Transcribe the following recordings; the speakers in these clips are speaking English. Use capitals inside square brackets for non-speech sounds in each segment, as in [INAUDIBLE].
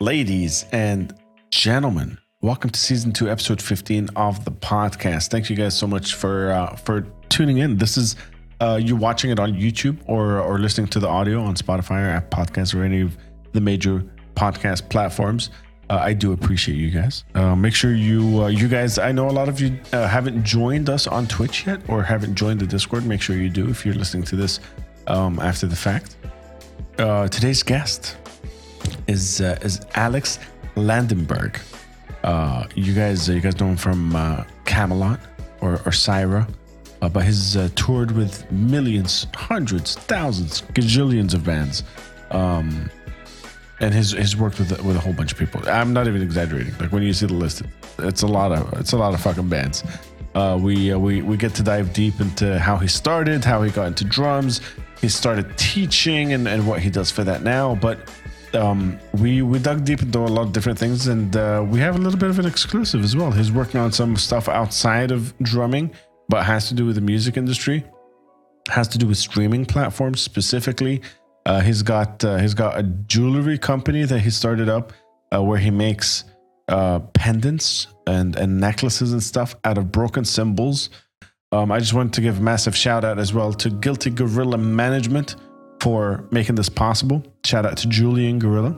ladies and gentlemen. Welcome to season two, episode fifteen of the podcast. Thank you guys so much for uh, for tuning in. This is uh, you watching it on YouTube or or listening to the audio on Spotify or App Podcasts or any of the major podcast platforms. Uh, I do appreciate you guys. Uh, make sure you uh, you guys. I know a lot of you uh, haven't joined us on Twitch yet or haven't joined the Discord. Make sure you do if you're listening to this um, after the fact. Uh, today's guest is uh, is Alex Landenberg. Uh, you guys, you guys know him from uh, Kamelot or, or Cyhra, uh, but he's uh, toured with millions, hundreds, thousands, gajillions of bands, um, and his he's worked with with a whole bunch of people. I'm not even exaggerating. Like when you see the list, it's a lot of it's a lot of fucking bands. Uh, we uh, we we get to dive deep into how he started, how he got into drums. He started teaching and, and what he does for that now, but um, we we dug deep into a lot of different things, and uh, we have a little bit of an exclusive as well. He's working on some stuff outside of drumming, but has to do with the music industry, has to do with streaming platforms specifically. Uh, he's got uh, he's got a jewelry company that he started up uh, where he makes uh, pendants and and necklaces and stuff out of broken cymbals. Um, I just wanted to give a massive shout out as well to Guilty Gorilla Management for making this possible. Shout out to Julian Gorilla.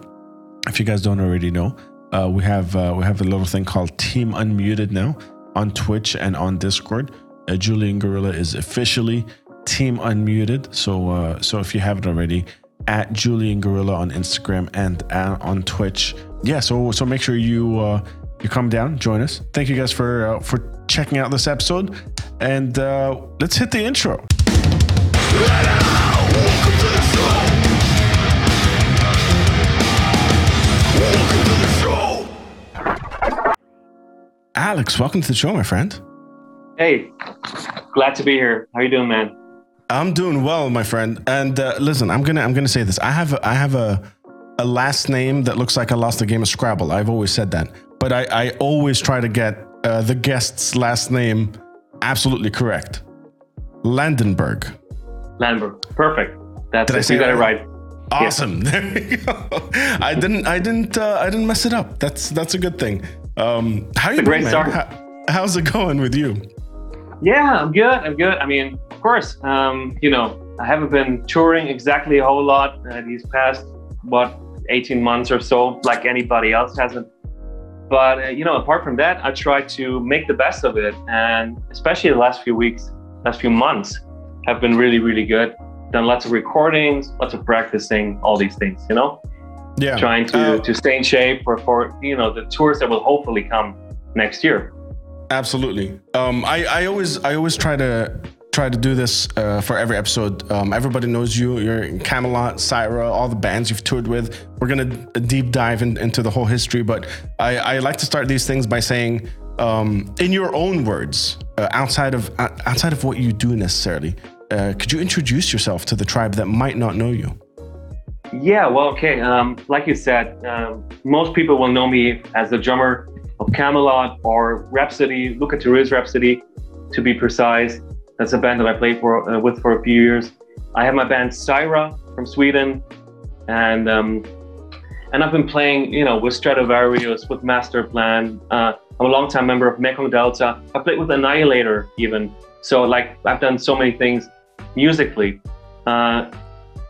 If you guys don't already know, uh, we have uh, we have a little thing called Team Unmuted now on Twitch and on Discord. Uh, Julian Gorilla is officially Team Unmuted. So uh, so if you haven't already, at Julian Gorilla on Instagram and uh, on Twitch. Yeah. So so make sure you uh, you come down, join us. Thank you guys for for checking out this episode, and let's hit the intro. Alex, welcome to the show, my friend. Hey, glad to be here. How you doing, man? I'm doing well, my friend. And uh, listen, I'm gonna I'm gonna say this. I have a, I have a a last name that looks like I lost a game of Scrabble. I've always said that, but I I always try to get uh, the guest's last name absolutely correct. Landenberg. Landberg. Perfect. That's Did I it. say you got that it right. Awesome. [LAUGHS] There you go. I didn't I didn't uh, I didn't mess it up. That's that's a good thing. Um, how you doing, man? How- how's it going with you? Yeah, I'm good. I'm good. I mean, of course, um, you know, I haven't been touring exactly a whole lot uh, these past what 18 months or so, like anybody else hasn't. But uh, you know, apart from that, I try to make the best of it, and especially the last few weeks, last few months, have been really, really good. Done lots of recordings, lots of practicing, all these things. You know. Yeah. trying to, Uh, to stay in shape for, for you know the tours that will hopefully come next year. Absolutely. Um, I, I always I always try to try to do this uh, for every episode. Um, everybody knows you. You're in Kamelot, Cyhra, all the bands you've toured with. We're gonna deep dive in, into the whole history, but I, I like to start these things by saying, um, in your own words, uh, outside of uh, outside of what you do necessarily, uh, could you introduce yourself to the tribe that might not know you? Yeah, well, okay. Um, like you said, um, most people will know me as the drummer of Kamelot or Rhapsody. At Therese Rhapsody, to be precise. That's a band that I played for uh, with for a few years. I have my band Cyhra from Sweden, and um, and I've been playing, you know, with Stratovarius, with Masterplan. Uh, I'm a longtime member of Mekong Delta. I played with Annihilator even. So like I've done so many things musically. Uh,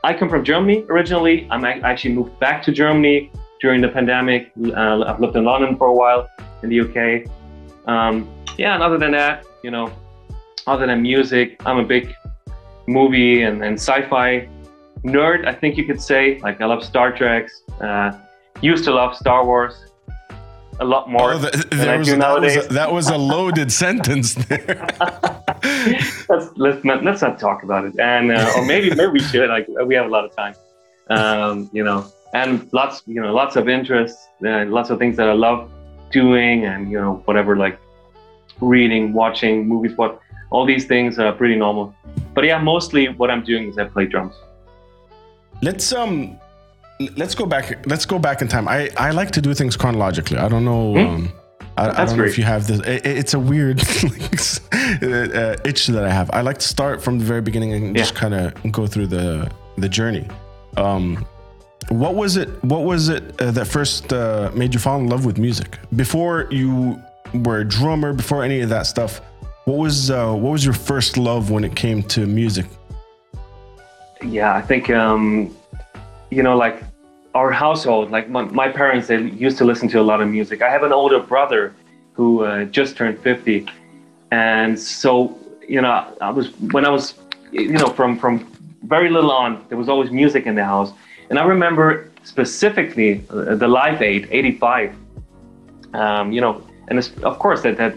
I come from Germany originally. I'm ac- actually moved back to Germany during the pandemic. Uh, I've lived in London for a while in the UK. Um, yeah, and other than that, you know, other than music, I'm a big movie and, and sci-fi nerd. I think you could say. Like I love Star Trek. Uh, used to love Star Wars a lot more Oh, th- than I was, do that, was nowadays. a, that was a loaded [LAUGHS] sentence there. [LAUGHS] [LAUGHS] let's let's not, let's not talk about it. And uh, or maybe maybe we should. Like we have a lot of time, um, you know, and lots you know lots of interests, uh, lots of things that I love doing, and you know whatever like reading, watching movies, what all these things are pretty normal. But yeah, mostly what I'm doing is I play drums. Let's um let's go back let's go back in time. I I like to do things chronologically. I don't know Hmm? um I, I don't know if you have this. It, it's a weird [LAUGHS] uh, itch that I have. I like to start from the very beginning and just kind of go through the the journey. Um, what was it? What was it uh, that first uh, made you fall in love with music? Before you were a drummer, before any of that stuff, what was uh, what was your first love when it came to music? Yeah, I think um, you know, like our household, like my, my, parents, they used to listen to a lot of music. I have an older brother who uh, just turned 50, and so you know, I was when I was, you know, from from very little on, there was always music in the house. And I remember specifically uh, the Live Aid 85. Um, you know, and of course that that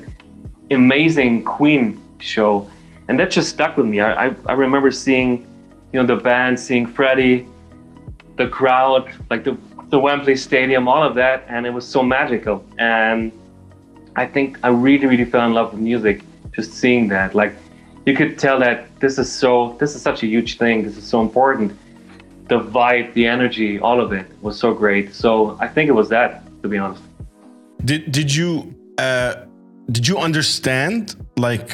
amazing Queen show, and that just stuck with me. I, I, I remember seeing, you know, the band, seeing Freddie, the crowd, like the the Wembley Stadium, all of that, and it was so magical. And I think I really, really fell in love with music just seeing that. Like you could tell that this is so this is such a huge thing. This is so important. The vibe the energy all of it was so great. So i think it was that to be honest. Did did you uh did you understand like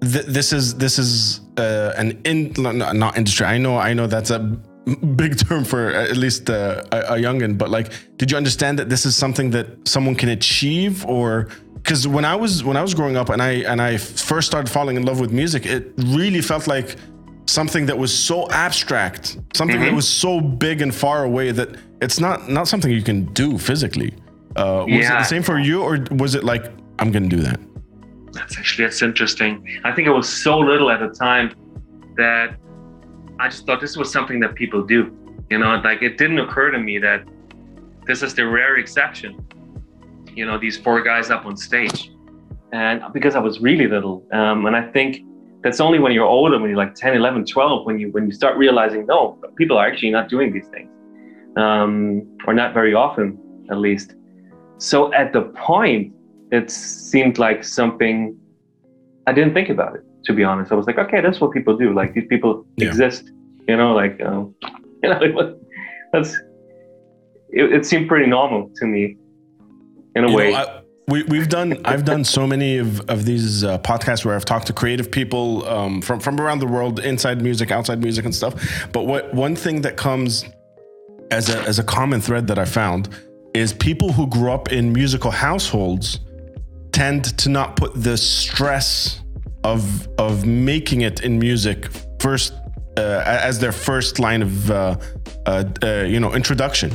th- this is this is uh, an in not industry. I know i know that's a big term for at least uh, a, a youngin but like did you understand that this is something that someone can achieve or because when I was when I was growing up and I and I first started falling in love with music, it really felt like something that was so abstract, something mm-hmm. that was so big and far away that it's not not something you can do physically. Uh, was yeah. it the same for you, or was it like I'm going to do that? That's actually that's interesting. I think it was so little at the time that I just thought this was something that people do. You know, like it didn't occur to me that this is the rare exception you know these four guys up on stage and because i was really little um, and i think that's only when you're older when you're like 10 11 12 when you when you start realizing no people are actually not doing these things um, or not very often at least so at the point it seemed like something i didn't think about it to be honest i was like okay that's what people do like these people yeah. exist you know like um, [LAUGHS] you know that's it, it seemed pretty normal to me in a you way. Know, I, we, we've done i've done so many of, of these uh, podcasts where i've talked to creative people um, from, from around the world inside music outside music and stuff but what one thing that comes as a, as a common thread that i found is people who grew up in musical households tend to not put the stress of of making it in music first uh, as their first line of uh, uh, uh you know introduction.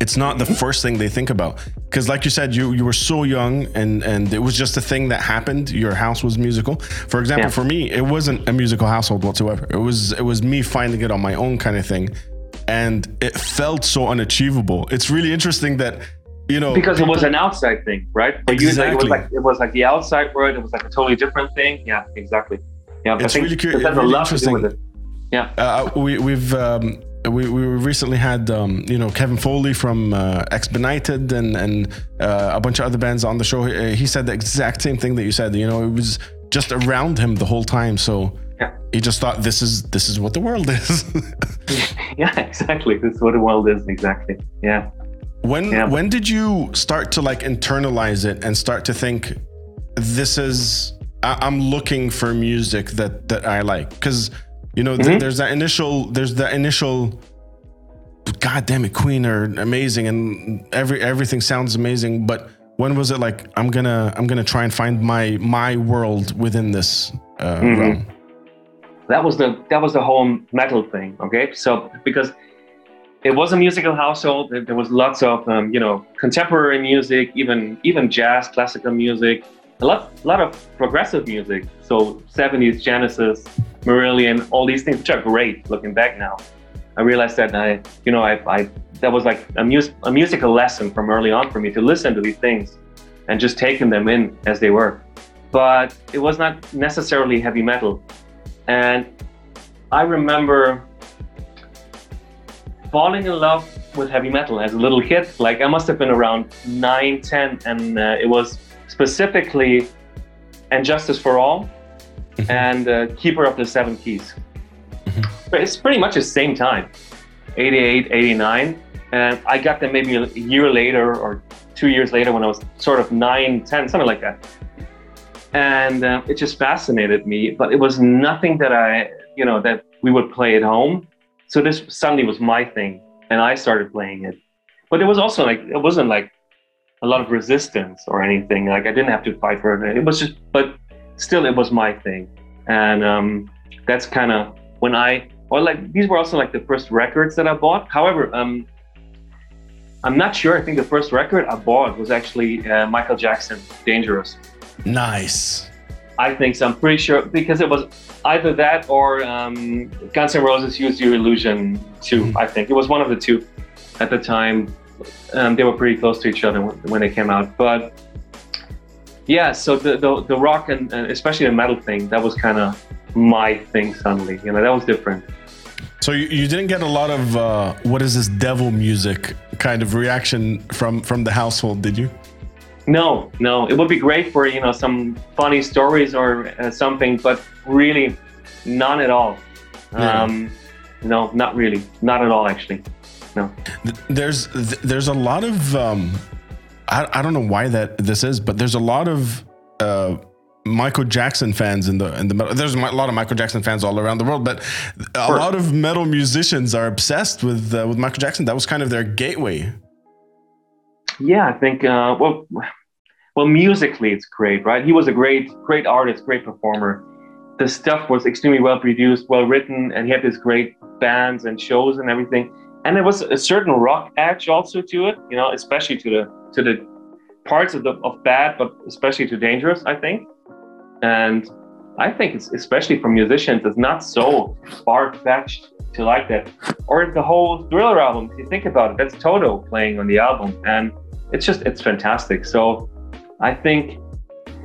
It's not the first thing they think about. Because like you said you you were so young and and it was just a thing that happened. Your house was musical. For example yeah. for me it wasn't a musical household whatsoever. It was it was me finding it on my own kind of thing. And it felt so unachievable. It's really interesting that you know because it was an outside thing right for exactly. you it was like it was like the outside world it was like a totally different thing yeah exactly yeah it's really, curious. really interesting yeah uh, we we've um, we, we recently had um, you know Kevin Foley from uh, Expedited and and uh, a bunch of other bands on the show. He, he, said the exact same thing that you said. You know, it was just around him the whole time. So yeah. he just thought this is this is what the world is. [LAUGHS] [LAUGHS] yeah, exactly. This is what the world is. Exactly. Yeah. When yeah. when did you start to like internalize it and start to think this is I, am looking for music that that I like because you know, mm-hmm. th- there's that initial, there's that initial. God damn it, Queen are amazing, and every everything sounds amazing. But when was it like I'm gonna I'm gonna try and find my my world within this uh, mm-hmm. realm? That was the that was the whole metal thing. Okay, so because it was a musical household, there was lots of um, you know contemporary music, even even jazz, classical music, a lot a lot of progressive music. So 70s Genesis, Marillion, all these things, which are great looking back now. I realized that I, you know, I, I that was like a, mus- a musical lesson from early on for me to listen to these things and just taking them in as they were. But it was not necessarily heavy metal. And I remember falling in love with heavy metal as a little kid. Like I must have been around 9, 10, and uh, it was specifically And Justice for All mm-hmm. and uh, Keeper of the Seven Keys. Mm-hmm. It's pretty much the same time, 88, 89. And I got them maybe a year later or two years later when I was sort of 9, 10, something like that. And uh, it just fascinated me, but it was nothing that I, you know, that we would play at home. So this suddenly was my thing. and I started playing it. But it was also like it wasn't like a lot of resistance or anything. Like I didn't have to fight for it. It was just, but still, it was my thing, and um, that's kind of when I or like these were also like the first records that I bought. However, um, I'm not sure. I think the first record I bought was actually uh, Michael Jackson, Dangerous. Nice. I think so. I'm pretty sure because it was either that or um, Guns N' Roses Use Your Illusion too. Mm-hmm. I think it was one of the two at the time. Um, they were pretty close to each other when, they came out. But yeah, so the, the, the rock and, and especially the metal thing, that was kind of my thing suddenly. You know, that was different. So you, you didn't get a lot of uh, what is this devil music kind of reaction from from the household, did you? No, no. It would be great for you know some funny stories or uh, something, but really, none at all. Yeah. Um, no, not really, not at all. Actually, no. There's there's a lot of um, I I don't know why that this is, but there's a lot of uh, Michael Jackson fans in the in the metal. There's a lot of Michael Jackson fans all around the world, but a lot of metal musicians are obsessed with uh, with Michael Jackson. That was kind of their gateway. Yeah, I think uh, well, well, musically it's great, right? He was a great great artist, great performer. The stuff was extremely well produced, well written, and he had this great bands and shows and everything. And there was a certain rock edge also to it, you know, especially to the to the parts of the of bad, but especially to dangerous, I think. And I think it's especially for musicians, it's not so far fetched to like that. Or the whole Thriller album, if you think about it, that's Toto playing on the album, and it's just it's fantastic. So I think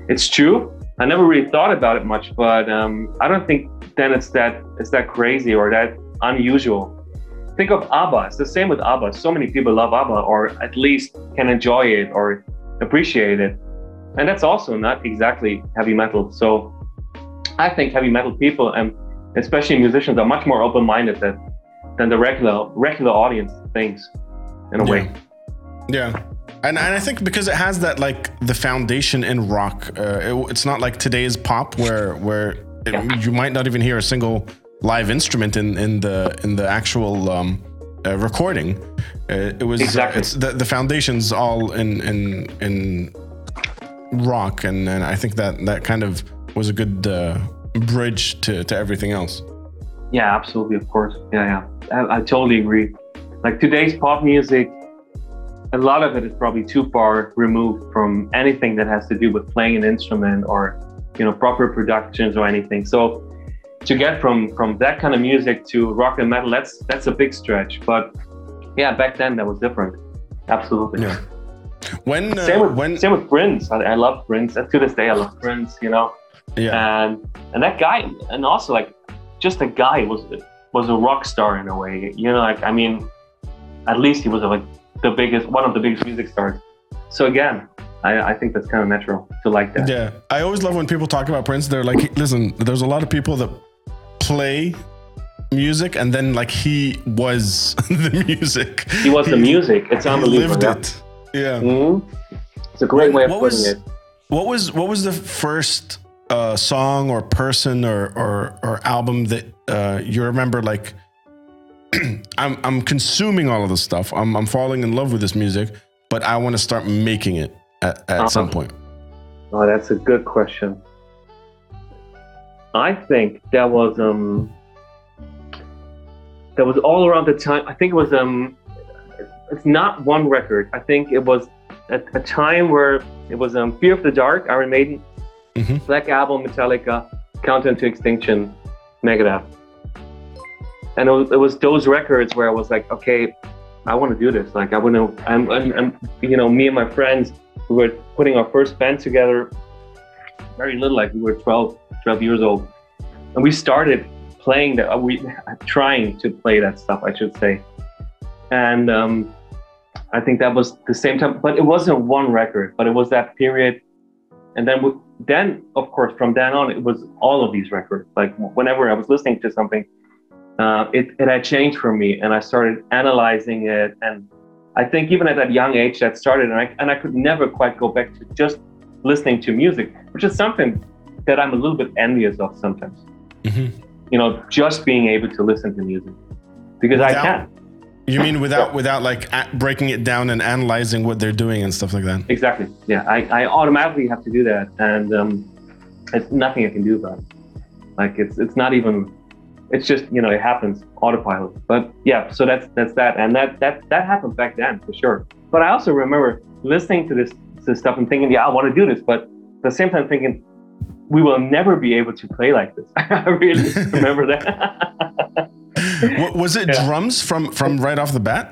it's true. I never really thought about it much, but um, I don't think then it's that it's that crazy or that unusual. Think of ABBA. It's the same with ABBA. So many people love ABBA, or at least can enjoy it or appreciate it and that's also not exactly heavy metal. So I think heavy metal people and especially musicians are much more open-minded than than the regular regular audience thinks in a yeah. way. Yeah. And, and I think because it has that like the foundation in rock, uh, it, it's not like today's pop where where it, yeah. you might not even hear a single live instrument in in the in the actual um, uh, recording. Uh, it was exactly. the the foundations all in in in rock, and, and I think that that kind of was a good uh, bridge to, to everything else. Yeah, absolutely, of course. Yeah, yeah, I, I totally agree. Like today's pop music, a lot of it is probably too far removed from anything that has to do with playing an instrument or you know proper productions or anything. So to get from from that kind of music to rock and metal, that's that's a big stretch. But yeah, back then that was different. Absolutely. Yeah. When uh, same with when same with Prince, I, I love Prince. And to this day, I love Prince. You know, yeah. And and that guy, and also like just a guy was was a rock star in a way. You know, like I mean, at least he was like the biggest, one of the biggest music stars. So again, I, I, think that's kind of natural to like that. Yeah, I always love when people talk about Prince. They're like, listen, there's a lot of people that play music, and then like he was [LAUGHS] the music. He was the music. It's unbelievable. He lived it. Yeah. Mm-hmm. It's a great way of what putting was, it. What was what was the first uh, song or person or or, or album that uh, you remember like [CLEARS THROAT] I'm I'm consuming all of this stuff. I'm I'm falling in love with this music, but I want to start making it at, at uh-huh. some point. Oh, that's a good question. I think that was um that was all around the time. I think it was um it's not one record. I think it was a, a time where it was um, Fear of the Dark, Iron Maiden, mm-hmm. Black Album, Metallica, Countdown to Extinction, Megadeth. And it was, it was, those records where I was like, okay, I want to do this. Like, I want to, I'm, I'm, I'm, you know, me and my friends, we were putting our first band together very little, like we were 12, 12 years old. And we started playing that, we trying to play that stuff, I should say and um, I think that was the same time. But it wasn't one record, but it was that period. And then, then of course, from then on, it was all of these records. Like whenever I was listening to something, uh, it, it had changed for me, and I started analyzing it. And I think even at that young age, that started, and I and I could never quite go back to just listening to music, which is something that I'm a little bit envious of sometimes. Mm-hmm. You know, just being able to listen to music because without, I can You mean without without like breaking it down and analyzing what they're doing and stuff like that? Exactly. Yeah, I, I automatically have to do that, and um, it's nothing I can do about it. Like it's it's not even. It's just you know it happens autopilot. But yeah, so that's that's that, and that that that happened back then for sure. But I also remember listening to this this stuff and thinking, yeah, I want to do this, but at the same time thinking, we will never be able to play like this. [LAUGHS] I really [LAUGHS] remember that. [LAUGHS] Wa- was it Yeah. drums from from right off the bat?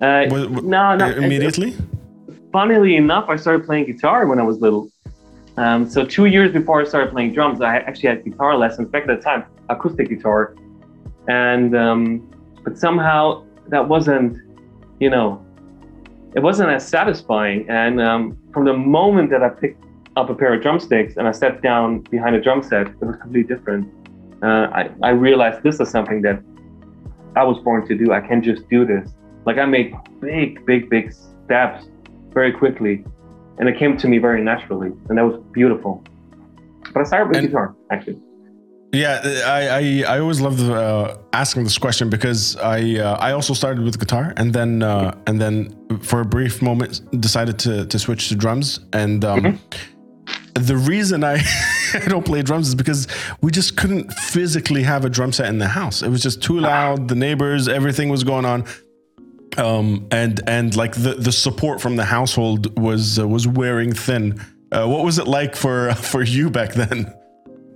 Uh, Was- wa- no, no. immediately. funnily enough, I started playing guitar when I was little. Um, so two years before I started playing drums, I actually had guitar lessons back at the time, acoustic guitar, and um, but somehow that wasn't, you know, it wasn't as satisfying. And um, from the moment that I picked up a pair of drumsticks and I sat down behind a drum set, it was completely different. Uh, I, I realized this is something that I was born to do. I can just do this. Like I made big, big, big steps very quickly, and it came to me very naturally, and that was beautiful. But I started with And- guitar, actually. Yeah, I I, I always love uh, asking this question because I uh, I also started with guitar and then uh, and then for a brief moment decided to to switch to drums and um, the reason I [LAUGHS] I don't play drums is because we just couldn't physically have a drum set in the house. It was just too loud. The neighbors, everything was going on. Um, and and like the, the support from the household was uh, was wearing thin. Uh, what was it like for [LAUGHS] for you back then?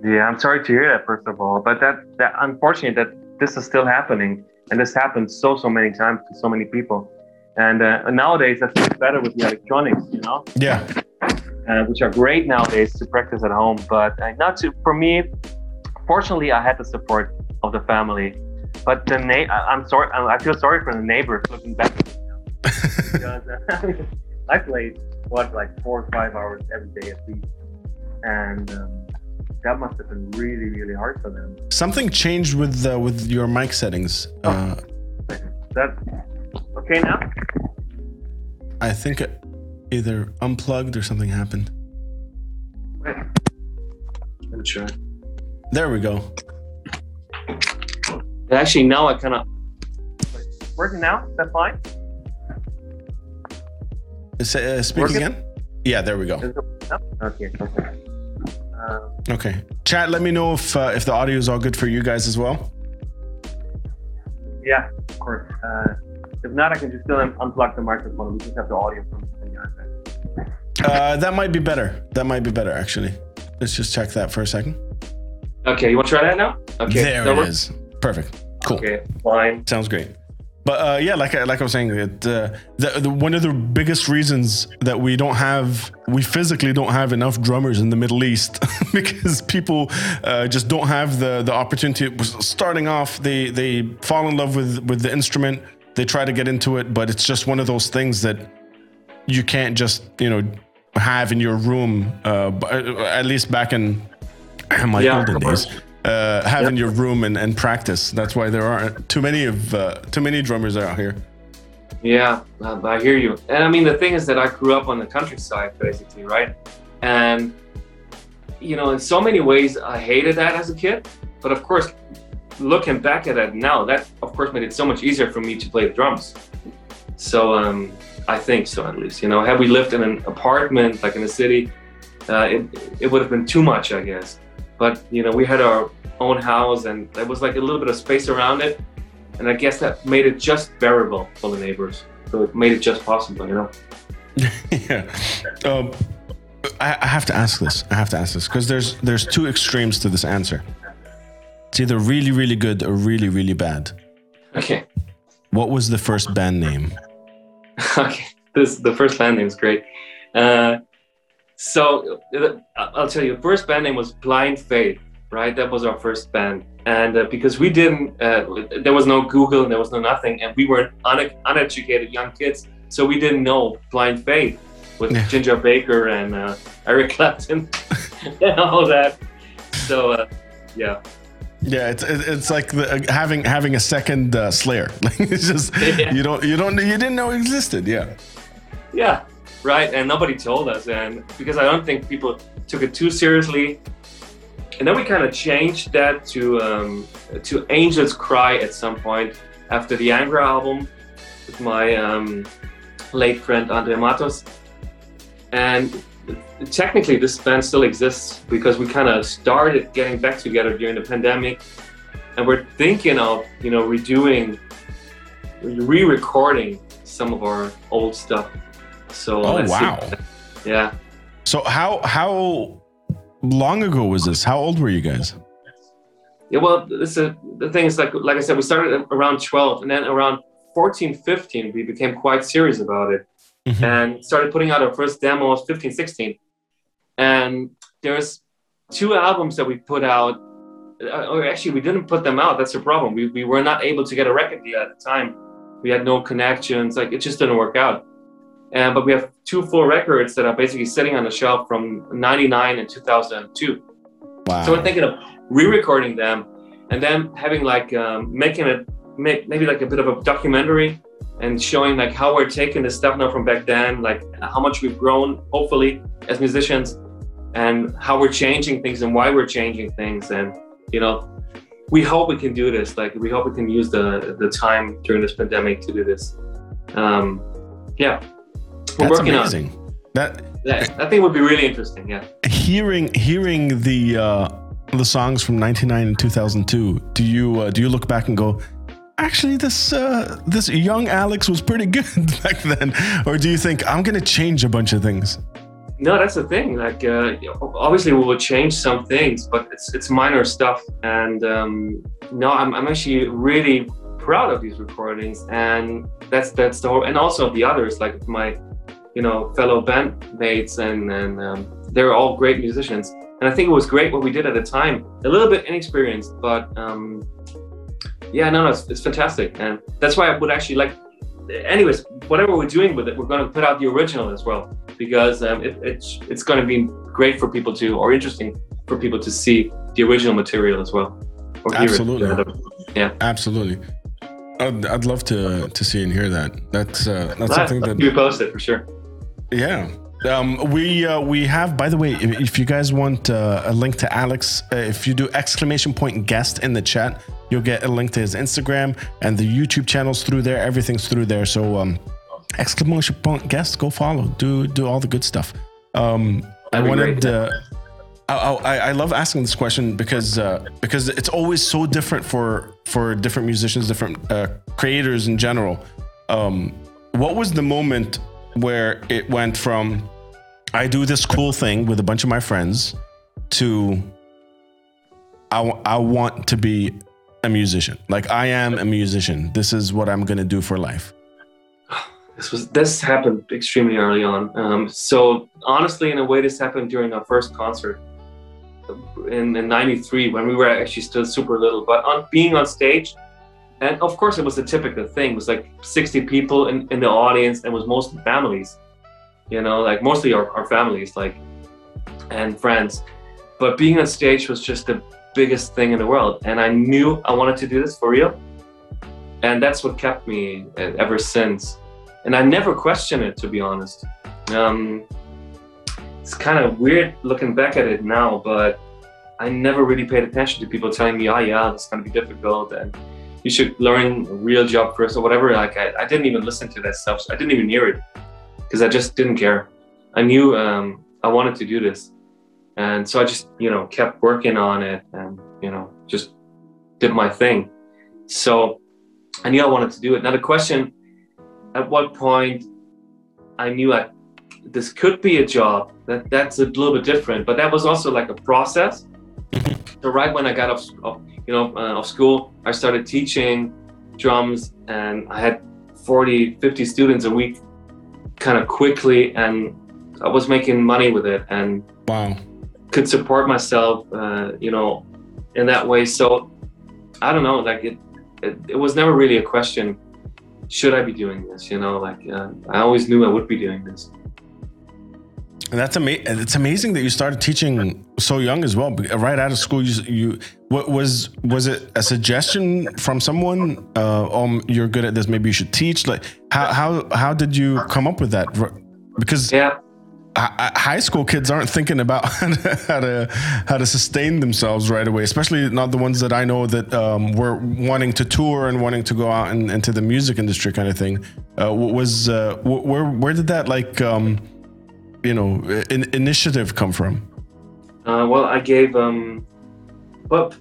Yeah, I'm sorry to hear that, first of all. But that that unfortunate that this is still happening, and this happens so so many times to so many people. And uh, nowadays, that's much better with the electronics, you know. Yeah, uh, which are great nowadays to practice at home. But uh, not to for me. Fortunately, I had the support of the family. But the na- I- I'm sorry. I I feel sorry for the neighbors looking back. At me now. because [LAUGHS] uh, I played what like four or five hours every day at least, and um, that must have been really really hard for them. something changed with uh, with your mic settings. Uh, That okay now? I think it either unplugged or something happened. Wait. Let me try. There we go. Actually, now I kind of working now. Is that fine? Say, uh, speak Working? again. Yeah, there we go. Is it- no? Okay. Okay. Um, Okay, chat. Let me know if uh, if the audio is all good for you guys as well. Yeah, of course. Uh, if not, I can just still un- unplug the microphone. We just have the audio from, from the iPad. Uh, that might be better. That might be better actually. Let's just check that for a second. Okay, you want to try that now? Okay, there that it works? is. Perfect. Cool. Okay, fine. Sounds great. But uh, yeah, like I, like I was saying, it, uh, the, the, one of the biggest reasons that we don't have, we physically don't have enough drummers in the Middle East [LAUGHS] because people uh, just don't have the the opportunity. Starting off, they they fall in love with with the instrument, they try to get into it, but it's just one of those things that you can't just you know have in your room. Uh, at least back in my Yeah, olden days uh, have in your room and, and practice. That's why there aren't too many of uh, too many drummers out here. Yeah, I hear you. And I mean, the thing is that I grew up on the countryside, basically, right? And you know, in so many ways, I hated that as a kid. But of course, looking back at it now, that of course made it so much easier for me to play the drums. So um, I think so, at least. You know, had we lived in an apartment like in a city, uh, it it would have been too much, I guess. But you know, we had our own house, and there was like a little bit of space around it, and I guess that made it just bearable for the neighbors. So it made it just possible, you know. [LAUGHS] yeah. Um, I, I have to ask this. I have to ask this because there's there's two extremes to this answer. It's either really really good or really really bad. Okay. What was the first band name? [LAUGHS] okay. This the first band name is great. Uh, so uh, I'll tell you, the first band name was Blind Faith, right? That was our first band, and uh, because we didn't, uh, there was no Google, and there was no nothing, and we were un- uneducated young kids, so we didn't know Blind Faith with Yeah. Ginger Baker and uh, Eric Clapton [LAUGHS] and all that. So uh, yeah, Yeah, it's it's like the, uh, having having a second uh, Slayer. Like [LAUGHS] it's just [LAUGHS] Yeah. you don't you don't you didn't know it existed. Yeah. Yeah, right. And nobody told us, and because I don't think people took it too seriously. And then we kind of changed that to um, to Angels Cry at some point after the Angra album, with my um, late friend Andre Matos. And technically, this band still exists because we kind of started getting back together during the pandemic, and we're thinking of you know redoing, re-recording some of our old stuff. So oh [LAUGHS] wow, yeah. So how how long ago was this? How old were you guys? Yeah, well, this is, the thing is like like I said, we started around 12, and then around 14, 15, we became quite serious about it mm-hmm. and started putting out our first demos 15, 16. And there's two albums that we put out. Uh, or actually, we didn't put them out. That's the problem. We, we were not able to get a record deal at the time. We had no connections. Like it just didn't work out. And but we have two full records that are basically sitting on the shelf from '99 and 2002. Wow. So we're thinking of re-recording them and then having like um, making it make maybe like a bit of a documentary and showing like how we're taking the stuff now from back then, like how much we've grown, hopefully, as musicians, and how we're changing things and why we're changing things. And you know, we hope we can do this. Like we hope we can use the the time during this pandemic to do this. Um, yeah, we're That's working amazing. on. That yeah, I think would be really interesting. Yeah, hearing hearing the. Uh the songs from 99 and 2002 do you uh, do you look back and go actually this uh, this young Alex was pretty [LAUGHS] good back then, or do you think I'm gonna change a bunch of things? No, that's the thing. Like, uh, obviously, we will change some things, but it's it's minor stuff. And um, no, I'm, I'm actually really proud of these recordings, and that's that's the whole, and also the others, like my, you know, fellow bandmates, and and um, they're all great musicians. And I think it was great what we did at the time. A little bit inexperienced, but um, yeah, no, no, it's, it's fantastic, and that's why I would actually like. Anyways, whatever we're doing with it, we're going to put out the original as well because um, it, it's it's going to be great for people to, or interesting for people to see the original material as well. Absolutely. Yeah. Absolutely. I'd, I'd love to to see and hear that. That's uh, that's something that you posted for sure. Yeah, um, we uh, we have, by the way, if, if you guys want uh, a link to Alex, uh, if you do exclamation point guest in the chat, you'll get a link to his Instagram and the YouTube channels through there. Everything's through there. So um, exclamation point guest, go follow, do do all the good stuff. Um, I wanted. Uh, I, I, love asking this question because uh, because it's always so different for for different musicians, different uh, creators in general. Um, what was the moment where it went from I do this cool thing with a bunch of my friends to I, w- I want to be a musician. Like I am a musician. This is what I'm going to do for life. [SIGHS] This was this happened extremely early on. Um, so honestly, in a way, this happened during our first concert in, in 93 when we were actually still super little but on being on stage and of course it was a typical thing. It was like 60 people in, in the audience and was mostly families you know like mostly our, our families like and friends. But being on stage was just the biggest thing in the world and i knew i wanted to do this for real. And that's what kept me ever since. And i never questioned it to be honest. Um, it's kind of weird looking back at it now but i never really paid attention to people telling me oh yeah it's going to be difficult and you should learn a real job first or whatever like I, I didn't even listen to that stuff so i didn't even hear it because I just didn't care. I knew um, I wanted to do this, and so I just you know kept working on it and you know just did my thing. So I knew I wanted to do it. Now the question, at what point I knew I this could be a job. That that's a little bit different, but that was also like a process. so right when I got off, off you know, uh, off school, I started teaching drums, and I had 40, 50 students a week kind of quickly and I was making money with it and wow could support myself uh, you know in that way so I don't know like it, it, it was never really a question should I be doing this you know like uh, I always knew I would be doing this and that's amazing. It's amazing that you started teaching so young as well. Right out of school, you, you what was was it a suggestion from someone? Uh, um, you're good at this. Maybe you should teach. Like, how how how did you come up with that? Because yeah, high school kids aren't thinking about [LAUGHS] how to how to sustain themselves right away, especially not the ones that I know that um, were wanting to tour and wanting to go out and into the music industry kind of thing. Uh, was uh, where where did that like um, you know in, initiative come from? Uh, well, I gave um, well,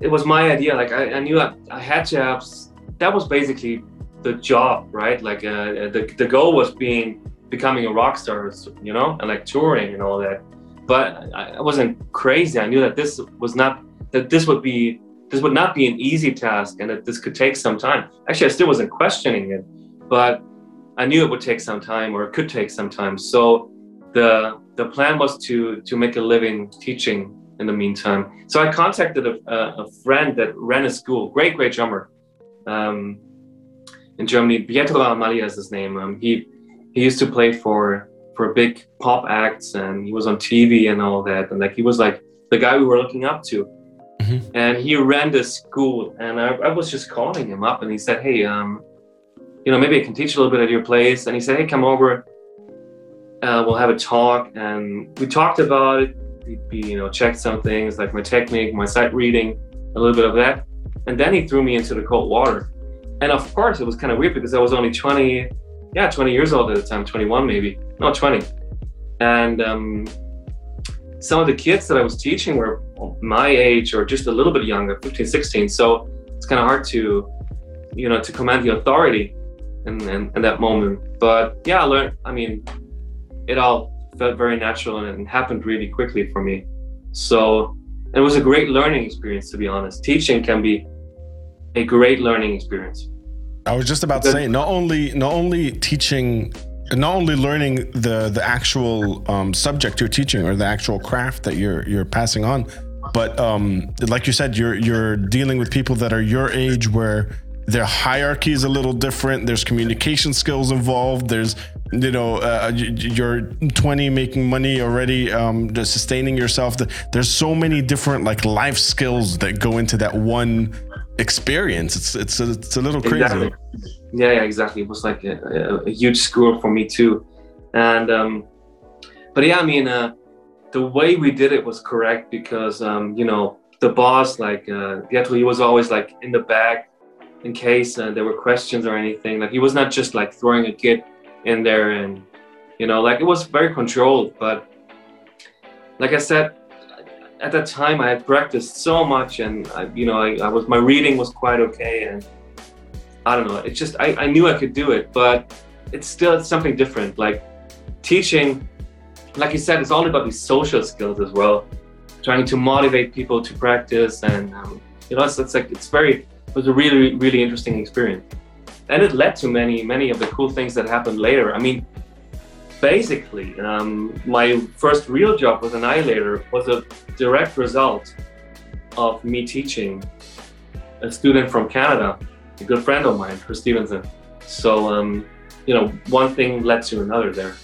it was my idea. Like I, I knew I, I had to have. That was basically the job, right? Like uh, the the goal was being becoming a rock star, you know, and like touring and all that. But I, I wasn't crazy. I knew that this was not that this would be this would not be an easy task and that this could take some time. Actually, I still wasn't questioning it, but I knew it would take some time or it could take some time. So the the plan was to to make a living teaching in the meantime. So I contacted a, a friend that ran a school, great great drummer um, in Germany. Pietro Amalia is his name. Um, he he used to play for for big pop acts and he was on TV and all that and like he was like the guy we were looking up to mm-hmm. and he ran this school and I, I, was just calling him up and he said hey um you know maybe I can teach a little bit at your place and he said hey come over uh, we'll have a talk and we talked about it we, you know checked some things like my technique my sight reading a little bit of that and then he threw me into the cold water and of course it was kind of weird because I was only 20 yeah, 20 years old at the time, 21 maybe, no, 20. And um, some of the kids that I was teaching were my age or just a little bit younger, 15, 16. So it's kind of hard to, you know, to command the authority in, in, in, that moment. But yeah, I learned, I mean, it all felt very natural and it happened really quickly for me. So it was a great learning experience, to be honest. Teaching can be a great learning experience. I was just about to say not only not only teaching not only learning the the actual um, subject you're teaching or the actual craft that you're you're passing on, but um, like you said, you're you're dealing with people that are your age where their hierarchy is a little different. There's communication skills involved. There's you know uh, you're 20 making money already um, sustaining yourself there's so many different like life skills that go into that one experience. It's it's a, it's a little crazy. Exactly. Yeah, yeah, exactly. It was like a, a, a huge school for me too, and um, but yeah, I mean, uh, the way we did it was correct because um, you know the boss, like uh, Pietro, he was always like in the back in case uh, there were questions or anything. Like he was not just like throwing a kid in there and you know like it was very controlled. But like I said, at that time I had practiced so much and I, you know I, I, was my reading was quite okay and I don't know it's just I, I knew I could do it but it's still something different like teaching like you said it's all about these social skills as well trying to motivate people to practice and um, you know it's, it's like it's very it was a really really interesting experience and it led to many many of the cool things that happened later I mean basically, um, my first real job with Annihilator was a direct result of me teaching a student from Canada, a good friend of mine, Chris Stevenson. So, um, you know, one thing led to another there.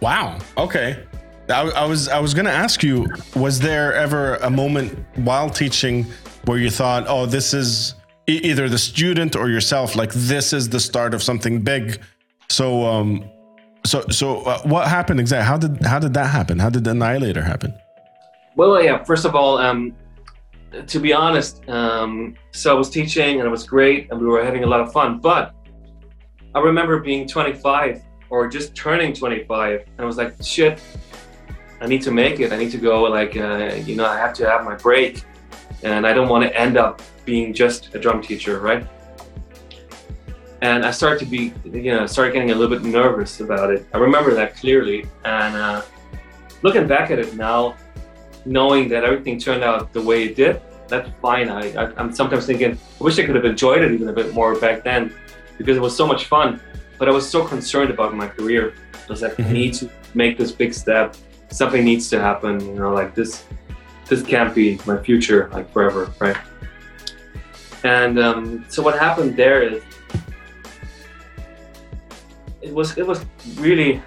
Wow. Okay. I, I was I was going to ask you, was there ever a moment while teaching where you thought, oh, this is either the student or yourself, like this is the start of something big? So, um, so, so uh, what happened exactly? How did how did that happen? How did the Annihilator happen? Well, yeah. First of all, um, to be honest, um, so I was teaching and it was great, and we were having a lot of fun. But I remember being 25 or just turning 25, and I was like, shit, I need to make it. I need to go. Like, uh, you know, I have to have my break, and I don't want to end up being just a drum teacher, right? and I started to be, you know, started getting a little bit nervous about it. I remember that clearly, and uh, looking back at it now, knowing that everything turned out the way it did, that's fine. I, I am sometimes thinking, I wish I could have enjoyed it even a bit more back then, because it was so much fun. But I was so concerned about my career. I was like, I mm-hmm. need to make this big step. Something needs to happen. You know, like this, this can't be my future like forever, right? And um, so what happened there is it was it was really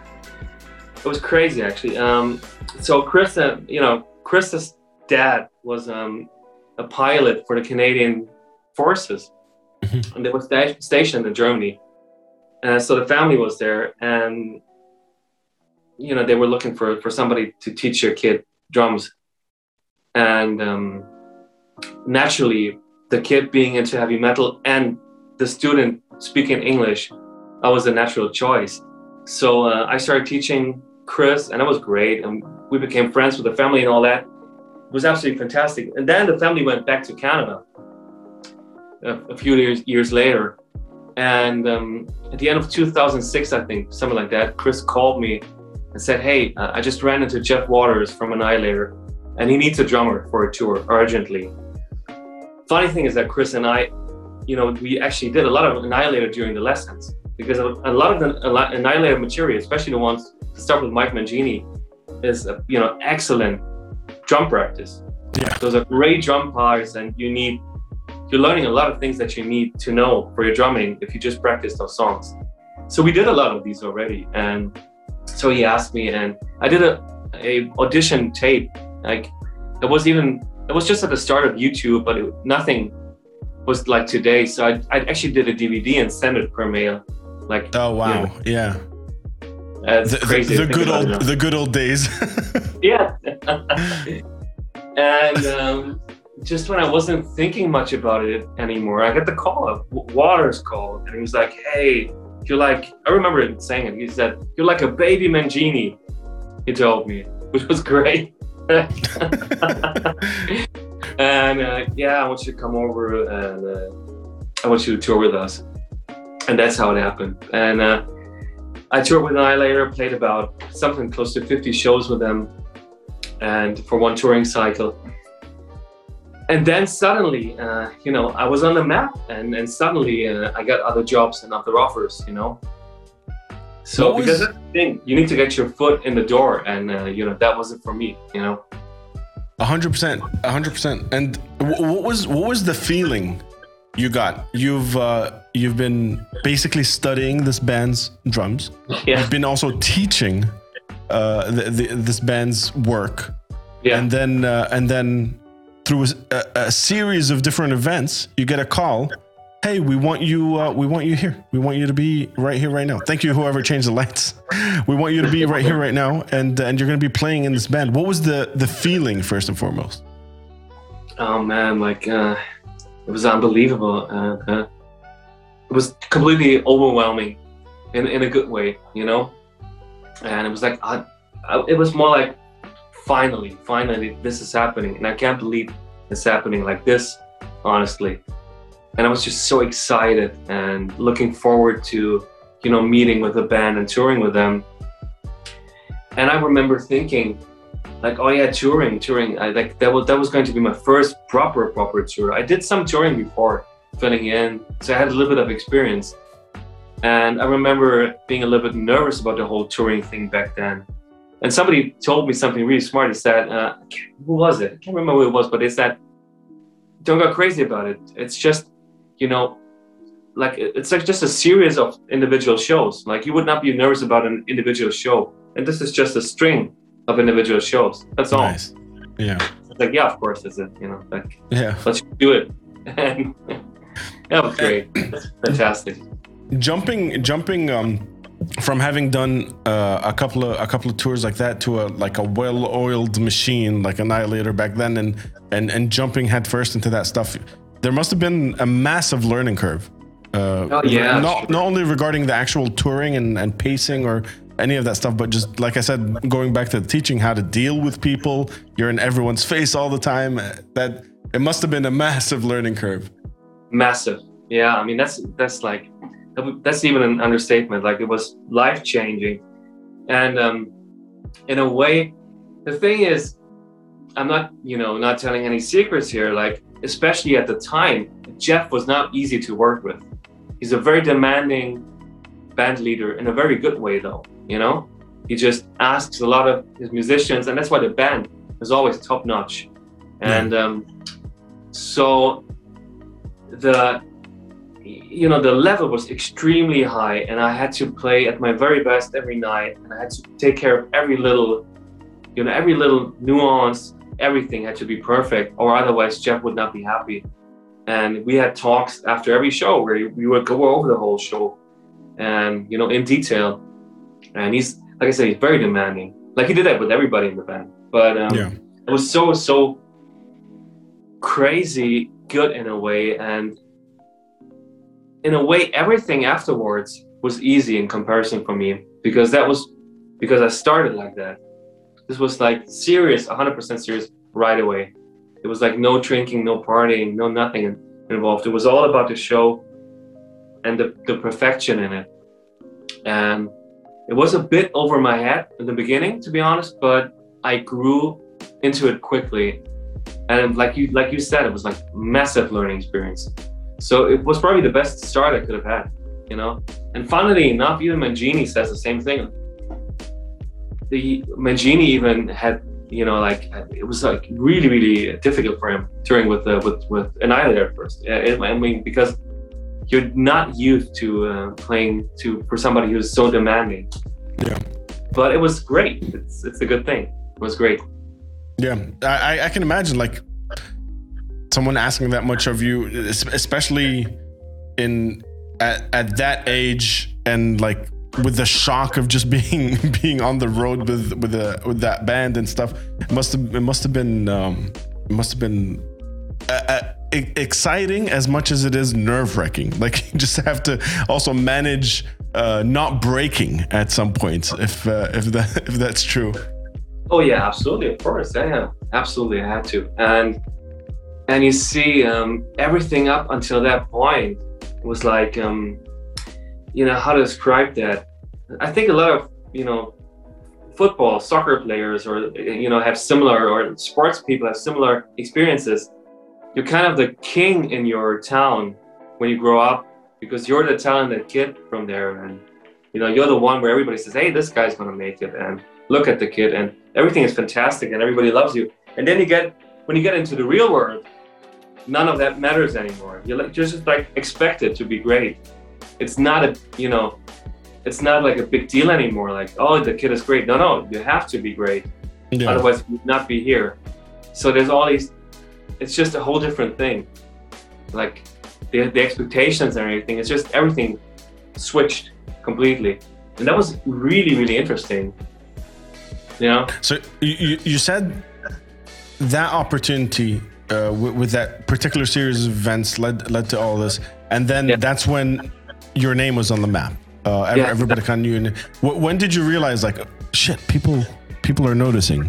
it was crazy actually. Um, so Chris, uh, you know, Chris's dad was um, a pilot for the Canadian forces, mm-hmm. and they were sta- stationed in Germany. And so the family was there, and you know, they were looking for for somebody to teach your kid drums, and um, naturally, the kid being into heavy metal and the student speaking English, I was a natural choice. So uh, I started teaching Chris, and that was great. And we became friends with the family and all that. It was absolutely fantastic. And then the family went back to Canada a, a few years, years later. And um, at the end of 2006, I think, something like that, Chris called me and said, Hey, uh, I just ran into Jeff Waters from Annihilator, and he needs a drummer for a tour urgently. Funny thing is that Chris and I, you know, we actually did a lot of Annihilator during the lessons because a lot of the Annihilator material, especially the ones to start with Mike Mangini, is uh, you know excellent drum practice. Yeah. Those are great drum parts, and you need you're learning a lot of things that you need to know for your drumming if you just practice those songs. So we did a lot of these already, and so he asked me, and I did a, a audition tape. Like it was even it was just at the start of YouTube, but it, nothing was like today. So I, I actually did a DVD and sent it per mail. Like oh wow, you know, yeah. That's the, crazy. The, the good old, the good old days. [LAUGHS] yeah. [LAUGHS] and um, just when I wasn't thinking much about it anymore, I got the call. Of waters called, and he was like, "Hey, you're like." I remember him saying it. He said, "You're like a baby Mangini." He told me, which was [LAUGHS] great. [LAUGHS] and uh, yeah, I want you to come over and uh, I want you to tour with us. And that's how it happened. And uh, I toured with Annihilator, played about something close to 50 shows with them, and for one touring cycle. And then suddenly, uh, you know, I was on the map, and, and suddenly uh, I got other jobs and other offers, you know. So was... because that's the thing, you need to get your foot in the door, and uh, you know that wasn't for me, you know. A hundred percent, a hundred percent. And what was what was the feeling you got? You've uh, you've been basically studying this band's drums. Yeah. You've been also teaching uh, the, the, this band's work. Yeah. And then uh, and then through a, a, series of different events, you get a call. Hey, we want you. Uh, we want you here. We want you to be right here, right now. Thank you, whoever changed the lights. We want you to be right here, right now, and and you're to be playing in this band. What was the the feeling first and foremost? Oh man, like uh, it was unbelievable. Uh, uh, it was completely overwhelming, in in a good way, you know. And it was like I, I, it was more like finally, finally, this is happening, and I can't believe it's happening like this, honestly. And I was just so excited and looking forward to, you know, meeting with the band and touring with them. And I remember thinking, like, oh yeah, touring, touring. I like that was that was going to be my first proper proper tour. I did some touring before, filling in, so I had a little bit of experience. And I remember being a little bit nervous about the whole touring thing back then. And somebody told me something really smart. He said, uh, "Who was it? I can't remember who it was, but they said, don't go crazy about it. It's just, you know, like it's like just a series of individual shows. Like you would not be nervous about an individual show, and this is just a string of individual shows. That's all. Nice. Yeah. like yeah, of course, is it? You know, like yeah, let's do it. and [LAUGHS] that was great. That's fantastic. Jumping, jumping, um, from having done uh, a couple of a couple of tours like that to a like a well-oiled machine like Annihilator back then, and and and jumping headfirst into that stuff, there must have been a massive learning curve. Uh, oh yeah. Not not only regarding the actual touring and, and pacing or any of that stuff, but just like I said, going back to teaching how to deal with people. You're in everyone's face all the time. That it must have been a massive learning curve. Massive. Yeah. I mean, that's that's like that's even an understatement. Like it was life changing, and um, in a way, the thing is, I'm not you know not telling any secrets here. Like especially at the time, Jeff was not easy to work with. He's a very demanding band leader in a very good way, though. You know, he just asks a lot of his musicians, and that's why the band is always top notch. And um, so the you know the level was extremely high and i had to play at my very best every night and i had to take care of every little you know every little nuance everything had to be perfect or otherwise jeff would not be happy and we had talks after every show where we would go over the whole show and you know in detail and he's like I said, he's very demanding. Like he did that with everybody in the band. But um, Yeah. it was so so crazy good in a way, and in a way, everything afterwards was easy in comparison for me because that was because I started like that. This was like serious, 100% serious right away. It was like no drinking, no partying, no nothing involved. It was all about the show and the, the perfection in it. And it was a bit over my head in the beginning, to be honest, but I grew into it quickly. And like you like you said, it was like massive learning experience. So it was probably the best start I could have had, you know. And funnily enough, even Mangini says the same thing. The Mangini even had, you know, like it was like really, really difficult for him touring with uh, with with Annihilator at first. I mean, because you're not used to uh, playing to for somebody who's so demanding. Yeah. But it was great. It's it's a good thing. It was great. Yeah, I, I can imagine like someone asking that much of you, especially in at, at that age, and like with the shock of just [LAUGHS] being being on the road with with a with that band and stuff. It must have it must have been um, it must have been uh, uh, exciting as much as it is nerve wracking. [LAUGHS] Like you just have to also manage uh, not breaking at some points if uh, if that if that's true. Oh yeah, absolutely, of course. Yeah, yeah, absolutely. I had to, and and you see, um, everything up until that point was like, um, you know, how to describe that. I think a lot of you know, football, soccer players, or you know, have similar, or sports people have similar experiences. You're kind of the king in your town when you grow up because you're the talented kid from there, and you know, you're the one where everybody says, "Hey, this guy's gonna make it," and look at the kid, and everything is fantastic, and everybody loves you. And then you get when you get into the real world, none of that matters anymore. You're you're just like expected to be great. It's not a you know, it's not like a big deal anymore. Like oh, the kid is great. No, no, you have to be great. Yeah. Otherwise, you would not be here. So there's all these. It's just a whole different thing. Like the, the expectations and everything. It's just everything switched completely, and that was really really interesting. You know. So you, you, said that opportunity uh, with, with that particular series of events led led to all this, and then Yeah. that's when your name was on the map. Uh, Yeah. everybody kind of knew. And when did you realize, like, shit, people people are noticing?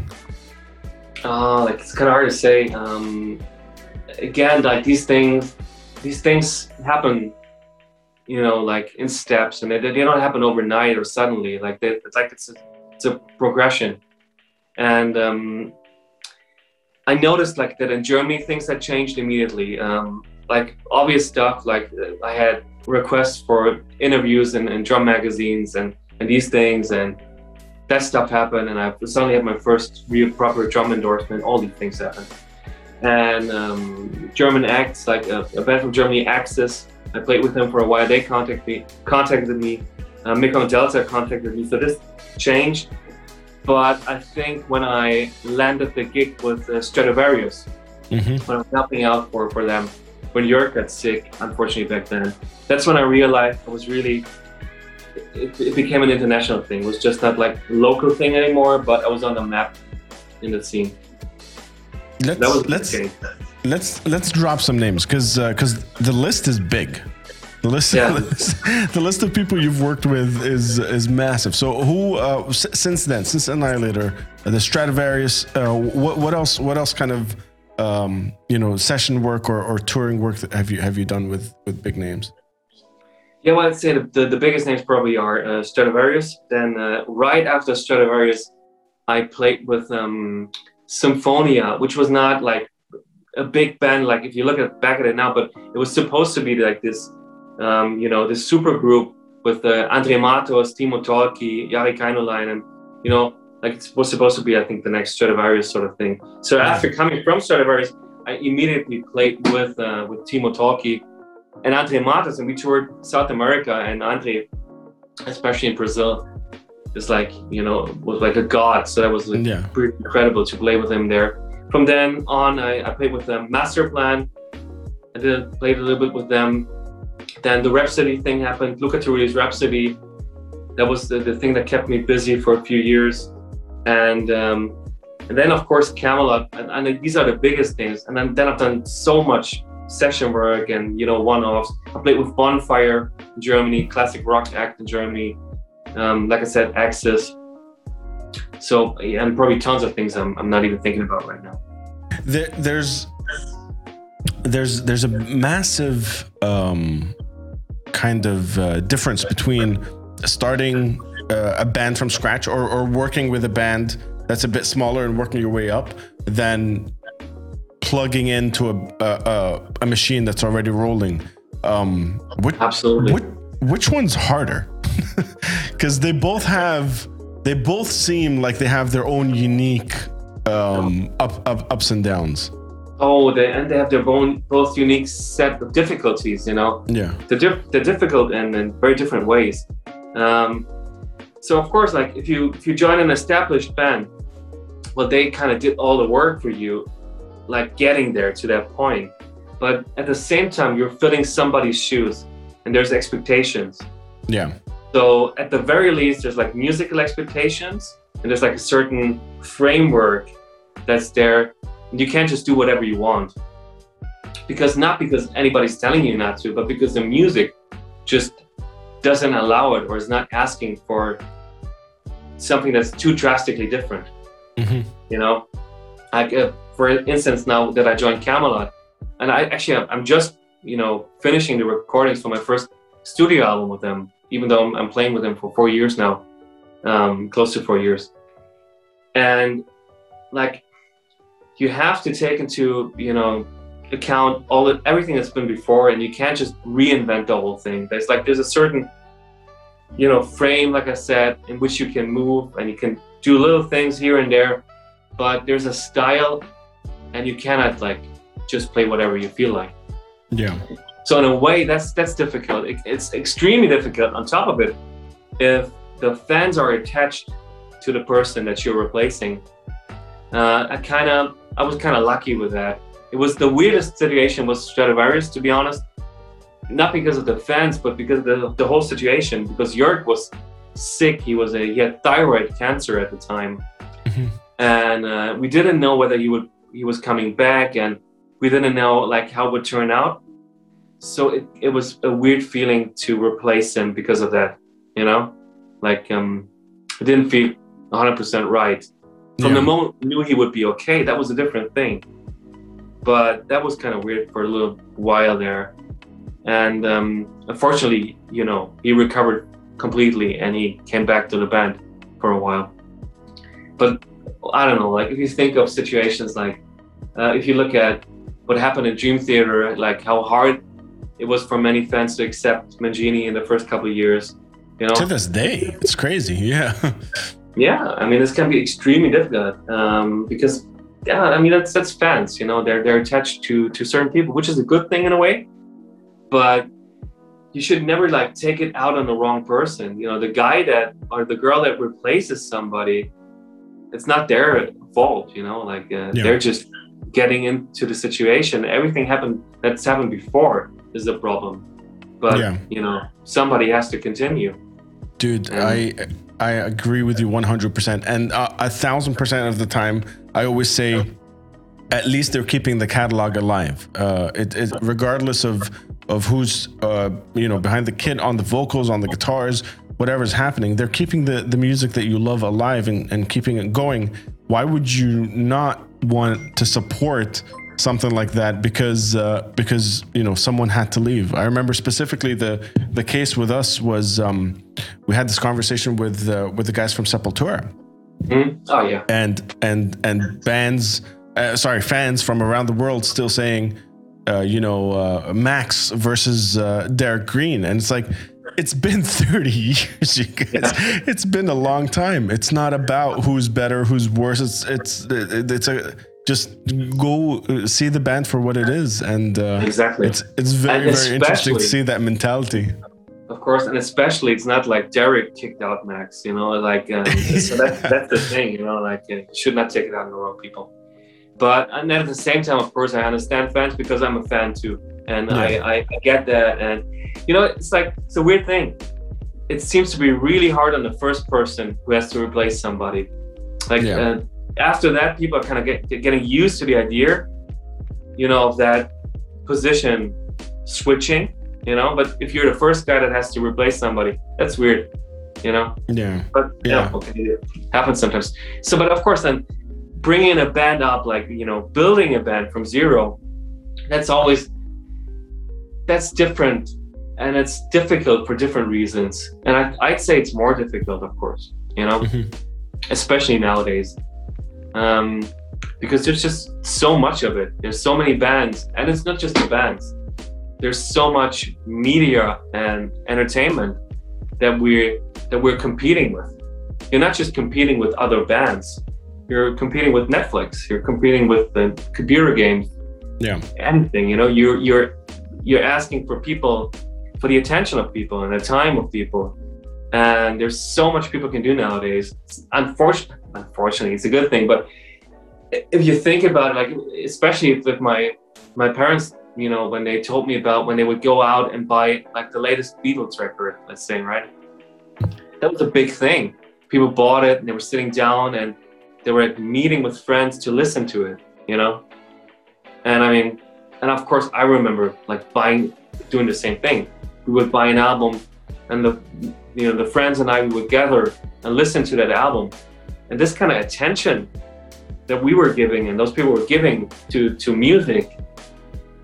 Uh, like it's kind of hard to say. Um, again, like these things, these things happen, you know, like in steps, and they, they don't happen overnight or suddenly. Like they, it's like it's a, it's a progression, and um, I noticed like that in Germany things had changed immediately. Um, like obvious stuff, like uh, I had requests for interviews and, in drum magazines and and these things and that stuff happened and I suddenly had my first real proper drum endorsement. All these things happened. And um, German acts, like a, a band from Germany, Axxis, I played with them for a while. They contacted me, contacted me. Uh, Mekong Delta contacted me. So this changed. But I think when I landed the gig with uh, Stratovarius, Mm-hmm. when I was helping out for, for them, when Jörg got sick, unfortunately back then, that's when I realized I was really it, it became an international thing. It was just not like local thing anymore, but I was on the map in the scene. Let's That was let's okay. let's let's drop some names because because the list is big. The list, Yeah. [LAUGHS] the list of people you've worked with is is massive. So who uh, s- since then, since Annihilator, uh, the Stratovarius, uh, what what else what else kind of um, you know session work or, or touring work that have you have you done with with big names? Yeah, well, I'd say the, the, the biggest names probably are uh, Stratovarius. Then uh, right after Stratovarius, I played with um, Symphonia, which was not like a big band. Like if you look at back at it now, but it was supposed to be like this, um, you know, this super group with uh, Andre Matos, Timo Tolki, Jari Kainulainen, you know, like it was supposed to be, I think, the next Stratovarius sort of thing. So after coming from Stratovarius, I immediately played with uh, with Timo Tolki and Andre Matos, and we toured South America. And Andre, especially in Brazil, is like you know was like a god. So that was like, Yeah. pretty incredible to play with him there. From then on, I, I played with them. Master Plan. I did played a little bit with them. Then the Rhapsody thing happened. Luca Turilli's Rhapsody. that was the, the thing that kept me busy for a few years. And um, and then of course Kamelot, and, and these are the biggest things. And then, then I've done so much session work and you know one-offs. I played with Bonfire in Germany, classic rock act in Germany. Um, like I said, Axxis. So and probably tons of things I'm, I'm not even thinking about right now. There, there's there's there's a massive um, kind of uh, difference between starting uh, a band from scratch or, or working with a band that's a bit smaller and working your way up than plugging into a a, a machine that's already rolling. Um, which, Absolutely. Which, which one's harder? [LAUGHS] Because they both have, they both seem like they have their own unique um, up, up, ups and downs. Oh, they, and they have their own both unique set of difficulties. You know. Yeah. They're, diff- they're difficult and in very different ways. Um, so of course, like if you if you join an established band, well, they kind of did all the work for you, like getting there to that point. But at the same time, you're filling somebody's shoes, and there's expectations. Yeah. So at the very least, there's like musical expectations, and there's like a certain framework that's there. You can't just do whatever you want, because not because anybody's telling you not to, but because the music just doesn't allow it or is not asking for something that's too drastically different. Mm-hmm. You know, like uh, for instance, now that I joined Kamelot, and I actually I'm just you know finishing the recordings for my first studio album with them, even though I'm, I'm playing with them for four years now, um, close to four years, and like you have to take into you know account all the, everything that's been before and you can't just reinvent the whole thing there's like there's a certain you know frame like i said in which you can move and you can do little things here and there but there's a style and you cannot like just play whatever you feel like. Yeah. So in a way that's that's difficult. It, it's extremely difficult. On top of it if the fans are attached to the person that you're replacing uh, i kind of i was kind of lucky with that. It was the weirdest situation with Stratovarius, to be honest. Not because of the fans, but because of the, the whole situation. Because Jörg was sick. He was a he had thyroid cancer at the time, mm-hmm. and uh, we didn't know whether he would he was coming back, and we didn't know like how it would turn out. So it, it was a weird feeling to replace him because of that. You know, like um, it didn't feel 100% right. From yeah. the moment we knew he would be okay, that was a different thing but that was kind of weird for a little while there. And um, unfortunately, you know, he recovered completely and he came back to the band for a while. But I don't know, like if you think of situations like, uh, if you look at what happened in Dream Theater, like how hard it was for many fans to accept Mangini in the first couple of years, you know. To this day, it's crazy. [LAUGHS] Yeah. yeah, I mean, this can be extremely difficult um, because yeah, I mean that's that's fans. You know, they're they're attached to to certain people, which is a good thing in a way. But you should never like take it out on the wrong person. You know, the guy that or the girl that replaces somebody, it's not their fault. You know, like uh, yeah. they're just getting into the situation. Everything happened that's happened before is the problem. But yeah. you know, somebody has to continue. Dude, and, I I agree with you 100%. And uh, a thousand percent of the time, I always say, at least they're keeping the catalog alive. Uh, it, it, regardless of of who's uh, you know behind the kit, on the vocals, on the guitars, whatever's happening, they're keeping the the music that you love alive and, and keeping it going. Why would you not want to support something like that because uh, because you know someone had to leave. I remember specifically the the case with us was um, we had this conversation with uh, with the guys from Sepultura. Mm. Oh yeah. And and and bands, uh, sorry, fans from around the world still saying, uh, you know, uh, Max versus uh, Derrick Green, and it's like. It's been [LAUGHS] 30 years, you guys. Yeah. It's been a long time. It's not about who's better, who's worse. It's it's it's a just go uh, see the band for what it is and uh, exactly it's it's very very interesting to see that mentality of course and especially it's not like derrick kicked out max you know like um, so that, [LAUGHS] that's the thing you know like you should not take it out on the wrong people but and at the same time of course i understand fans because i'm a fan too and yeah. I, I, I get that and you know it's like it's a weird thing it seems to be really hard on the first person who has to replace somebody. Like Yeah. uh, after that, people are kind of get, getting used to the idea, you know, of that position switching. You know, but if you're the first guy that has to replace somebody, that's weird. You know, Yeah. but Yeah. yeah, okay, it happens sometimes. So, but of course, then bringing a band up, like you know, building a band from zero, that's always that's different, and it's difficult for different reasons. And I, I'd say it's more difficult, of course, you know, Mhm. especially nowadays, um, because there's just so much of it. There's so many bands, and it's not just the bands. There's so much media and entertainment that we're that we're competing with. You're not just competing with other bands. You're competing with Netflix. You're competing with the computer games. Yeah. Anything. You know, you're you're you're asking for people, for the attention of people and the time of people. And there's so much people can do nowadays. Unfortunately, unfortunately, it's a good thing. But if you think about it, like especially with my my parents, you know, when they told me about when they would go out and buy like the latest Beatles record, let's say, right? That was a big thing. People bought it and they were sitting down and they were meeting with friends to listen to it, you know? And I mean, and of course I remember like buying doing the same thing. We would buy an album and the you know the friends and I we would gather and listen to that album. And this kind of attention that we were giving and those people were giving to to music,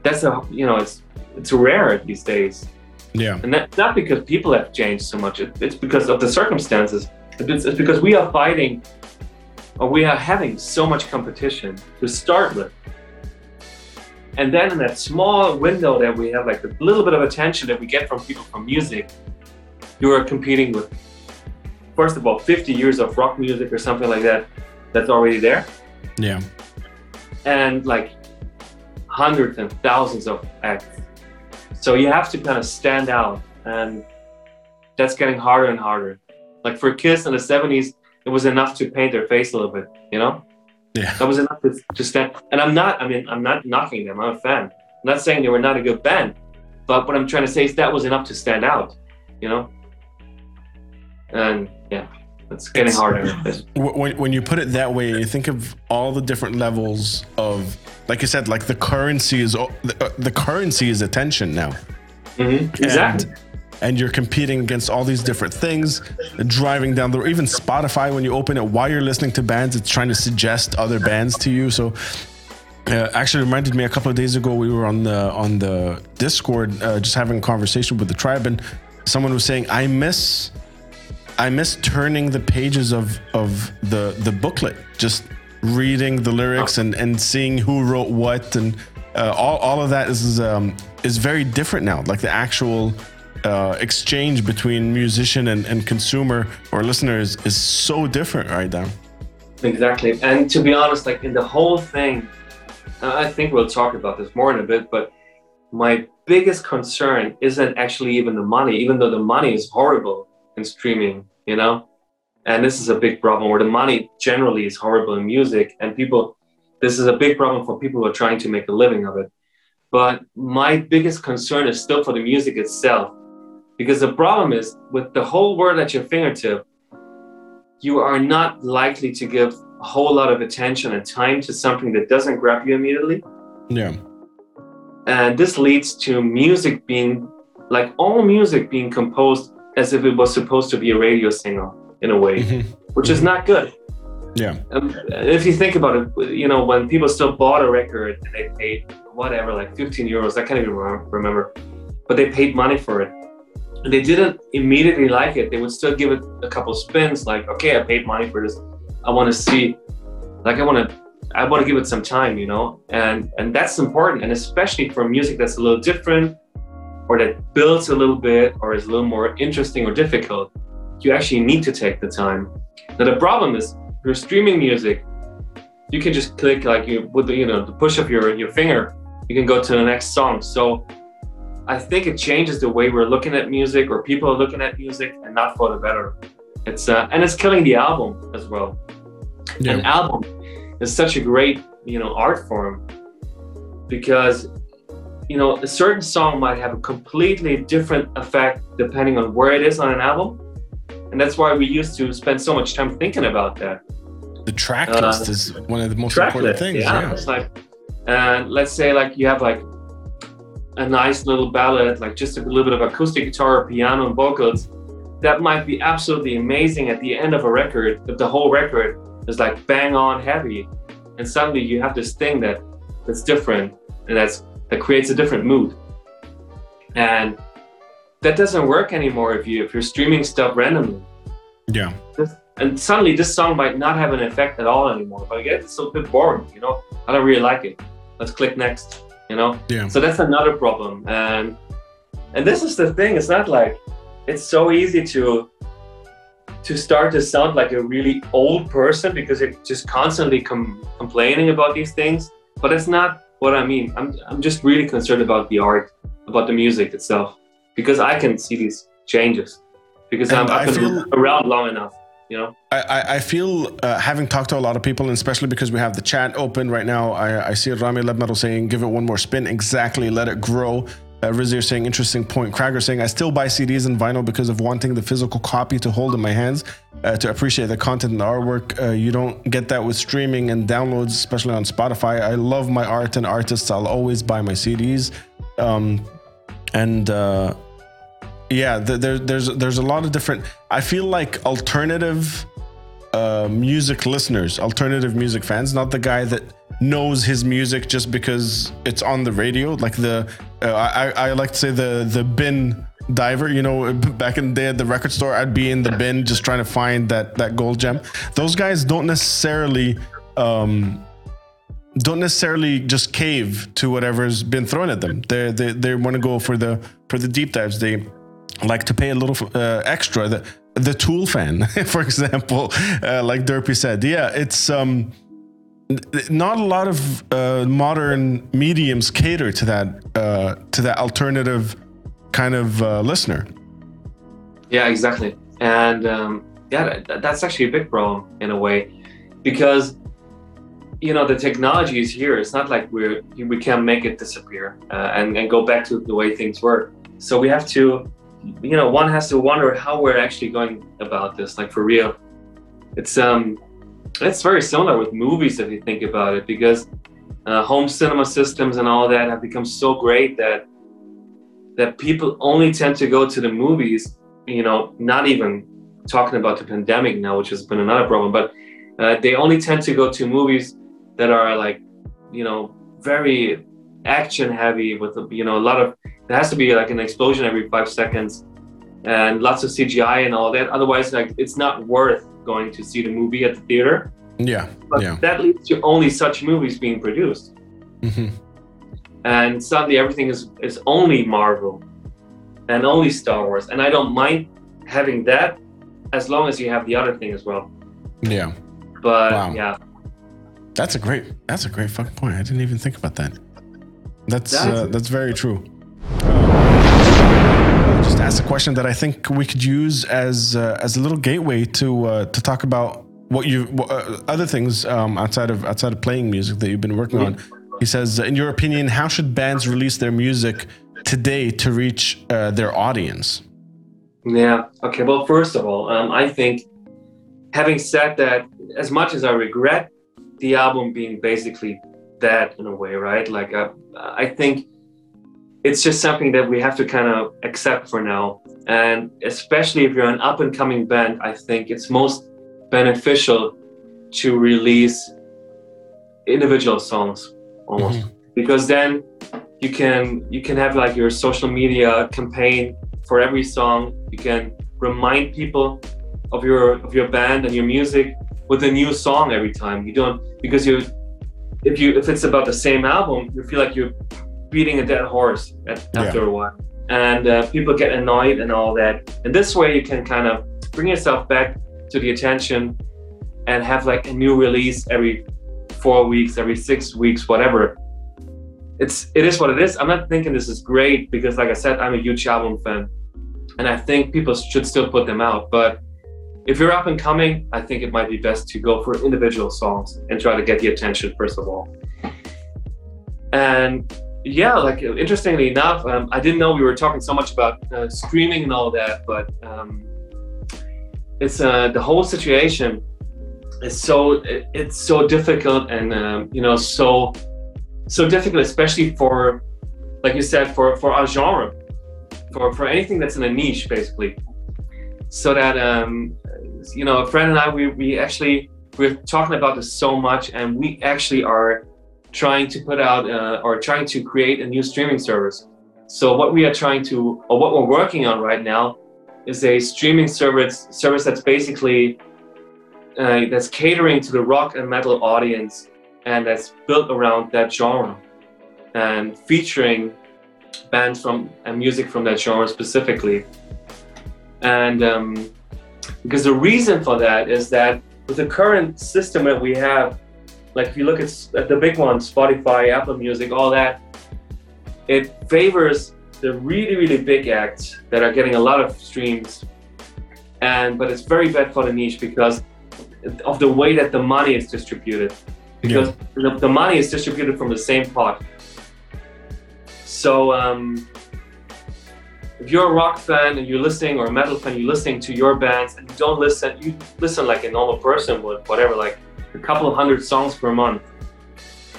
that's a you know, it's it's rare these days. Yeah. And that's not because people have changed so much. It- It's because of the circumstances. It's, it's because we are fighting we are having so much competition to start with. And then in that small window that we have, like the little bit of attention that we get from people from music, you are competing with, first of all, 50 years of rock music or something like that that's already there Yeah. and like hundreds and thousands of acts. So you have to kind of stand out, and that's getting harder and harder. Like for Kiss in the 70s, it was enough to paint their face a little bit, you know? Yeah. That was enough to, to stand. And I'm not, I mean, I'm not knocking them, I'm a fan. I'm not saying they were not a good band, but what I'm trying to say is that was enough to stand out, you know? And yeah, it's getting It's- harder. [LAUGHS] When, when you put it that way, you think of all the different levels of, like you said, like the currency is the, uh, the currency is attention now, Mhm, Exactly. and, and you're competing against all these different things, driving down the or even Spotify when you open it while you're listening to bands, it's trying to suggest other bands to you. So. Uh, actually reminded me a couple of days ago we were on the on the discord uh, just having a conversation with the tribe and someone was saying i miss I miss turning the pages of of the the booklet, just reading the lyrics and and seeing who wrote what, and uh, all all of that is um, is very different now. Like the actual uh, exchange between musician and, and consumer or listener is, is so different right now. Exactly. And to be honest, like in the whole thing, I think we'll talk about this more in a bit, but my biggest concern isn't actually even the money, even though the money is horrible in streaming, you know? And this is a big problem where the money generally is horrible in music and people, this is a big problem for people who are trying to make a living of it. But my biggest concern is still for the music itself. Because the problem is with the whole world at your fingertip, you are not likely to give a whole lot of attention and time to something that doesn't grab you immediately. Yeah, And this leads to music being like all music being composed as if it was supposed to be a radio signal in a way, Mhm. which is not good. yeah, Um, if you think about it, you know, when people still bought a record and they paid whatever, like 15 euros, I can't even remember, but they paid money for it. They didn't immediately like it. They would still give it a couple spins, like, okay, I paid money for this. I want to see, like, I want to, I want to give it some time, you know, and and that's important, and especially for music that's a little different, or that builds a little bit, or is a little more interesting or difficult. You actually need to take the time. Now the problem is you're streaming music, you can just click like you with the you know the push of your your finger, you can go to the next song. So I think it changes the way we're looking at music or people are looking at music and not for the better. It's uh, and it's killing the album as well. An album is such a great you know art form because you know, a certain song might have a completely different effect depending on where it is on an album. And that's why we used to spend so much time thinking about that. The track uh, list is one of the most important list, things. Yeah. yeah. It's like, and let's say like you have like a nice little ballad, like just a little bit of acoustic guitar, piano, and vocals. That might be absolutely amazing at the end of a record, but the whole record is like bang on heavy. And suddenly you have this thing that that's different and that's that creates a different mood. And that doesn't work anymore if you if you're streaming stuff randomly. Yeah. And suddenly this song might not have an effect at all anymore. But again, it's a bit boring, you know. I don't really like it. Let's click next. You know? Yeah. So that's another problem. And and this is the thing, it's not like it's so easy to to start to sound like a really old person because you're just constantly com- complaining about these things. But it's not what I mean. I'm, I'm just really concerned about the art, about the music itself, because I can see these changes because and I'm, I've been feel, around long enough. Know? I, I feel uh, having talked to a lot of people, and especially because we have the chat open right now, I, I see Rami Lebmetal saying, give it one more spin. Exactly, let it grow. Uh, saying, interesting point. Krager saying, I still buy CDs and vinyl because of wanting the physical copy to hold in my hands uh, to appreciate the content and the artwork. Uh, you don't get that with streaming and downloads, especially on Spotify. I love my art and artists. I'll always buy my CDs. Um, and uh, yeah, the, there, there's there's a lot of different. I feel like alternative uh, music listeners, alternative music fans, not the guy that knows his music just because it's on the radio. Like the uh, I, I like to say the the bin diver you know [LAUGHS] back in the day at the record store i'd be in the bin just trying to find that that gold gem those guys don't necessarily um don't necessarily just cave to whatever's been thrown at them they they, they want to go for the for the deep dives they like to pay a little uh, extra the the tool fan [LAUGHS] for example uh, like derpy said yeah it's um not a lot of uh, modern mediums cater to that uh, to that alternative kind of uh, listener. Yeah, exactly, and um, yeah, that, that's actually a big problem in a way, because you know the technology is here. It's not like we're we can't make it disappear uh, and and go back to the way things were. So we have to, you know, one has to wonder how we're actually going about this, like for real. It's um it's very similar with movies if you think about it, because uh, home cinema systems and all that have become so great that that people only tend to go to the movies. You know, not even talking about the pandemic now, which has been another problem, but uh, they only tend to go to movies that are like, you know, very action heavy with you know a lot of there has to be like an explosion every five seconds and lots of CGI and all that. Otherwise, like it's not worth going to see the movie at the theater. Yeah. But yeah. that leads to only such movies being produced. Mm-hmm. And suddenly everything is, is only Marvel and only Star Wars. And I don't mind having that as long as you have the other thing as well. Yeah. But wow. yeah. That's a great that's a great fucking point. I didn't even think about that. That's that's, uh, that's very true. Uh, just ask a question that I think we could use as uh, as a little gateway to uh, to talk about what you uh, other things um, outside of outside of playing music that you've been working on. He says, in your opinion, how should bands release their music today to reach uh, their audience? Yeah. Okay. Well, first of all, um, I think having said that, as much as I regret the album being basically that in a way, right? Like, uh, I think it's just something that we have to kind of accept for now. And especially if you're an up and coming band, I think it's most beneficial to release individual songs almost mm-hmm. because then you can you can have like your social media campaign for every song you can remind people of your of your band and your music with a new song every time you don't because you if you if it's about the same album you feel like you're beating a dead horse at, after yeah. a while and uh, people get annoyed and all that and this way you can kind of bring yourself back to the attention and have like a new release every four weeks, every six weeks, whatever. It's it is what it is. I'm not thinking this is great because, like I said, I'm a huge album fan, and I think people should still put them out. But if you're up and coming, I think it might be best to go for individual songs and try to get the attention first of all. And yeah, like interestingly enough, um, I didn't know we were talking so much about uh, streaming and all that, but um, it's uh, the whole situation is so it, it's so difficult and um, you know so so difficult, especially for like you said for for our genre, for for anything that's in a niche, basically. So that um, you know, a friend and I, we we actually we're talking about this so much, and we actually are trying to put out uh, or trying to create a new streaming service. So what we are trying to, or what we're working on right now, is a streaming service service that's basically uh, that's catering to the rock and metal audience, and that's built around that genre, and featuring bands from and music from that genre specifically. And um, because the reason for that is that with the current system that we have, like if you look at, at the big ones, Spotify, Apple Music, all that, it favors the really, really big acts that are getting a lot of streams. And but it's very bad for the niche because of the way that the money is distributed. Because yeah. the, the, money is distributed from the same pot. So um, if you're a rock fan and you're listening, or a metal fan, you're listening to your bands, and you don't listen, you listen like a normal person would, whatever, like a couple of hundred songs per month,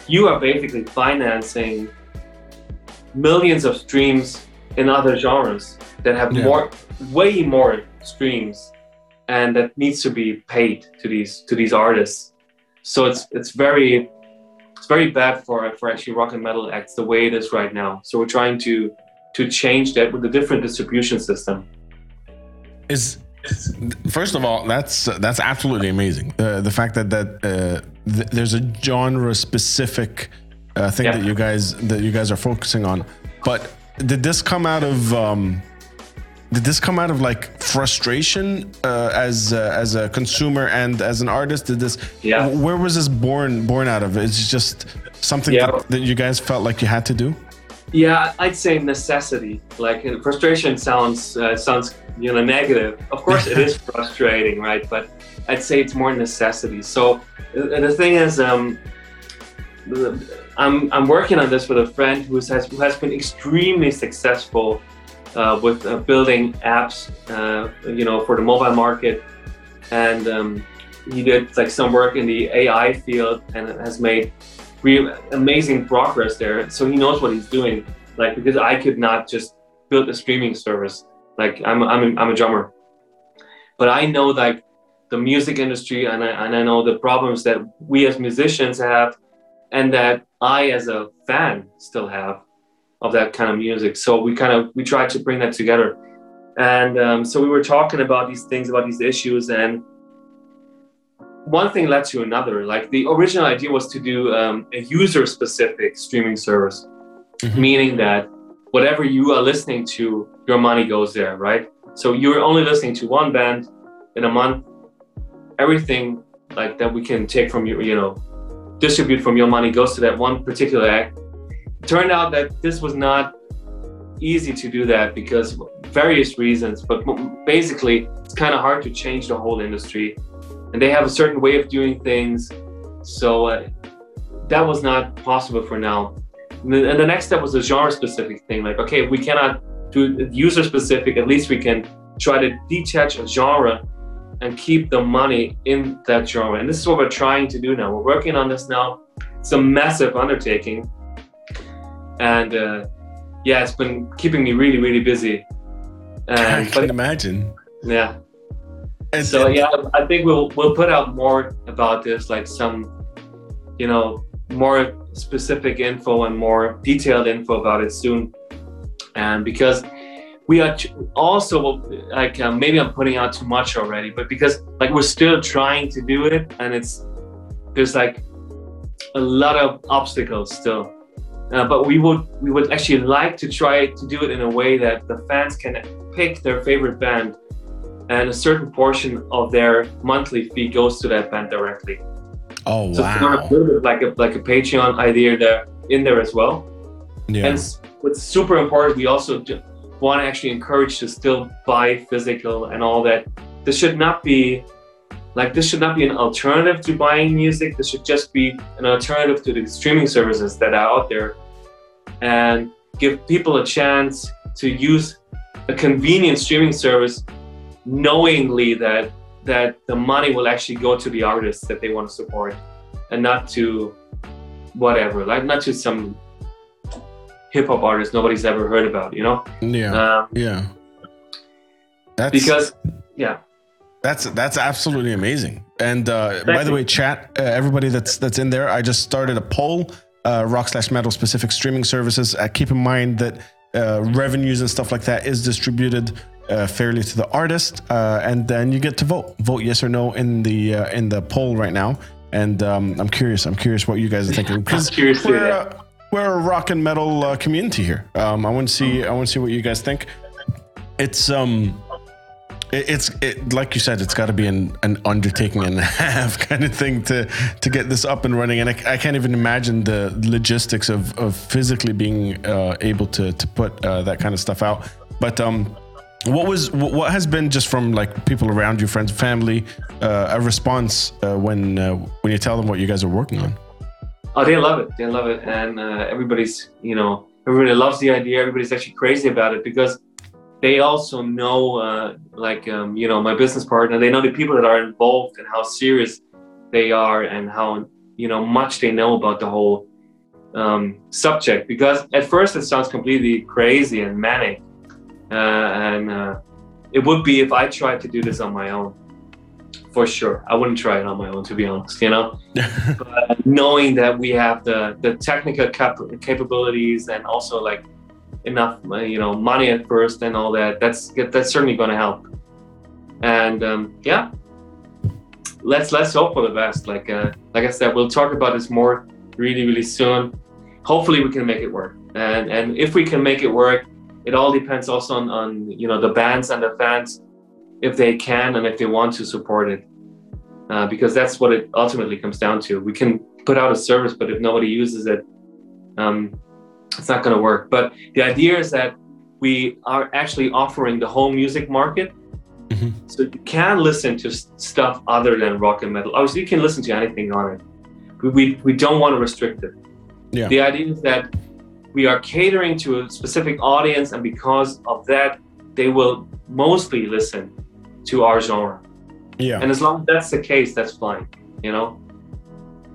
you are basically financing millions of streams in other genres that have yeah. more, way more streams, and that needs to be paid to these to these artists. So it's it's very it's very bad for for actually rock and metal acts the way it is right now. So we're trying to to change that with a different distribution system. Is First of all, that's that's absolutely amazing. Uh, the fact that that uh, th- there's a genre specific uh, thing yeah. that you guys that you guys are focusing on. But did this come out of um, did this come out of like frustration uh, as uh, as a consumer and as an artist? Did this? Yeah. Where was this born born out of? It's just something yeah. that, that you guys felt like you had to do. Yeah, I'd say necessity. Like frustration sounds uh, sounds you know negative. Of course, it is [LAUGHS] frustrating, right? But I'd say it's more necessity. So the thing is, um, I'm I'm working on this with a friend who has who has been extremely successful uh, with uh, building apps, uh, you know, for the mobile market, and um, he did like some work in the AI field and has made real amazing progress there. So he knows what he's doing. Like because I could not just build a streaming service. Like I'm I'm a, I'm a drummer, but I know like the music industry and I, and I know the problems that we as musicians have, and that I as a fan still have of that kind of music. So we kind of we tried to bring that together, and um, so we were talking about these things about these issues and one thing led to another. Like the original idea was to do um, a user specific streaming service, mm-hmm. meaning that whatever you are listening to, your money goes there, right? So you're only listening to one band in a month. Everything like that we can take from you, you know, distribute from your money goes to that one particular act. It turned out that this was not easy to do that because various reasons, but basically it's kind of hard to change the whole industry and they have a certain way of doing things. So uh, that was not possible for now. And the, and the next step was a genre specific thing. Like, okay, we cannot do user specific, at least we can try to detach a genre and keep the money in that genre. And this is what we're trying to do now. We're working on this now. It's a massive undertaking. And uh, yeah, it's been keeping me really, really busy. And, I can imagine. Yeah. And, so yeah, I think we'll we'll put out more about this, like some, you know, more specific info and more detailed info about it soon. And because we are also like uh, maybe I'm putting out too much already, but because like we're still trying to do it, and it's there's like a lot of obstacles still. Uh, but we would we would actually like to try to do it in a way that the fans can pick their favorite band and a certain portion of their monthly fee goes to that band directly. Oh so wow! it's kind of a little bit like a like a Patreon idea there in there as well. Yeah. And what's super important, we also want to actually encourage to still buy physical and all that. This should not be like this should not be an alternative to buying music. This should just be an alternative to the streaming services that are out there. and give people a chance to use a convenient streaming service knowingly that that the money will actually go to the artists that they want to support and not to whatever like not to some hip hop artist nobody's ever heard about you know Yeah. um, yeah. That's because yeah That's that's absolutely amazing. And uh, by the way, chat, uh, everybody that's that's in there, I just started a poll. Uh, rock slash metal specific streaming services. Uh, keep in mind that uh, revenues and stuff like that is distributed uh, fairly to the artist, uh, and then you get to vote. Vote yes or no in the uh, in the poll right now. And um, I'm curious. I'm curious what you guys are thinking [LAUGHS] because curious to hear we're, uh, we're a rock and metal uh, community here. Um, I want to see. I want to see what you guys think. It's um it- it's it, like you said it's got to be an, an undertaking and [LAUGHS] a half kind of thing to to get this up and running and i, I can't even imagine the logistics of, of physically being uh, able to to put uh, that kind of stuff out but um what was what has been just from like people around you friends family uh, a response uh, when uh, when you tell them what you guys are working on Oh, they love it. They love it, and uh, everybody's you know everybody loves the idea. Everybody's actually crazy about it because they also know uh, like um, you know my business partner. They know the people that are involved and how serious they are and how you know much they know about the whole um, subject. Because at first it sounds completely crazy and manic, uh, and uh, it would be if I tried to do this on my own. For sure, I wouldn't try it on my own, to be honest. You know, [LAUGHS] but knowing that we have the the technical cap- capabilities and also like enough uh, you know money at first and all that that's that's certainly going to help. And um, yeah. Let's let's hope for the best. Like uh, like i said we'll talk about this more really really soon. Hopefully we can make it work. And and if we can make it work it all depends also on, on you know the bands and the fans if they can and if they want to support it uh, because that's what it ultimately comes down to. We can put out a service, but if nobody uses it, um, it's not going to work. But the idea is that we are actually offering the whole music market. Mhm. So you can listen to stuff other than rock and metal. Obviously, you can listen to anything on it. We, we, we don't want to restrict it. Yeah. The idea is that we are catering to a specific audience, and because of that, they will mostly listen to our genre. yeah And as long as that's the case, that's fine. You know?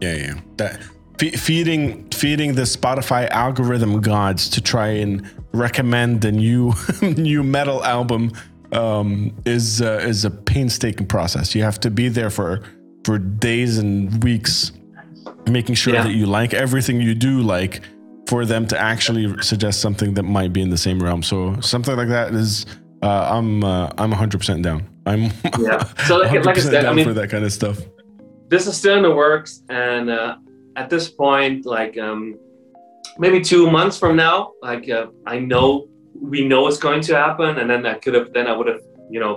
Yeah, yeah. That fe- feeding feeding the Spotify algorithm gods to try and recommend the new [LAUGHS] new metal album um, is uh, is a painstaking process. You have to be there for for days and weeks, making sure Yeah. that you like everything you do like for them to actually suggest something that might be in the same realm. So something like that is uh, I'm uh, I'm 100% down. I'm Yeah. [LAUGHS] So like, like I 100% said, I down mean, for that kind of stuff. this is still in the works, and uh, at this point, like um, maybe two months from now, like uh, I know we know it's going to happen, and then I could have, then I would have, you know,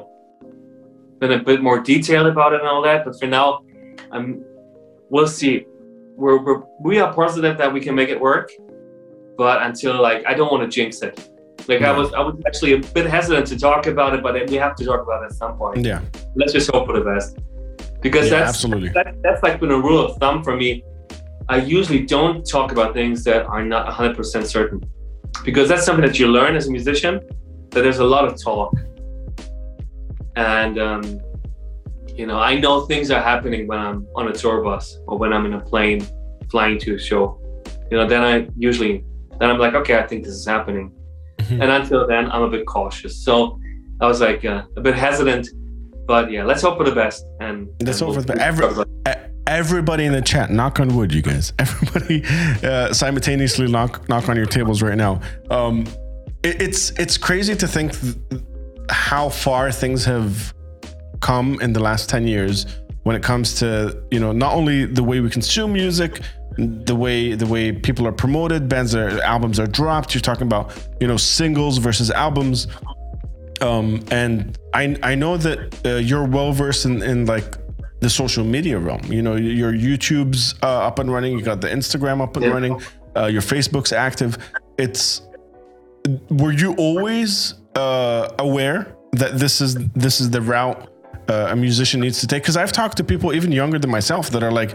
been a bit more detailed about it and all that. But for now, I'm, we'll see. We're, we're we are positive that we can make it work, but until like I don't want to jinx it. Like I was, I was actually a bit hesitant to talk about it, but we have to talk about it at some point. Yeah, Let's just hope for the best, because yeah that's absolutely. that, that's like been a rule of thumb for me. I usually don't talk about things that are not 100% certain because that's something that you learn as a musician that there's a lot of talk. And, um, you know, I know things are happening when I'm on a tour bus or when I'm in a plane flying to a show. You know, then I usually, then I'm like, okay, I think this is happening. Mhm. And until then, I'm a bit cautious. So I was like uh, a bit hesitant. But yeah, let's hope for the best. And Let's and hope for the best. Every- Everybody in the chat, knock on wood, you guys. [LAUGHS] Everybody uh, simultaneously knock knock on your tables right now. Um, it, it's it's crazy to think th- how far things have come in the last ten years when it comes to you know not only the way we consume music, the way the way people are promoted, bands are albums are dropped. You're talking about you know singles versus albums um, and I I know that uh, you're well versed in, in like the social media realm. You know, your YouTube's uh, up and running. You got the Instagram up and Yeah. running. Uh, your Facebook's active. It's were you always uh, aware that this is this is the route uh, a musician needs to take? Because I've talked to people even younger than myself that are like,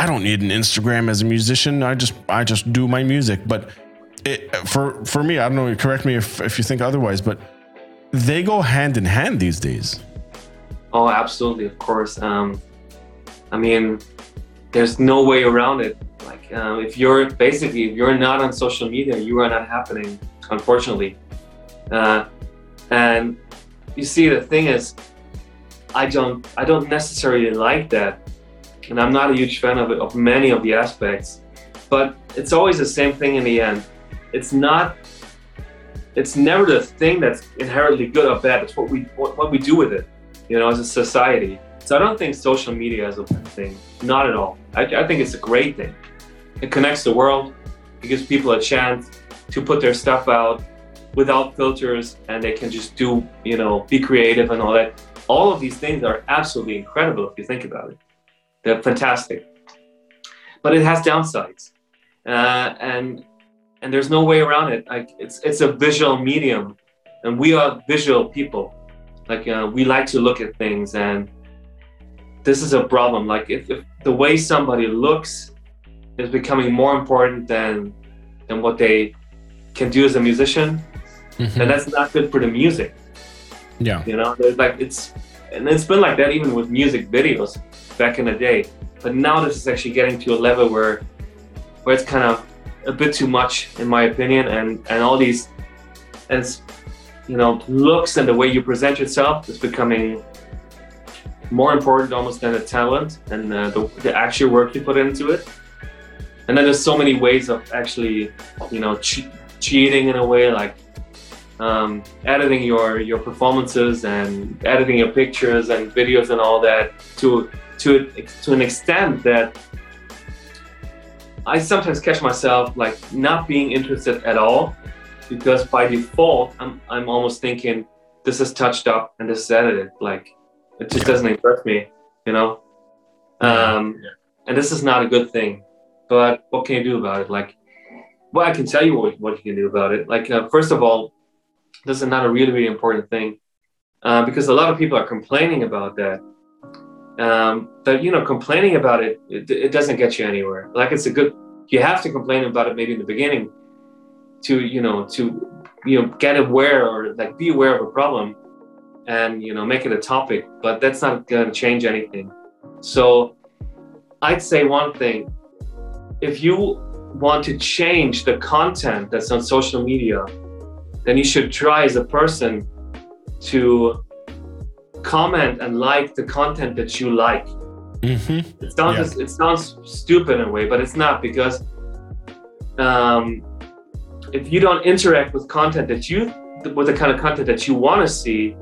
I don't need an Instagram as a musician. I just I just do my music. But it, for for me, I don't know. Correct me if if you think otherwise, but they go hand in hand these days. Oh, absolutely, of course. Um, I mean, there's no way around it. Like, um, if you're basically if you're not on social media, you are not happening. Unfortunately, uh, and you see, the thing is, I don't I don't necessarily like that, and I'm not a huge fan of of many of the aspects. But it's always the same thing in the end. It's not. It's never the thing that's inherently good or bad. It's what we what, what we do with it, you know, as a society. So I don't think social media is a bad thing. Not at all. I, I think it's a great thing. It connects the world. It gives people a chance to put their stuff out without filters and they can just do, you know, be creative and all that. All of these things are absolutely incredible if you think about it. They're fantastic. But it has downsides. Uh, and and there's no way around it. Like it's it's a visual medium, and we are visual people. Like uh, we like to look at things, and this is a problem. Like if, if the way somebody looks is becoming more important than than what they can do as a musician, mm-hmm. and that's not good for the music. Yeah, you know, like it's and it's been like that even with music videos back in the day. But now this is actually getting to a level where where it's kind of a bit too much in my opinion, and and all these as you know looks and the way you present yourself is becoming more important almost than the talent and uh, the, the actual work you put into it. And then there's so many ways of actually, you know, che- cheating in a way, like um, editing your your performances and editing your pictures and videos and all that to to to an extent that I sometimes catch myself like not being interested at all because by default I'm I'm almost thinking this is touched up and this is edited. Like it just doesn't impress me you know? Um, yeah. and this is not a good thing but what can you do about it? Like well I can tell you what, what you can do about it. Like uh, first of all this is not a really really important thing uh, because a lot of people are complaining about that um, but you know, complaining about it, it, it doesn't get you anywhere. Like it's a good, you have to complain about it maybe in the beginning, to you know, to you know, get aware or like be aware of a problem, and you know, make it a topic. But that's not going to change anything. So, I'd say one thing: if you want to change the content that's on social media, then you should try as a person to comment and like the content that you like. Mm-hmm. It sounds yeah. it sounds stupid in a way, but it's not because um, if you don't interact with content that you with the kind of content that you want to see,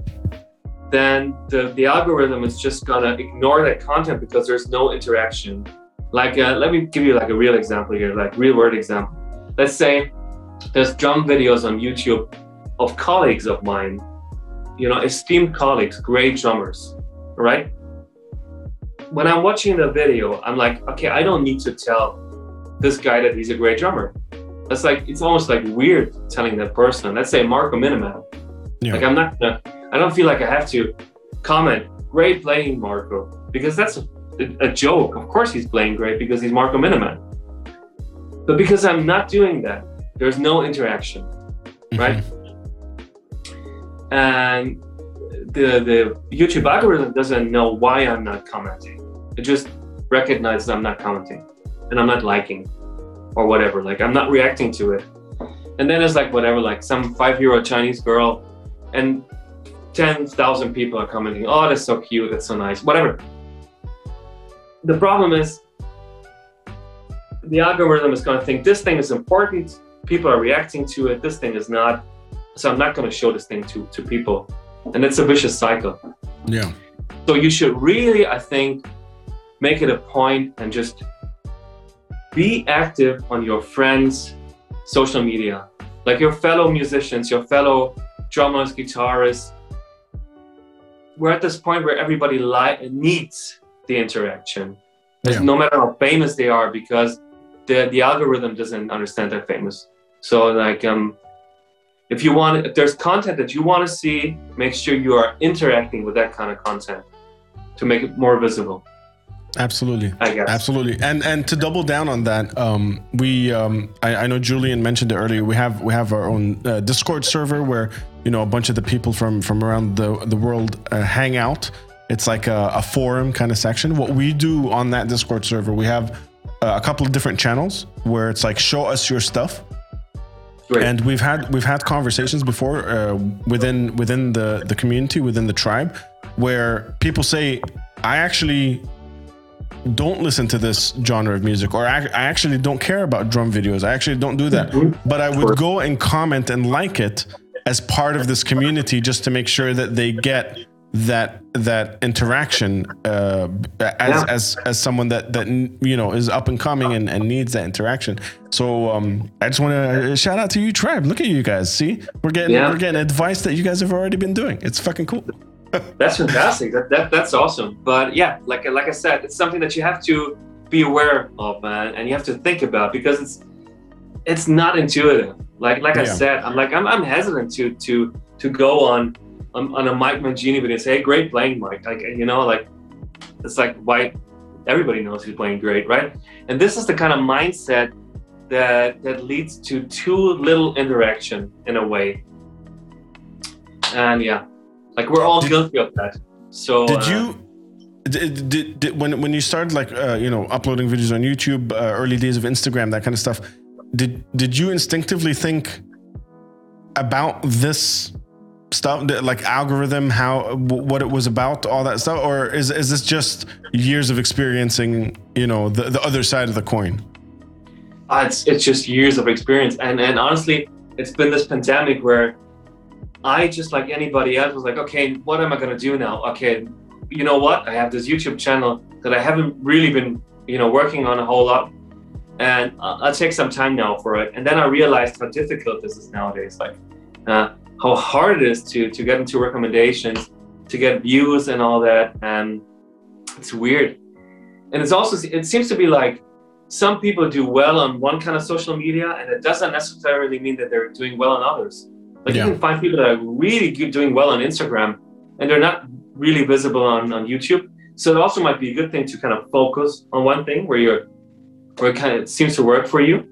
then the, the algorithm is just gonna ignore that content because there's no interaction. Like, uh, let me give you like a real example here, like real world example. Let's say there's drum videos on YouTube of colleagues of mine you know, esteemed colleagues, great drummers, right? When I'm watching the video, I'm like, okay, I don't need to tell this guy that he's a great drummer. That's like, it's almost like weird telling that person. Let's say Marco Minnemann. Yeah. Like, I'm not gonna, I don't feel like I have to comment, great playing, Marco, because that's a, a joke. Of course, he's playing great because he's Marco Minnemann. But because I'm not doing that, there's no interaction, mm-hmm. right? And the the YouTube algorithm doesn't know why I'm not commenting. It just recognizes I'm not commenting and I'm not liking or whatever. Like I'm not reacting to it. And then it's like whatever, like some five-year-old Chinese girl, and ten thousand people are commenting. Oh, that's so cute. That's so nice. Whatever. The problem is the algorithm is going to think this thing is important. People are reacting to it. This thing is not so I'm not going to show this thing to to people, and it's a vicious cycle. Yeah. So you should really, I think, make it a point and just be active on your friends' social media, like your fellow musicians, your fellow drummers, guitarists. We're at this point where everybody li- needs the interaction, yeah. no matter how famous they are, because the the algorithm doesn't understand they're famous. So like um if you want if there's content that you want to see make sure you are interacting with that kind of content to make it more visible Absolutely, I guess. absolutely, and and to double down on that, um, we um, I, I know Julian mentioned it earlier. We have we have our own uh, Discord server where you know a bunch of the people from from around the the world uh, hang out. It's like a, a forum kind of section. What we do on that Discord server, we have uh, a couple of different channels where it's like show us your stuff And we've had we've had conversations before uh, within within the the community within the tribe where people say i actually don't listen to this genre of music or I, I actually don't care about drum videos. I actually don't do that. But i would go and comment and like it as part of this community just to make sure that they get that that interaction uh, as, Yeah. as as someone that that you know is up and coming and, and needs that interaction. So um, I just want to shout out to you, tribe. Look at you guys. See, we're getting Yeah. we're getting advice that you guys have already been doing. It's fucking cool. [LAUGHS] That's fantastic. That, that that's awesome. But yeah, like like I said, it's something that you have to be aware of, man, and you have to think about because it's it's not intuitive. Like like I said, I'm like I'm, I'm hesitant to to to go on on, on a Mike Mangini video say, hey, great playing, Mike. Like you know, like it's like why everybody knows he's playing great, right? And this is the kind of mindset that that leads to too little interaction in a way. And yeah, like we're all Did- guilty of that. So Did uh, you? Did, did, did when when you started like uh, you know uploading videos on YouTube, uh, early days of Instagram, that kind of stuff, did did you instinctively think about this stuff, like algorithm, how what it was about, all that stuff, or is is this just years of experiencing, you know, the the other side of the coin? Uh, it's it's just years of experience, and and honestly, it's been this pandemic where I just like anybody else was like, okay, what am I gonna do now? Okay, you know what? I have this YouTube channel that I haven't really been, you know, working on a whole lot, and I'll I'll take some time now for it. And then I realized how difficult this is nowadays. Like, uh, how hard it is to to get into recommendations, to get views and all that, and it's weird. And it's also it seems to be like some people do well on one kind of social media, and it doesn't necessarily mean that they're doing well on others. Like Yeah. you can find people that are really good, doing well on Instagram, and they're not really visible on, on YouTube. So it also might be a good thing to kind of focus on one thing where you're where it kind of seems to work for you.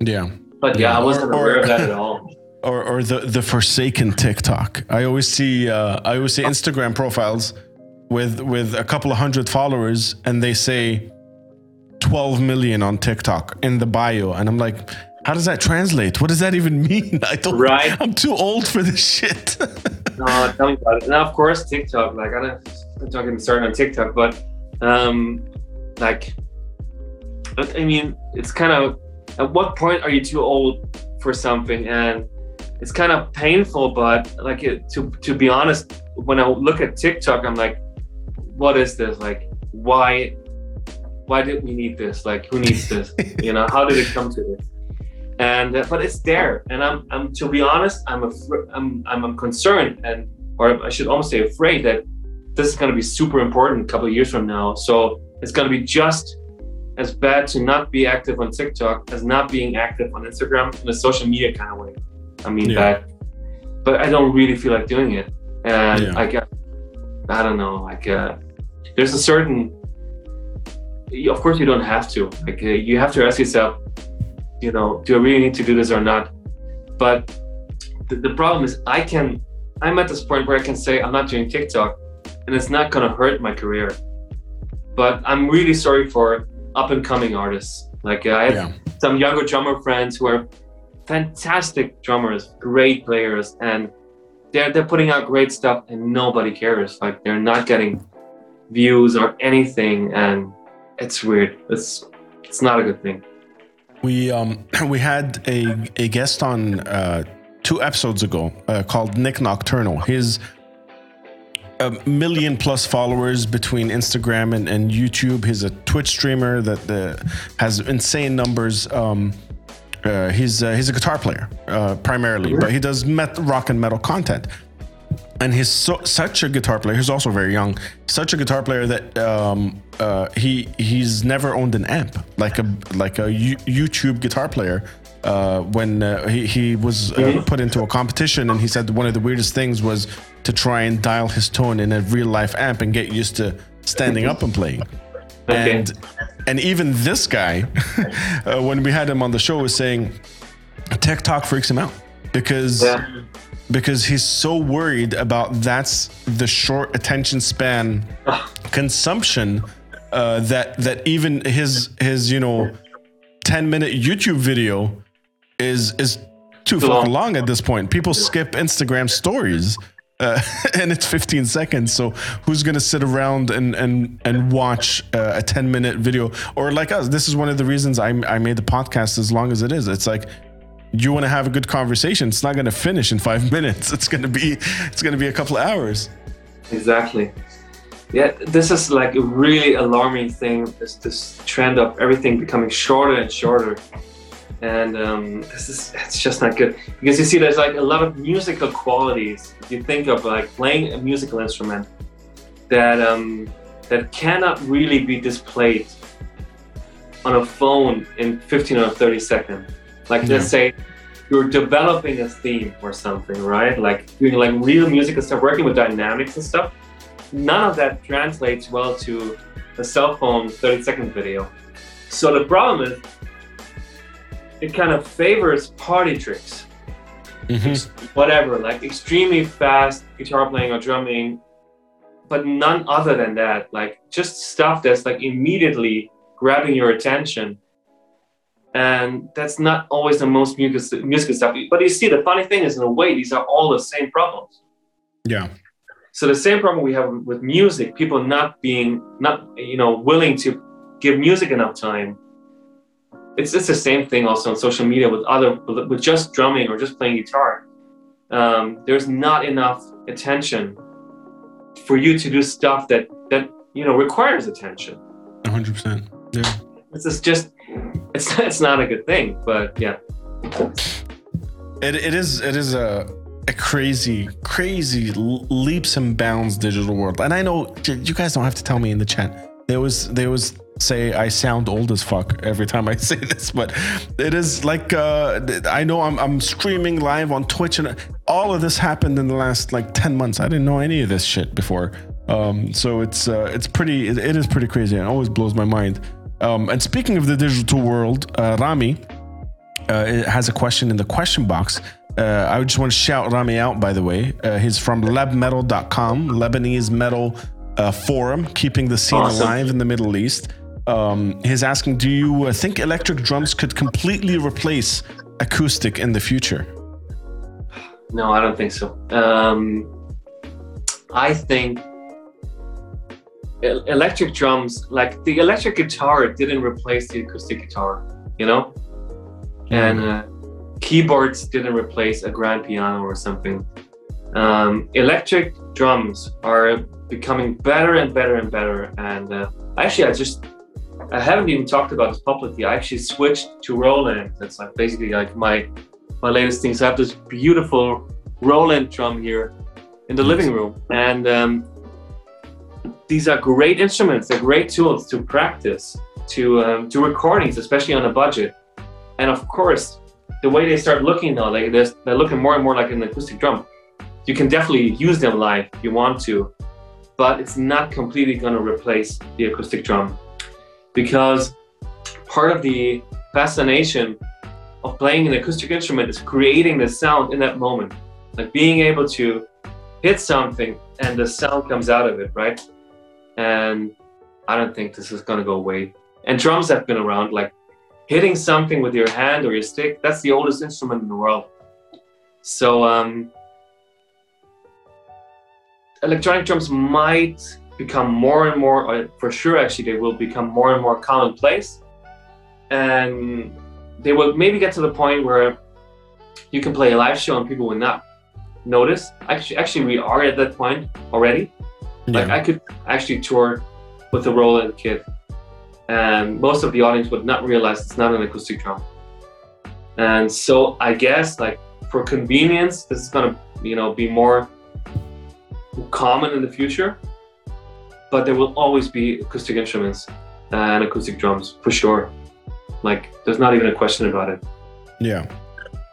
Yeah. But yeah, Yeah, I wasn't or- or- aware of that at all. Or or the the forsaken TikTok. I always see uh, I always see Instagram profiles with with a couple of hundred followers, and they say 12 million on TikTok in the bio, and I'm like, how does that translate? What does that even mean? [LAUGHS] I don't. Right. I'm too old for this shit. [LAUGHS] No, tell me about it. And of course, TikTok. Like I don't, I'm getting started on TikTok, but um, like, but, I mean, it's kind of at what point are you too old for something? And it's kind of painful, but like it, to to be honest, when I look at TikTok, I'm like, what is this? Like, why? Why did we need this? Like, who needs this? [LAUGHS] you know, how did it come to this? and uh, but it's there and i'm i'm to be honest i'm afr- I'm, I'm i'm concerned and or i should almost say afraid that this is going to be super important a couple of years from now so it's going to be just as bad to not be active on tiktok as not being active on instagram in a social media kind of way i mean Yeah. that but i don't really feel like doing it and Yeah. i get i don't know like uh, there's a certain of course you don't have to like uh, you have to ask yourself you know, do I really need to do this or not? But the, the problem is, I can, I'm at this point where I can say I'm not doing TikTok, and it's not gonna hurt my career. But I'm really sorry for up and coming artists. Like I have yeah. some younger drummer friends who are fantastic drummers, great players, and they're they're putting out great stuff, and nobody cares. Like they're not getting views or anything, and it's weird. It's it's not a good thing. We um [CLEARS THROAT] we had a a guest on uh, two episodes ago uh, called Nik Nocturnal. His a million plus followers between Instagram and, and YouTube. He's a Twitch streamer that uh, has insane numbers. Um, uh, he's uh, he's a guitar player uh, primarily, but he does met- rock and metal content. And he's so, such a guitar player. He's also very young. Such a guitar player that um, uh, he he's never owned an amp like a like a U- YouTube guitar player. Uh, when uh, he he was uh, put into a competition, and he said one of the weirdest things was to try and dial his tone in a real life amp and get used to standing up and playing. Okay. And and even this guy, [LAUGHS] uh, when we had him on the show, was saying TikTok freaks him out because yeah. because he's so worried about that's the short attention span [SIGHS] consumption uh, that that even his his you know 10 minute YouTube video is is too fucking long at this point. People skip Instagram stories. Uh, [LAUGHS] and it's 15 seconds. So who's going to sit around and and and watch uh, a 10 minute video? Or like us, this is one of the reasons I I made the podcast as long as it is. It's like you want to have a good conversation. It's not going to finish in five [LAUGHS] minutes. It's going to be it's going to be a couple of hours. Exactly. Yeah, this is like a really alarming thing. This this trend of everything becoming shorter and shorter and um, this is it's just not good. Because you see there's like a lot of musical qualities if you think of like playing a musical instrument that um, that cannot really be displayed on a phone in 15 or 30 seconds. Like yeah. let's say you're developing a theme or something right? Like doing like real musical stuff working with dynamics and stuff none of that translates well to a cell phone 30 second video. So the problem is it kind of favors party tricks. Mm-hmm. Whatever, like extremely fast guitar playing or drumming, but none other than that. Like just stuff that's like immediately grabbing your attention. And that's not always the most music, musical stuff. But you see, the funny thing is, in a way, these are all the same problems. Yeah. So the same problem we have with music, people not being not you know willing to give music enough time it's it's the same thing also on social media with other with just drumming or just playing guitar. Um, there's not enough attention for you to do stuff that that you know requires attention. 100. percent Yeah. This is just it's [LAUGHS] it's not a good thing, but yeah. It it is it is a a crazy crazy leaps and bounds digital world, and I know you guys don't have to tell me in the chat. There was there was say I sound old as fuck every time I [LAUGHS] say this, but it is like uh, I know I'm, I'm streaming live on Twitch, and all of this happened in the last like ten months. I didn't know any of this shit before, um, so it's uh, it's pretty it, it is pretty crazy. and always blows my mind. Um, and speaking of the digital world, uh, Rami uh, has a question in the question box. Uh, I just want to shout Rami out, by the way. Uh, he's from lebmetal.com, Lebanese metal uh, forum, keeping the scene awesome. alive in the Middle East. Um, he's asking, do you uh, think electric drums could completely replace acoustic in the future? No, I don't think so. Um, I think electric drums, like the electric guitar, didn't replace the acoustic guitar, you know, mm. and uh, keyboards didn't replace a grand piano or something. Um, electric drums are becoming better and better and better. And uh, actually, I just I haven't even talked about this publicly. I actually switched to Roland. That's like basically like my my latest thing. So I have this beautiful Roland drum here in the living room, and um, these are great instruments. They're great tools to practice, to um, to recordings, especially on a budget. And of course, the way they start looking now, like they're, they're looking more and more like an acoustic drum. You can definitely use them live if you want to, but it's not completely going to replace the acoustic drum because part of the fascination of playing an acoustic instrument is creating the sound in that moment, like being able to hit something and the sound comes out of it, right? And I don't think this is gonna go away. And drums have been around, like hitting something with your hand or your stick, that's the oldest instrument in the world. So um, electronic drums might become more and more, uh, for sure, actually, they will become more and more commonplace. And they will maybe get to the point where you can play a live show and people will not notice. Actually, actually, we are at that point already. Yeah. Like I could actually tour with a Roland kit, and most of the audience would not realize it's not an acoustic drum. And so I guess like for convenience, this is gonna you know be more common in the future but there will always be acoustic instruments and acoustic drums for sure. Like, there's not even a question about it. Yeah,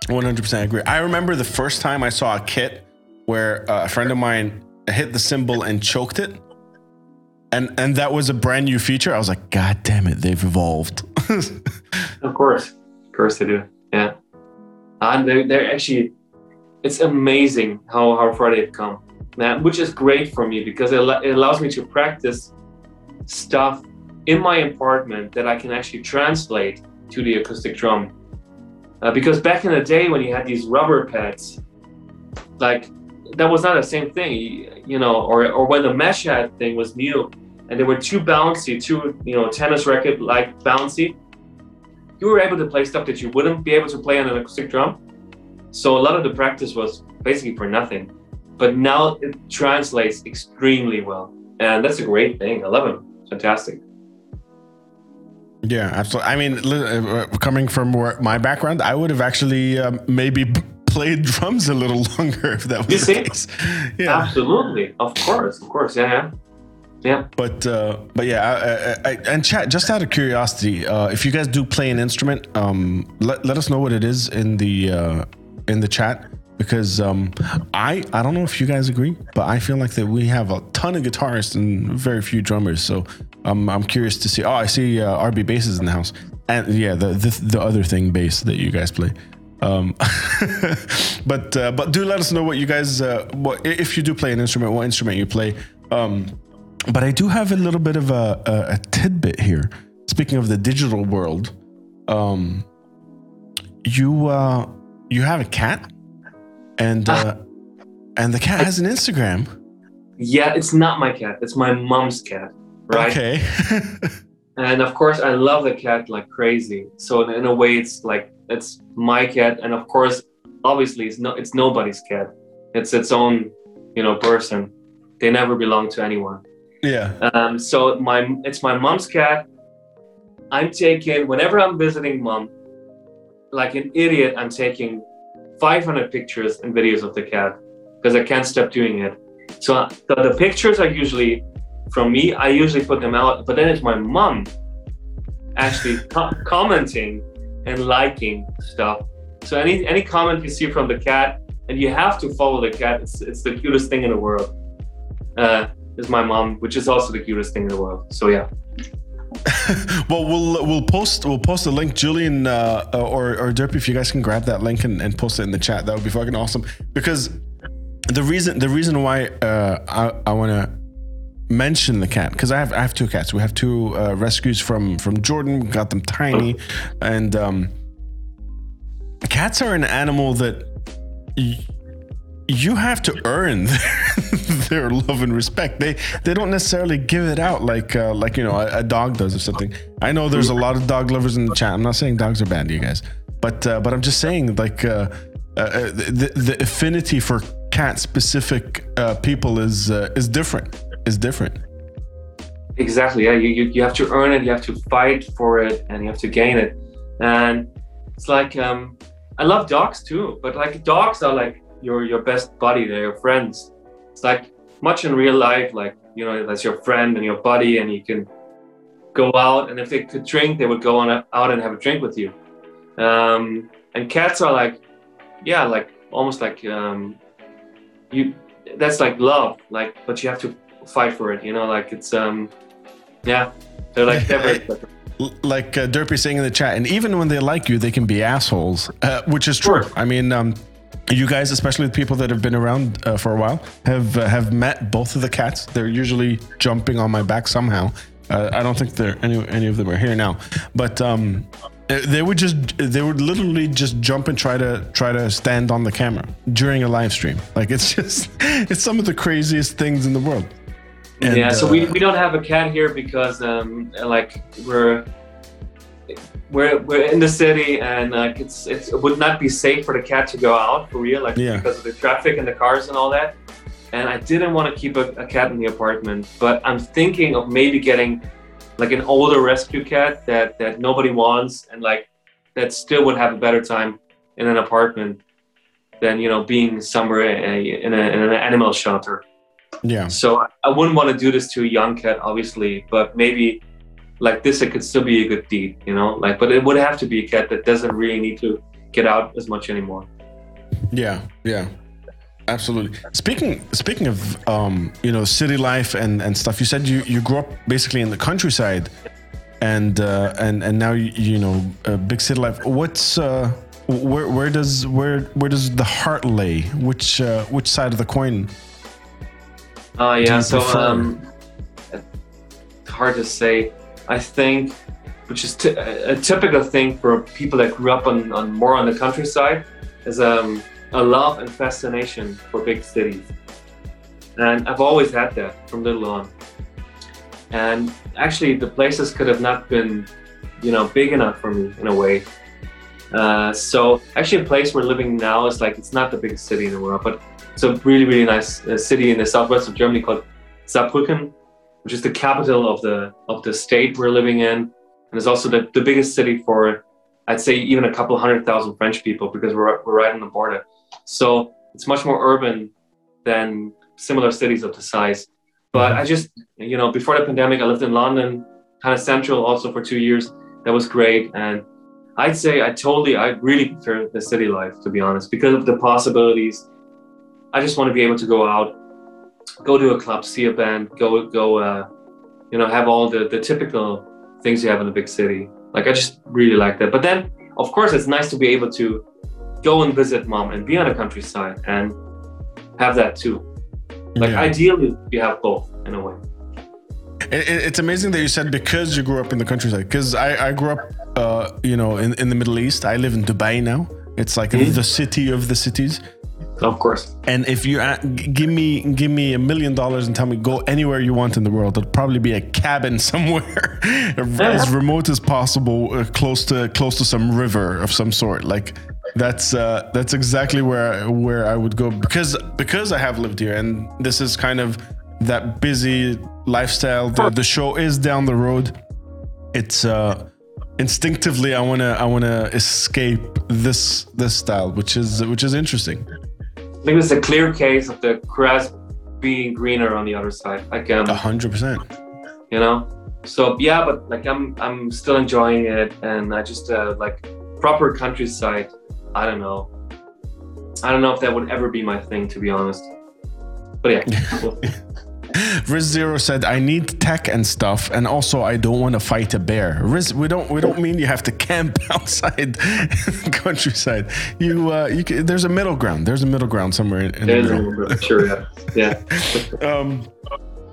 100% agree. I remember the first time I saw a kit where uh, a friend of mine hit the cymbal and choked it. and and that was a brand new feature. I was like, God damn it, they've evolved. [LAUGHS] of course, of course they do. Yeah, and they're, they're actually, it's amazing how how far they've come, Which is great for me because it, it allows me to practice stuff in my apartment that I can actually translate to the acoustic drum. Uh, because back in the day when you had these rubber pads, like that was not the same thing, you know, or, or when the mesh head thing was new and they were too bouncy, too, you know, tennis racket like bouncy, you were able to play stuff that you wouldn't be able to play on an acoustic drum. So a lot of the practice was basically for nothing. But now it translates extremely well. And that's a great thing. I love it. Fantastic. Yeah, absolutely. I mean, uh, coming from my background, I would have actually um, maybe played [LAUGHS] drums a little longer if that was you the case. [LAUGHS] Yeah, absolutely. Of course, of course. Yeah, yeah. Yeah. But uh, but yeah, I, I, I, and chat. Just out of curiosity, uh, if you guys do play an instrument, um, let, let us know what it is in the uh, in the chat because um, I I don't know if you guys agree, but I feel like that we have a ton of guitarists and very few drummers. So um, I'm curious to see. Oh, I see uh, RB basses in the house, and yeah, the, the the other thing bass that you guys play. Um, [LAUGHS] but uh, but do let us know what you guys uh, what if you do play an instrument, what instrument you play. Um, but I do have a little bit of a, a, a tidbit here. Speaking of the digital world, um, you uh, you have a cat, and uh, and the cat has an Instagram. Yeah, it's not my cat. It's my mom's cat. Right. Okay. [LAUGHS] and of course, I love the cat like crazy. So in a way, it's like it's my cat, and of course, obviously, it's no, it's nobody's cat. It's its own, you know, person. They never belong to anyone. Yeah. Um, so my it's my mom's cat. I'm taking whenever I'm visiting mom, like an idiot. I'm taking 500 pictures and videos of the cat because I can't stop doing it. So the, the pictures are usually from me. I usually put them out, but then it's my mom actually co- commenting and liking stuff. So any any comment you see from the cat, and you have to follow the cat. It's, it's the cutest thing in the world. Uh, is my mom, which is also the cutest thing in the world. So yeah. [LAUGHS] well, we'll we'll post we'll post a link, Julian uh, uh, or or Derpy, if you guys can grab that link and, and post it in the chat, that would be fucking awesome. Because the reason the reason why uh, I I want to mention the cat because I have I have two cats. We have two uh, rescues from from Jordan. We got them tiny, and um, cats are an animal that. Y- you have to earn [LAUGHS] their love and respect. They they don't necessarily give it out like uh, like you know a, a, dog does or something. I know there's a lot of dog lovers in the chat. I'm not saying dogs are bad, you guys, but uh, but I'm just saying like uh, uh, uh the the affinity for cat specific uh, people is is different. Is different. Exactly. Yeah. You, you you have to earn it. You have to fight for it, and you have to gain it. And it's like um, I love dogs too, but like dogs are like your your best buddy, they're your friends. It's like much in real life, like you know, that's your friend and your buddy, and you can go out, and if they could drink, they would go on a, out and have a drink with you. Um, and cats are like, yeah, like almost like um, you. That's like love, like, but you have to fight for it. You know, like it's um, yeah, they're like [LAUGHS] like uh, Derpy saying in the chat, and even when they like you, they can be assholes, uh, which is true. Sure. I mean, um, you guys, especially the people that have been around uh, for a while, have uh, have met both of the cats. They're usually jumping on my back somehow. Uh, I don't think they're any any of them are here now, but um, uh, they would just they would literally just jump and try to try to stand on the camera during a live stream. Like it's [LAUGHS] just it's some of the craziest things in the world. And, yeah, so we, uh, we don't have a cat here because um, like we're we're we're in the city and like it's, it's it would not be safe for the cat to go out for real like yeah. because of the traffic and the cars and all that. And i didn't want to keep a, a, cat in the apartment but i'm thinking of maybe getting like an older rescue cat that that nobody wants and like that still would have a better time in an apartment than you know being somewhere in, a, in, a, in an animal shelter. Yeah. So i wouldn't want to do this to a young cat obviously but maybe like this it could still be a good deed you know like but it would have to be a cat that doesn't really need to get out as much anymore yeah yeah Absolutely. Speaking speaking of um, you know city life and, and stuff, you said you, you grew up basically in the countryside, and uh, and and now you, you know uh, big city life. What's uh, where where does where where does the heart lay? Which uh, which side of the coin? Uh, yeah. So um, hard to say. I think, which is t- a typical thing for people that grew up on, on more on the countryside, is um, a love and fascination for big cities. And I've always had that from little on. And actually, the places could have not been, you know, big enough for me in a way. Uh, so actually, a place we're living now is like it's not the biggest city in the world, but it's a really, really nice uh, city in the southwest of Germany called Saarbrücken, which is the capital of the of the state we're living in, and it's also the, the biggest city for, I'd say, even a couple hundred thousand French people because we're we're right on the border. So it's much more urban than similar cities of the size. But I just, you know, before the pandemic, I lived in London, kind of central also for two years. That was great. And I'd say I totally, I really prefer the city life, to be honest, because of the possibilities. I just want to be able to go out, go to a club, see a band, go, go, uh, you know, have all the, the typical things you have in a big city. Like, I just really like that. But then, of course, it's nice to be able to go and visit mom and be on the countryside and have that too. Like yeah. ideally, you have both in a way. It's amazing that you said because you grew up in the countryside. Because I, I grew up, uh, you know, in, in the Middle East. I live in Dubai now. It's like mm-hmm. the city of the cities. Of course. And if you uh, give me give me a million dollars and tell me go anywhere you want in the world, it'll probably be a cabin [LAUGHS] somewhere as remote as possible, uh, close to close to some river of some sort. Like that's uh, that's exactly where where I would go because because I have lived here and this is kind of that busy lifestyle. The, the show is down the road. It's uh, instinctively I wanna I wanna escape this this style, which is which is interesting. I think it's a clear case of the grass being greener on the other side. Like um, a hundred percent. You know, so yeah, but like I'm I'm still enjoying it, and I just uh, like proper countryside I don't know. I don't know if that would ever be my thing, to be honest. But yeah. [LAUGHS] Riz Zero said, "I need tech and stuff, and also I don't want to fight a bear." Riz, we don't we don't mean you have to camp [LAUGHS] outside the countryside. You uh, you can, there's a middle ground. There's a middle ground somewhere in, in the middle. Sure, yeah, yeah. [LAUGHS] um,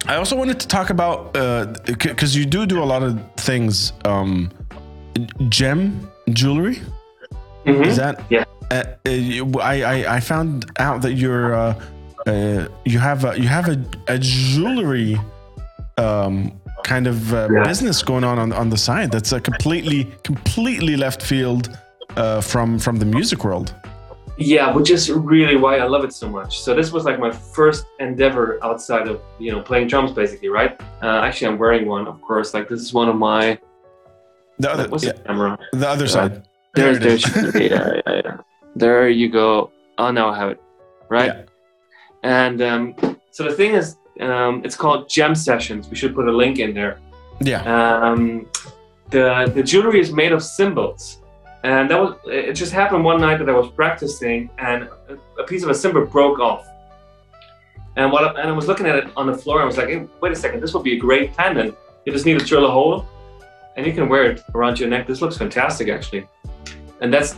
I also wanted to talk about because uh, you do do a lot of things. Um, gem jewelry. Mm-hmm. Is that yeah? Uh I, I I found out that you're uh, uh, you have a, you have a, a jewelry um, kind of uh, yeah. business going on, on on the side. That's a completely completely left field uh, from from the music world. Yeah, which is really why I love it so much. So this was like my first endeavor outside of you know playing drums, basically, right? Uh, actually, I'm wearing one, of course. Like this is one of my. The other, yeah. the camera? The other side. There's, there there's, yeah, yeah, yeah. There you go. Oh, now I have it. Right. And um, so the thing is, um, it's called Gem Sessions. We should put a link in there. Yeah. Um, the the jewelry is made of cymbals, and that was it. Just happened one night that I was practicing, and a, piece of a cymbal broke off. And what and I was looking at it on the floor, and I was like, hey, wait a second, this would be a great pendant. You just need to drill a hole, and you can wear it around your neck. This looks fantastic, actually. And that's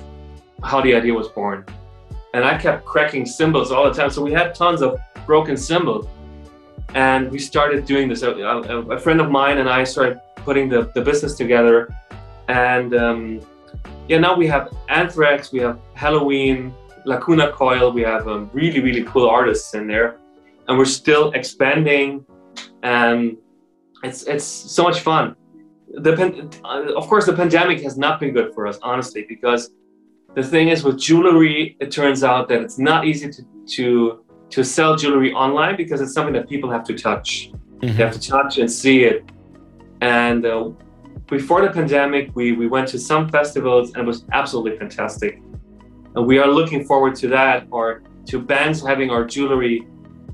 how the idea was born. And I kept cracking cymbals all the time. So we had tons of broken cymbals. And we started doing this. A, a friend of mine and I started putting the, the business together. And um, yeah, now we have Anthrax, we have Helloween, Lacuna Coil, we have um, really, really cool artists in there. And we're still expanding. And it's, it's so much fun the uh, of course the pandemic has not been good for us honestly because the thing is with jewelry it turns out that it's not easy to to to sell jewelry online because it's something that people have to touch. Mm-hmm. they have to touch and see it. And uh, before the pandemic we we went to some festivals and it was absolutely fantastic. And we are looking forward to that or to bands having our jewelry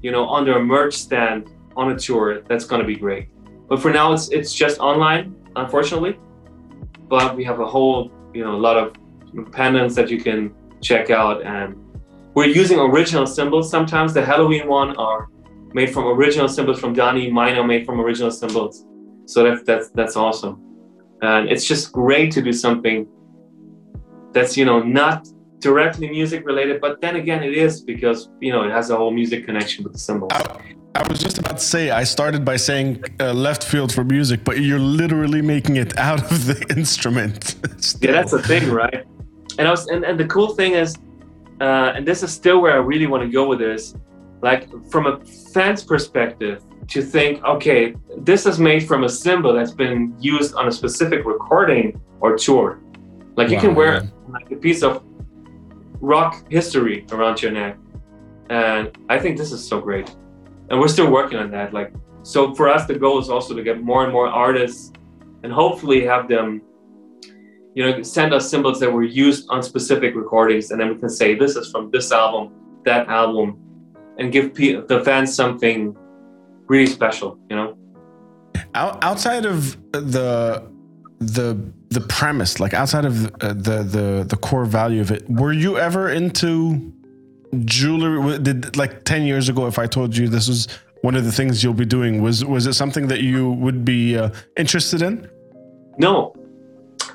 you know on their merch stand on a tour. That's going to be great. But for now it's it's just online unfortunately. But we have a whole, you know, a lot of pendants that you can check out, and we're using original cymbals. Sometimes the Helloween one are made from original cymbals from Dani. Mine are made from original cymbals. So that's that's that's awesome, and it's just great to do something that's you know not directly music related, but then again it is because you know it has a whole music connection with the cymbals. I, I was just about to say I started by saying uh, left field for music, but you're literally making it out of the [LAUGHS] instrument. yeah, that's the thing, right? And I was and, and the cool thing is, uh, and this is still where I really want to go with this, like from a fan's perspective, to think, okay, this is made from a cymbal that's been used on a specific recording or tour. Like wow, you can wear like a piece of rock history around your neck. And I think this is so great. And we're still working on that. Like so for us the goal is also to get more and more artists and hopefully have them you know send us cymbals that were used on specific recordings and then we can say this is from this album that album and give the fans something really special you know? Outside of the the the premise like outside of uh, the the the core value of it were you ever into jewelry? Did like 10 years ago if i told you this was one of the things you'll be doing was was it something that you would be uh, interested in? No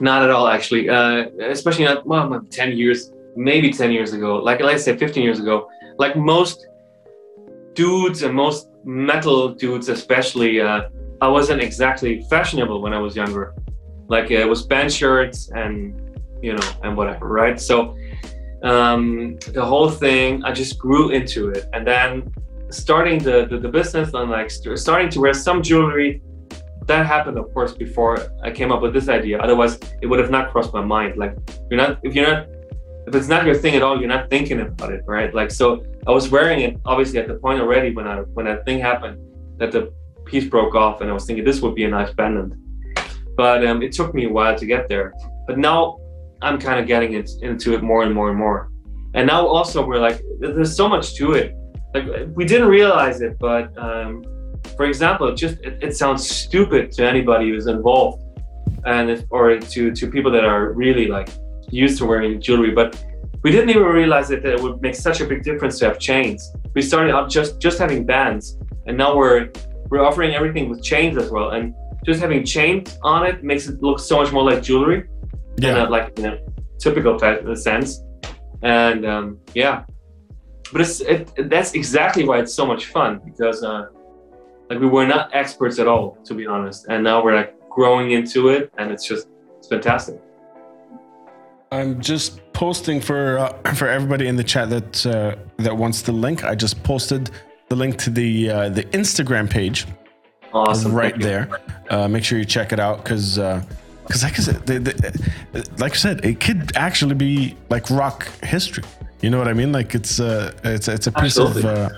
not at all actually. Uh, especially not well 10 years maybe 10 years ago. Like i said 15 years ago. Like most dudes and most metal dudes especially uh, i wasn't exactly fashionable when i was younger. Like it was band shirts and you know and whatever right? So um, the whole thing i just grew into it. And then starting the, the, the business and like starting to wear some jewelry that happened of course before i came up with this idea otherwise it would have not crossed my mind like you're not if you're not if it's not your thing at all you're not thinking about it right like so i was wearing it obviously at the point already when i when that thing happened that the piece broke off and i was thinking this would be a nice pendant but um, it took me a while to get there. But now I'm kind of getting it, into it more and more and more. And now also we're like, there's so much to it. Like we didn't realize it, but um, for example, it just it, it, sounds stupid to anybody who's involved, and if, or to to people that are really like used to wearing jewelry. But we didn't even realize it, that it would make such a big difference to have chains. We started out just just having bands, and now we're we're offering everything with chains as well. And just having chains on it makes it look so much more like jewelry. Yeah. Like in a typical sense. And um, yeah. But it's it, that's exactly why it's so much fun because uh, like we were not experts at all, to be honest. And now we're like growing into it and it's just it's fantastic. I'm just posting for uh, [CLEARS THROAT] for everybody in the chat that uh, that wants the link. I just posted the link to the uh, the Instagram page Awesome. Right there. Uh, make sure you check it out because, because uh, like I said, they, they, like I said, it could actually be like rock history. You know what I mean? Like it's uh, it's it's a piece Absolutely. of.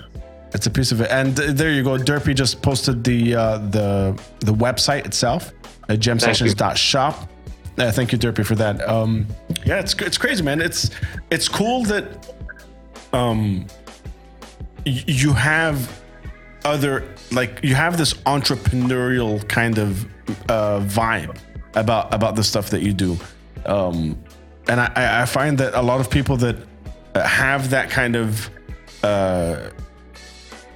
Uh, it's a piece of it, and there you go. Derpy just posted the uh, the the website itself, at gemsessions.shop. Uh, thank you, Derpy, for that. Um, yeah, it's it's crazy, man. It's it's cool that um, you have other like you have this entrepreneurial kind of uh, vibe about about the stuff that you do, um, and I, I find that a lot of people that have that kind of uh,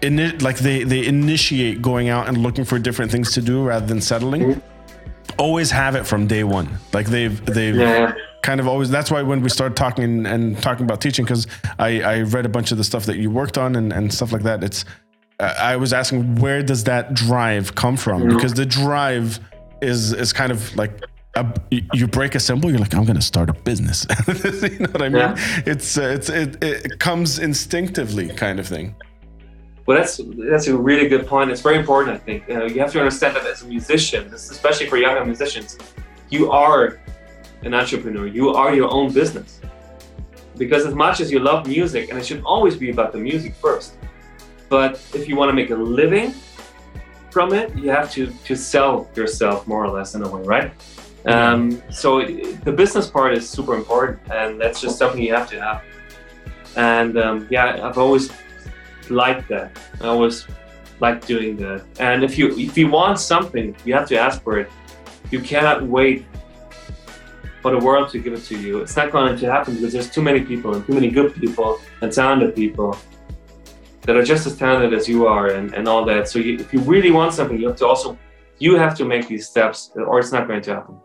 ini- like they they initiate going out and looking for different things to do rather than settling. Mm-hmm. Always have it from day one. Like they've they've. Yeah kind of always that's why when we started talking and, and talking about teaching because I, I read a bunch of the stuff that you worked on and, and stuff like that it's I was asking where does that drive come from? Mm-hmm. Because the drive is is kind of like a, you break a cymbal you're like, I'm going to start a business. [LAUGHS] you know what I mean? Yeah. It's uh, it's it, it comes instinctively, kind of thing. Well, that's that's a really good point. It's very important. I think you, you have to understand that as a musician, especially for younger musicians, you are an entrepreneur. You are your own business. Because as much as you love music, and it should always be about the music first but if you want to make a living from it, you have to to sell yourself more or less in a way, right? Um, so the business part is super important, and that's just something you have to have. And um, yeah, I've always liked that. I always like doing that. And if you if you want something, you have to ask for it. You cannot wait for the world to give it to you. It's not going to happen because there's too many people and too many good people and talented people that are just as talented as you are and, and all that. So you, if you really want something, you have to also you have to make these steps or it's not going to happen.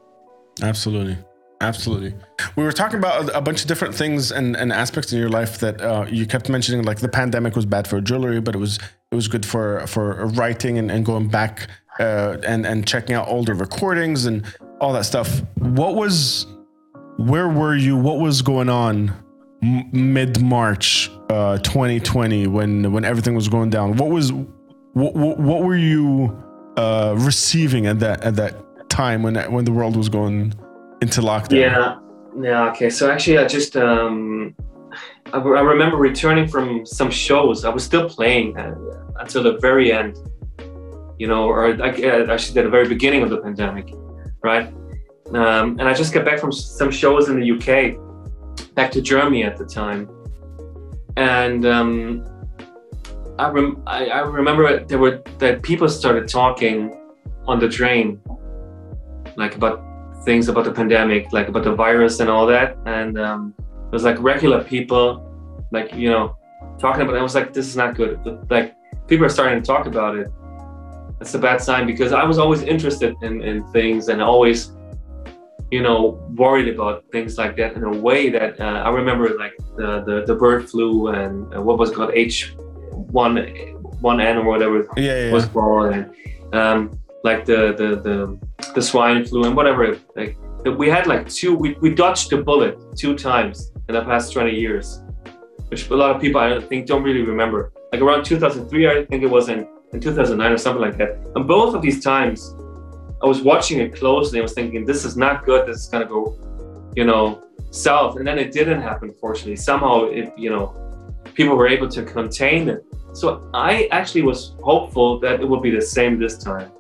Absolutely. Absolutely. We were talking about a bunch of different things and, and aspects in your life that uh, you kept mentioning, like the pandemic was bad for jewelry, but it was it was good for for writing and, and going back uh, and and checking out older recordings and all that stuff. What was, where were you? What was going on mid March, uh, 2020, when when everything was going down? What was, what what, what were you uh, receiving at that at that time when when the world was going into lockdown? Yeah, yeah. Okay, so actually, I just um, I, I remember returning from some shows. I was still playing uh, until the very end, you know, or I, actually at the very beginning of the pandemic, right? Um, and I just got back from some shows in the UK, back to Germany at the time, and um, I, rem- I, I remember there were that people started talking on the train, like about things about the pandemic, like about the virus and all that, and um, it was like regular people, like you know, talking about. it. I was like, this is not good. Like people are starting to talk about it. That's a bad sign because I was always interested in, in things and always you know, worried about things like that in a way that uh, I remember like the, the, the bird flu and uh, what was called H one one N or whatever yeah, yeah. was called and um, like the, the the the swine flu and whatever. Like we had like two, we, we dodged the bullet two times in the past 20 years, which a lot of people I think don't really remember. Like around 2003, I think it was in, in 2009 or something like that. And both of these times, I was watching it closely. I was thinking, this is not good. This is gonna go, you know, south. And then it didn't happen. Fortunately, somehow it, you know, people were able to contain it. So I actually was hopeful that it would be the same this time.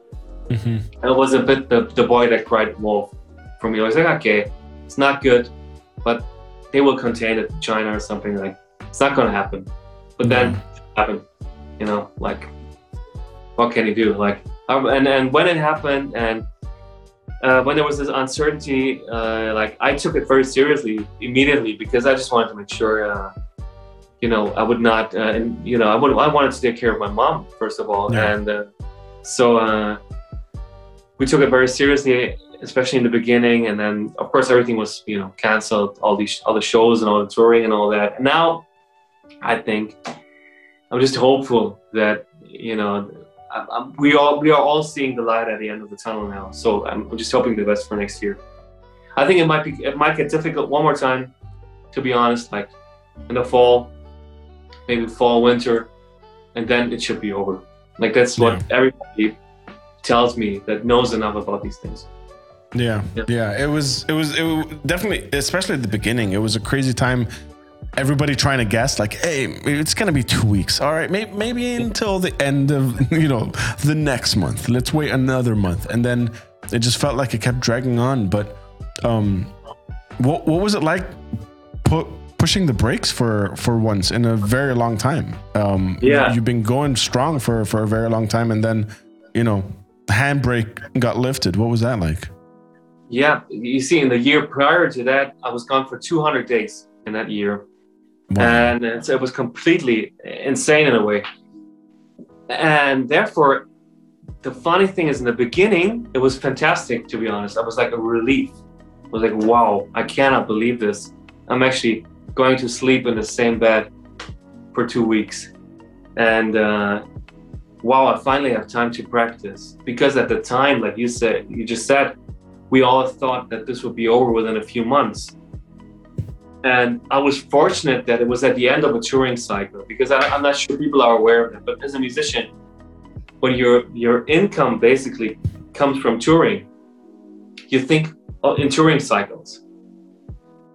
Mm-hmm. It was a bit the, the boy that cried wolf for me. I was like, okay, it's not good, but they will contain it, China or something like. It's not gonna happen. But then mm-hmm. it happened. You know, like, what can you do? Like, um, and and when it happened and uh, when there was this uncertainty, uh, like I took it very seriously immediately because I just wanted to make sure, uh, you know, I would not, uh, and you know, I would, I wanted to take care of my mom first of all, yeah. and uh, so uh, we took it very seriously, especially in the beginning, and then of course everything was, you know, canceled, all these, all the shows and all the touring and all that. And now, I think I'm just hopeful that you know I'm, we all we are all seeing the light at the end of the tunnel now. So I'm, I'm just hoping the best for next year. I think it might be it might get difficult one more time, to be honest. Like in the fall, maybe fall winter, and then it should be over. Like that's what yeah. everybody tells me that knows enough about these things. Yeah, yeah, yeah. It was, it was, it was definitely, especially at the beginning. It was a crazy time. Everybody trying to guess like hey it's gonna be two weeks. All right maybe, maybe until the end of [LAUGHS] you know the next month. Let's wait another month. And then it just felt like it kept dragging on. But um what, what was it like pu- pushing the brakes for for once in a very long time? Um yeah. you've been going strong for for a very long time. And then you know handbrake got lifted what was that like yeah you see in the year prior to that i was gone for 200 days in that year Wow. And so it was completely insane in a way. And therefore, the funny thing is, in the beginning, it was fantastic, to be honest. I was like a relief. I was like, wow, I cannot believe this. I'm actually going to sleep in the same bed for two weeks. And uh, wow, I finally have time to practice. Because at the time, like you said, you just said, we all thought that this would be over within a few months. And I was fortunate that it was at the end of a touring cycle because I, am not sure people are aware of that. But as a musician, when your your income basically comes from touring, you think in touring cycles.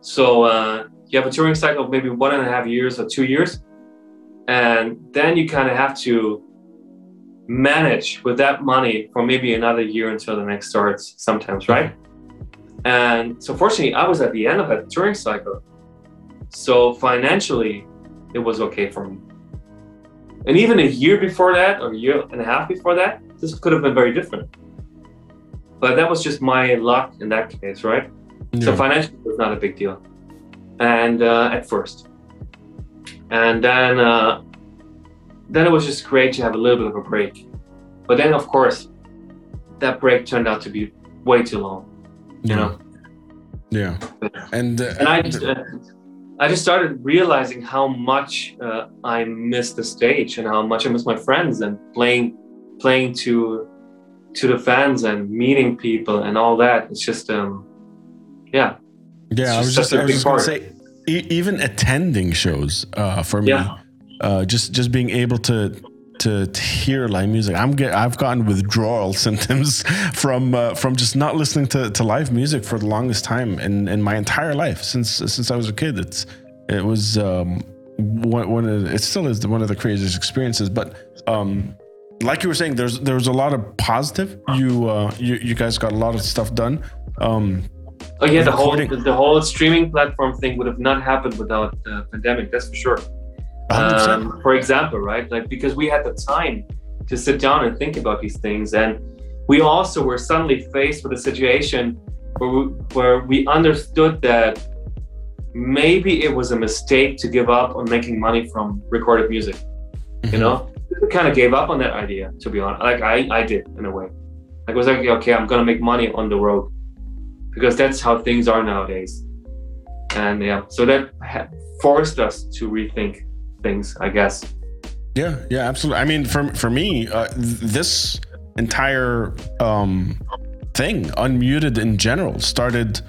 So uh, you have a touring cycle of maybe one and a half years or two years, and then you kind of have to manage with that money for maybe another year until the next starts. Sometimes, right? And so, fortunately, I was at the end of that touring cycle so financially, it was okay for me. And even a year before that, or a year and a half before that, this could have been very different. But that was just my luck in that case, right? So financially, it was not a big deal. And uh, at first, and then uh, then it was just great to have a little bit of a break. But then, of course, that break turned out to be way too long. You know, Yeah. And uh, and I just, uh, I just started realizing how much uh, I miss the stage and how much I miss my friends and playing playing to to the fans and meeting people and all that. It's just um, yeah, yeah, I was just just such a I was just gonna say e- even attending shows uh, for me, Yeah. Uh, just just being able to. To, to hear live music, I'm get I've gotten withdrawal [LAUGHS] symptoms from uh, from just not listening to, to live music for the longest time in, in my entire life since since I was a kid. It's it was um, one, one of it still is one of the craziest experiences. But um, like you were saying, there's there was a lot of positive. You uh, you you guys got a lot of stuff done. Um, Oh yeah, the whole Recording. the whole streaming platform thing would have not happened without the pandemic. That's for sure. 100%. Um, for example, right? Like because we had the time to sit down and think about these things, and we also were suddenly faced with a situation where we, where we understood that maybe it was a mistake to give up on making money from recorded music. You know, we kind of gave up on that idea. To be honest, like I I did in a way. Like was like okay, I'm gonna make money on the road because that's how things are nowadays. And yeah, so that ha- forced us to rethink things, I guess. Yeah, yeah, absolutely. I mean, for for me, uh, this entire um, thing, unmuted in general, started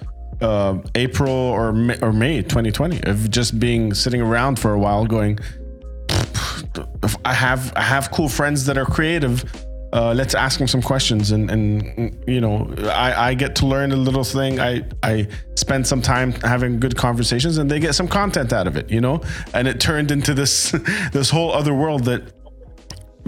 uh, April or May, or May 2020 of just being sitting around for a while, going. I have I have cool friends that are creative. Uh, let's ask them some questions, and and you know, I, I get to learn a little thing. I I spend some time having good conversations, and they get some content out of it. You know, and it turned into this [LAUGHS] this whole other world that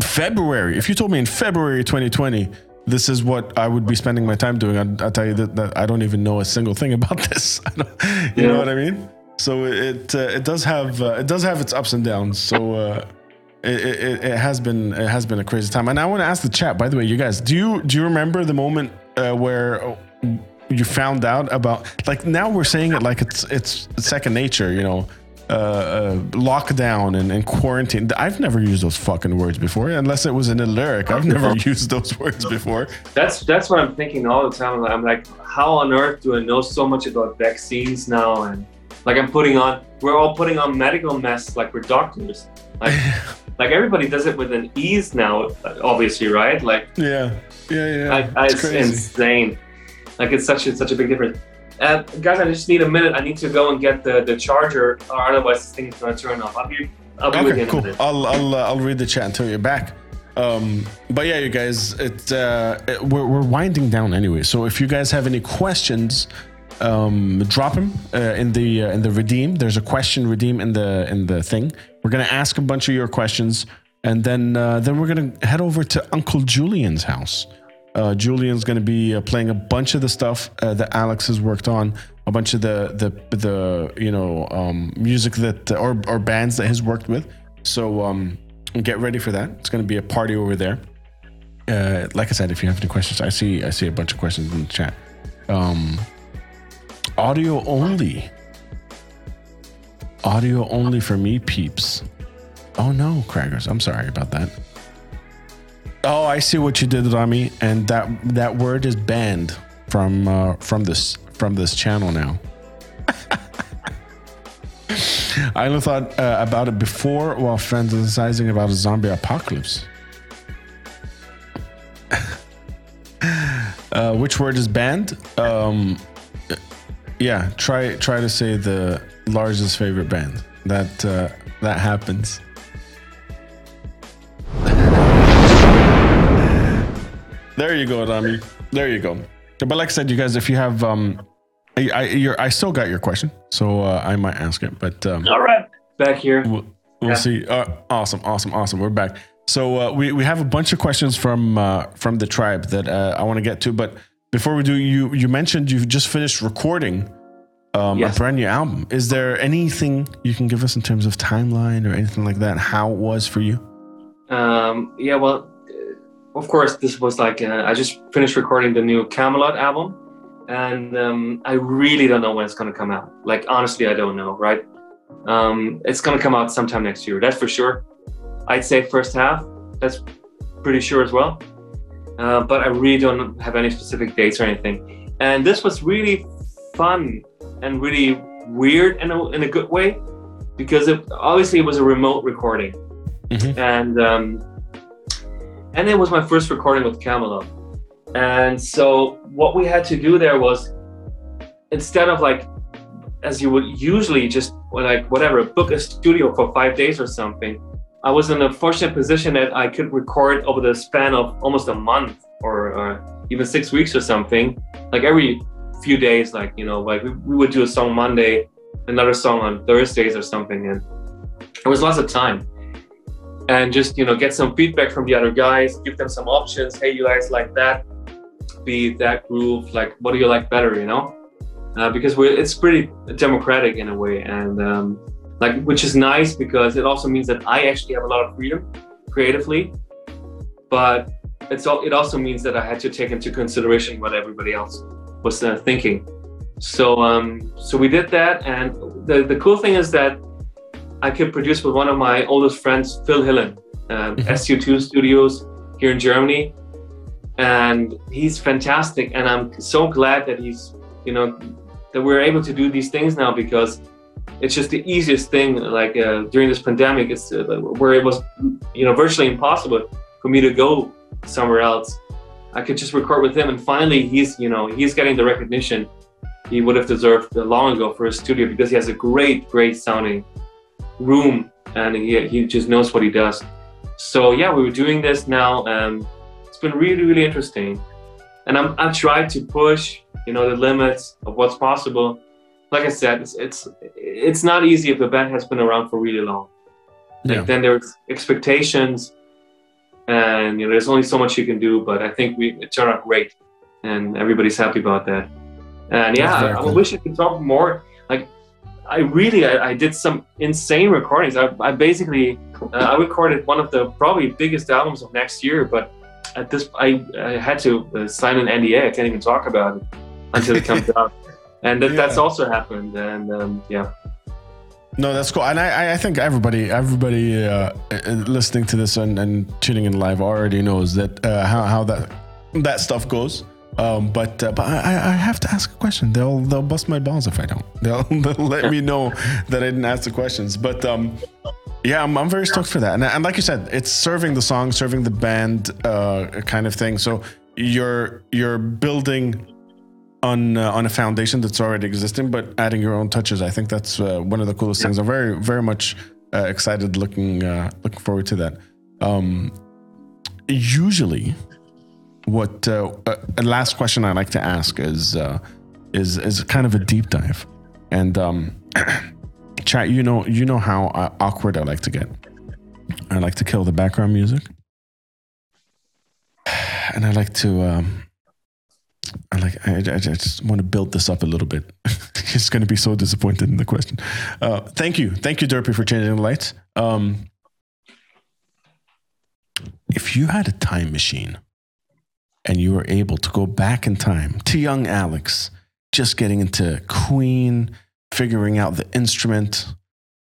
February. If you told me in February 2020, this is what I would be spending my time doing, I'd, I'd tell you that, that I don't even know a single thing [LAUGHS] about this. [LAUGHS] I you know what I mean? So it uh, it does have uh, it does have its ups and downs. So uh, it, it, it has been it has been a crazy time. And I want to ask the chat. By the way, you guys, do you do you remember the moment uh, where? oh, You found out about like now we're saying it like it's it's second nature, you know, uh, uh, lockdown and, and quarantine. I've never used those fucking words before, unless it was in a lyric. I've [LAUGHS] never used those words before. That's that's what I'm thinking all the time. I'm like, how on earth do I know so much about vaccines now? And like I'm putting on, we're all putting on medical masks like we're doctors. Like [LAUGHS] like everybody does it with an ease now, obviously, right? Like Yeah, yeah, yeah. I, it's it's insane. Like it's such a, such a big difference. Uh, guys, I just need a minute. I need to go and get the, the charger, or otherwise this thing is gonna turn off. I'll be I'll be with Okay, you in a cool. I'll I'll uh, I'll read the chat until you're back. Um, but yeah, you guys, it, uh, it- we're we're winding down anyway. So if you guys have any questions, um, drop them uh, in the uh, in the redeem. There's a question redeem in the in the thing. We're gonna ask a bunch of your questions, and then uh, then we're gonna head over to Uncle Julian's house. Uh, Julian's going to be uh, playing a bunch of the stuff uh, that Alex has worked on, a bunch of the the the you know um, music that or or bands that he's worked with. So um, get ready for that. It's going to be a party over there. Uh, like I said, if you have any questions, I see I see a bunch of questions in the chat. Um, audio only. Audio only for me, peeps. Oh no, crackers! I'm sorry about that. Oh, I see what you did, Rami, and that that word is banned from uh, from this from this channel now. [LAUGHS] I only thought uh, about it before while fantasizing about a zombie apocalypse. [LAUGHS] uh, which word is banned? Um, yeah, try try to say the largest favorite band. That uh, that happens. There you go, Rami. There you go. But like I said, you guys, if you have, um, I, I, you're, I still got your question, so uh, I might ask it. But um, All right, back here. we'll, we'll Yeah. see. Uh, awesome, awesome, awesome. We're back. So uh, we we have a bunch of questions from uh, from the tribe that uh, I want to get to. But before we do, you you mentioned you've just finished recording um, Yes. a brand new album. Is there anything you can give us in terms of timeline or anything like that? How it was for you? Um, yeah, well, uh, of course, this was like uh, I just finished recording the new Kamelot album, and um, I really don't know when it's going to come out. Like honestly, I don't know. Right? Um, it's going to come out sometime next year. That's for sure. I'd say first half. That's pretty sure as well. Uh, but I really don't have any specific dates or anything. And this was really fun and really weird in a, in a good way because it, obviously it was a remote recording. Mm-hmm. And um, and it was my first recording with Kamelot. And so what we had to do there was instead of like as you would usually just like whatever book a studio for five days or something i was in a fortunate position that i could record over the span of almost a month or, or even six weeks or something. Like every few days like you know like we, we would do a song monday another song on thursdays or something and there was lots of time. And just you know get some feedback from the other guys give them some options hey you guys like that beat that groove like what do you like better? You know? Uh, because we're it's pretty democratic in a way and um, like which is nice because it also means that i actually have a lot of freedom creatively but it's all it also means that i had to take into consideration what everybody else was uh, thinking so um so we did that and the the cool thing is that i could produce with one of my oldest friends phil hillen um, mm-hmm. su2 studios here in germany and he's fantastic and i'm so glad that he's you know that we're able to do these things now because it's just the easiest thing like uh, during this pandemic it's uh, where it was you know virtually impossible for me to go somewhere else i could just record with him and finally he's you know he's getting the recognition he would have deserved long ago for his studio because he has a great great sounding room and he, he just knows what he does so yeah we were doing this now um, it's been really, really interesting. And I'm, I've tried to push, you know, the limits of what's possible. Like I said, it's it's, it's not easy if the band has been around for really long. Like yeah. then there's expectations, and you know, there's only so much you can do. But I think we it turned out great, and everybody's happy about that. And yeah, I, I wish I could talk more. Like I really, I, I, did some insane recordings. I, I basically, uh, I recorded one of the probably biggest albums of next year, but at this, I, I had to uh, sign an NDA. I can't even talk about it until it comes [LAUGHS] out, and that, yeah. that's also happened. And um, yeah. No, that's cool, and I, I think everybody, everybody uh, uh, listening to this and, and tuning in live already knows that uh, how, how that that stuff goes. Um, but uh, but I, I have to ask a question. They'll they'll bust my balls if I don't. [LAUGHS] They'll, they'll let me know that I didn't ask the questions. But um, yeah, I'm, I'm very stoked for that. And, and like you said, it's serving the song, serving the band uh, kind of thing. So you're you're building on uh, on a foundation that's already existing, but adding your own touches. I think that's uh, one of the coolest yeah. things. I'm very very much uh, excited, looking uh, looking forward to that. Um, usually, what uh, a last question I like to ask is is is kind of a deep dive, and um, [CLEARS THROAT] chat you know you know how uh, awkward i like to get i like to kill the background music [SIGHS] and i like to um i like i, I just want to build this up a little bit. He's going to be so disappointed in the question. Uh thank you. Thank you derpy for changing the lights. Um if you had a time machine and you were able to go back in time to young alex just getting into queen figuring out the instrument,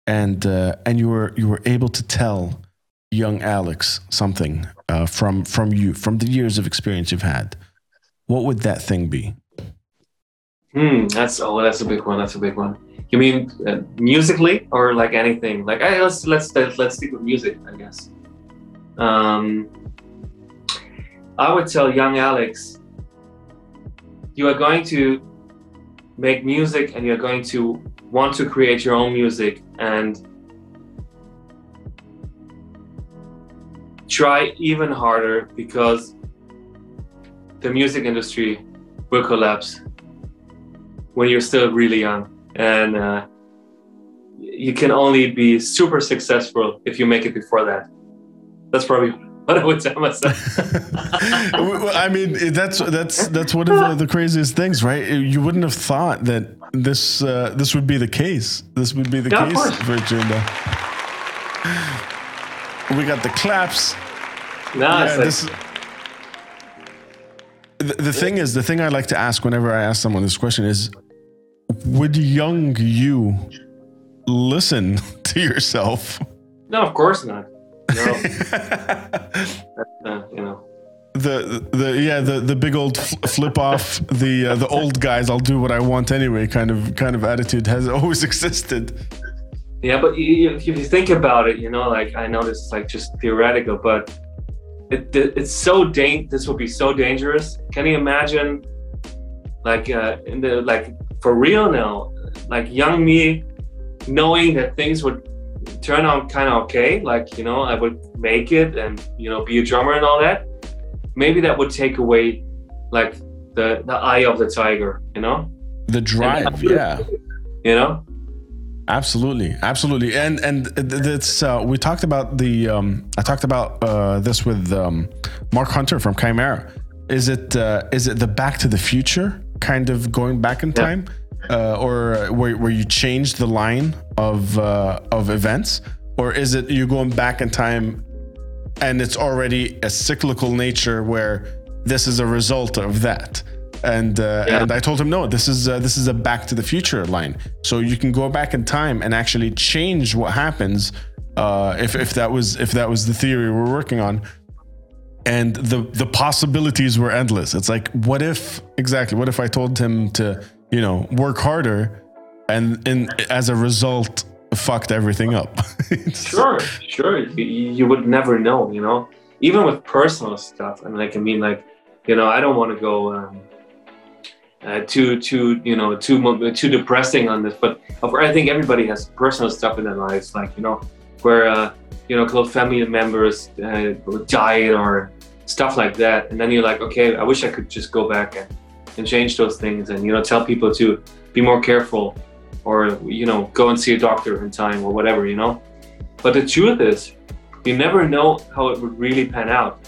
and uh, and you were you were able to tell young Alex something uh, from from you from the years of experience you've had, what would that thing be? Hmm, that's oh, that's a big one. That's a big one. You mean uh, musically or like anything? Like let's let's let's stick with music, I guess. Um, I would tell young Alex, you are going to make music and you're going to want to create your own music and try even harder because the music industry will collapse when you're still really young and uh, you can only be super successful if you make it before that that's probably [LAUGHS] what I would tell myself. [LAUGHS] I mean, that's that's that's one of the, the, craziest things, right? You wouldn't have thought that this uh, this would be the case. This would be the yeah, case for Junda. We got the claps. Nice. Yeah, this, the, the thing is, the thing I like to ask whenever I ask someone this question is, would young you listen [LAUGHS] to yourself? No, of course not. No. [LAUGHS] uh, you know. The the yeah the the big old flip off the uh, the old guys I'll do what I want anyway kind of kind of attitude has always [LAUGHS] existed. Yeah, but if you think about it, you know, like I know this is like just theoretical, but it, it it's so dang. This would be so dangerous. Can you imagine, like uh, in the like for real now, like young me, knowing that things would turn out kind of okay, like you know, I would make it and you know be a drummer and all that. Maybe that would take away like the the eye of the tiger, you know. The drive, yeah. You know. Absolutely, absolutely, and and it's uh, we talked about the um, I talked about uh, this with um, Mark Hunter from Chimaira. Is it uh, is it the Back to the Future kind of going back in time, uh, or where, where you change the line of uh, of events, or is it you going back in time, and it's already a cyclical nature where this is a result of that? And uh, yeah. and I told him no, this is uh, this is a Back to the Future line, so you can go back in time and actually change what happens uh, if if that was if that was the theory we're working on, and the the possibilities were endless. It's like what if exactly what if I told him to you know work harder, and as a result fucked everything up. [LAUGHS] sure, sure. You, you would never know, you know. Even with personal stuff, I mean, like I mean, like you know, I don't want to go. Um, uh, too too you know too too depressing on this but i think everybody has personal stuff in their lives like you know where uh, you know close family members uh, died or stuff like that and then you're like okay i wish i could just go back and, and change those things and you know tell people to be more careful or you know go and see a doctor in time or whatever you know? But the truth is you never know how it would really pan out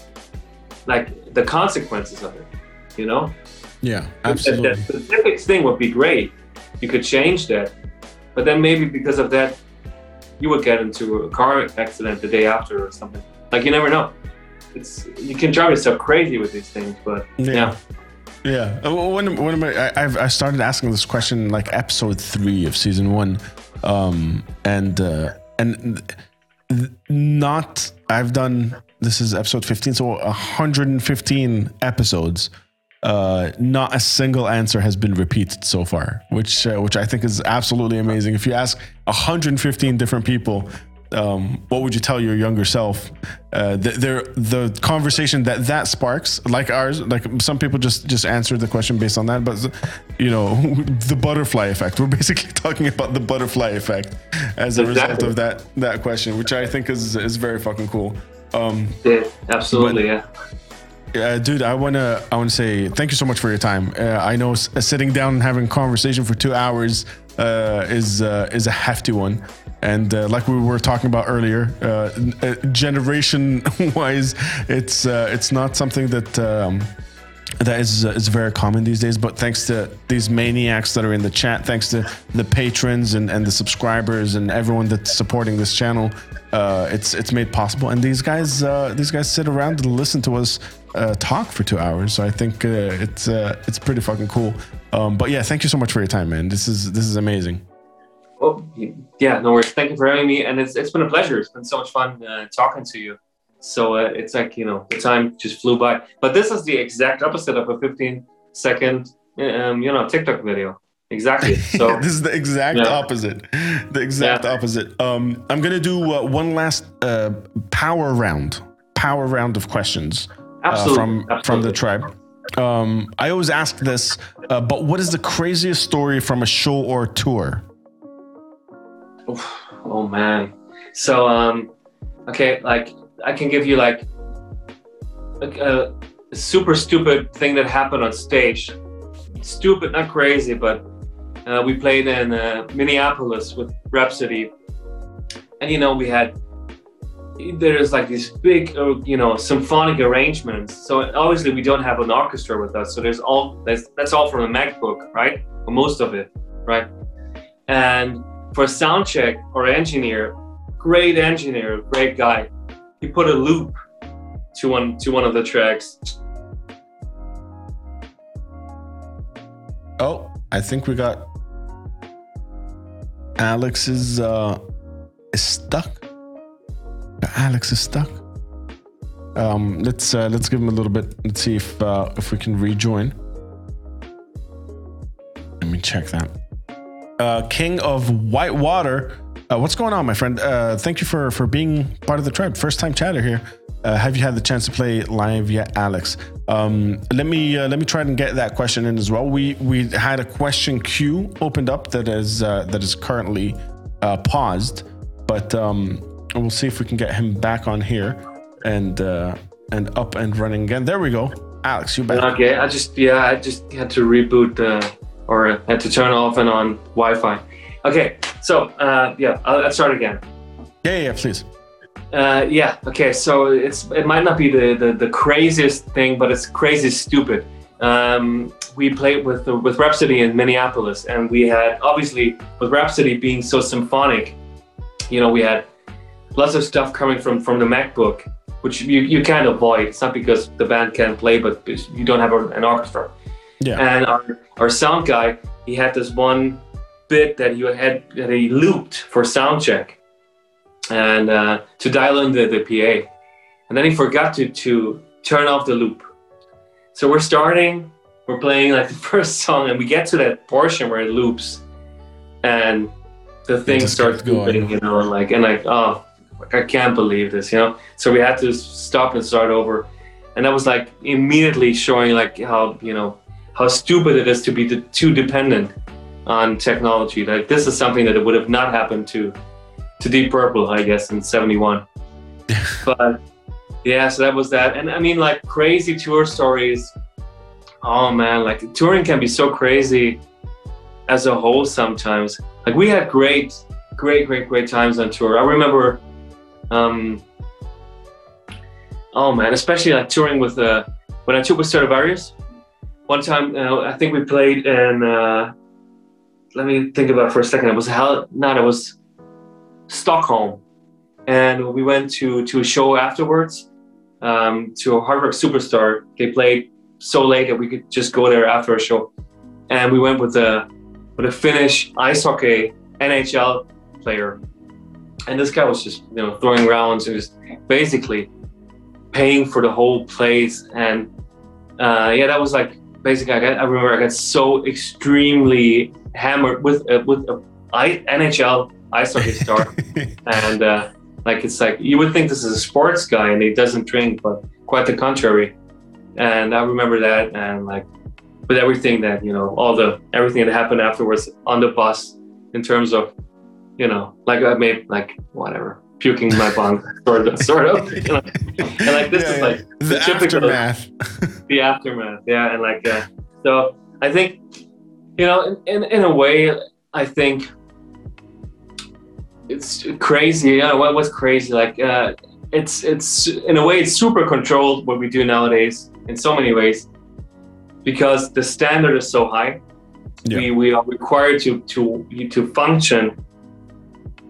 like the consequences of it you know yeah, absolutely. That, that specifics thing would be great. You could change that, but then maybe because of that, you would get into a car accident the day after or something. Like you never know. It's you can drive yourself crazy with these things, but yeah. yeah. Yeah, uh, one, one of my, I, I've, I started asking this question like episode three of season one, um, and uh, and not I've done this is episode fifteen, so 115 episodes uh, not a single answer has been repeated so far, which uh, which I think is absolutely amazing. If you ask 115 different people, um, what would you tell your younger self? Uh, the, the conversation that that sparks, like ours, like some people just just answer the question based on that, but you know, [LAUGHS] the butterfly effect. We're basically [LAUGHS] talking about the butterfly effect as a exactly. result of that that question, which I think is is very fucking cool. Um, yeah, absolutely, yeah. Uh, dude, I wanna I wanna say thank you so much for your time. Uh, I know uh, sitting down and having conversation for two hours uh, is uh, is a hefty one, and uh, like we were talking about earlier, generation [LAUGHS] wise, it's it's not something that. Um, that is is very common these days. But thanks to these maniacs that are in the chat, thanks to the patrons and, and the subscribers and everyone that's supporting this channel, uh, it's it's made possible. And these guys uh, these guys sit around and listen to us uh, talk for two hours. So I think uh, it's uh, it's pretty fucking cool. Um, but yeah, thank you so much for your time, man. This is this is amazing. Oh yeah, no worries. Thank you for having me, and it's it's been a pleasure. It's been so much fun uh, talking to you. So uh, it's like you know the time just flew by. But this is the exact opposite of a 15 second um, you know TikTok video. Exactly. [LAUGHS] So this is the exact yeah. opposite. The exact yeah. opposite. Um, I'm gonna do uh, one last uh, power round. Power round of questions uh, from Absolutely. from the tribe. Um, I always ask this, uh, but what is the craziest story from a show or tour? Oh man. So um, okay, like I can give you like a, a super stupid thing that happened on stage. Stupid, not crazy, but uh, we played in uh, Minneapolis with Rhapsody, and you know we had there's like these big, uh, you know, symphonic arrangements. So obviously we don't have an orchestra with us. So there's all that's that's all from the MacBook, right? Or most of it, right? And for sound check or engineer, great engineer, great guy, he put a loop to one to one of the tracks Oh, I think we got Alex is uh is stuck. Alex is stuck. Um, let's uh, let's give him a little bit. Let's see if uh, if we can rejoin. Let me check that. Uh, King of Whitewater, uh, what's going on, my friend? Uh, thank you for for being part of the tribe. First time chatter here. Uh, have you had the chance to play live yet, Alex? Um, let me uh, let me try and get that question in as well. We we had a question queue opened up that is uh, that is currently uh, paused, but um, we'll see if we can get him back on here and uh, and up and running again. There we go, Alex. You back? Okay, I just yeah, I just had to reboot uh, or had to turn off and on Wi-Fi. Okay, so uh, yeah, I'll, I'll start again. Yeah, yeah, please. Uh, yeah. Okay. So it's it might not be the, the, the craziest thing, but it's crazy stupid. Um, we played with with Rhapsody in Minneapolis, and we had obviously with Rhapsody being so symphonic, you know, we had lots of stuff coming from from the MacBook, which you, you can't avoid. It's not because the band can't play, but you don't have an orchestra. Yeah. And our our sound guy, he had this one bit that he had that he looped for sound check and uh, to dial in the, the PA. And then he forgot to, to turn off the loop. So we're starting, we're playing like [LAUGHS] the first song, and we get to that portion where it loops, and the thing starts looping, you know, and like, and like, oh, I can't believe this, you know. So we had to stop and start over, and that was like immediately showing like how you know how stupid it is to be too dependent on technology. Like this is something that would have not happened to to Deep Purple, I guess, in '71. [LAUGHS] but yeah, so that was that. And I mean, like crazy tour stories. Oh man, like touring can be so crazy as a whole sometimes. Like we had great, great, great, great times on tour. I remember, um, oh man, especially like touring with uh, when I took with Stratovarius. One time, uh, I think we played in. Uh, let me think about it for a second. It was hell. Not it was Stockholm, and we went to to a show afterwards um, to a Hardcore Superstar. They played so late that we could just go there after a show, and we went with a with a Finnish ice hockey NHL player, and this guy was just you know throwing rounds and just basically paying for the whole place, and uh, yeah, that was like basically I, got, I remember I got so extremely hammered with uh, with a NHL ice hockey star, and uh, like it's like you would think this is a sports guy and he doesn't drink, but quite the contrary. And I remember that, and like with everything that you know, all the everything that happened afterwards on the bus, in terms of, you know, like I made like whatever puking my bunk, [LAUGHS] sort of, sort of. You know? And like this yeah, is like the, the aftermath. [LAUGHS] the aftermath, yeah, and like uh, so. I think, you know, in, in, in a way, I think it's crazy. Yeah, what was crazy? Like uh, it's it's in a way it's super controlled what we do nowadays in so many ways because the standard is so high. Yeah. We we are required to to to function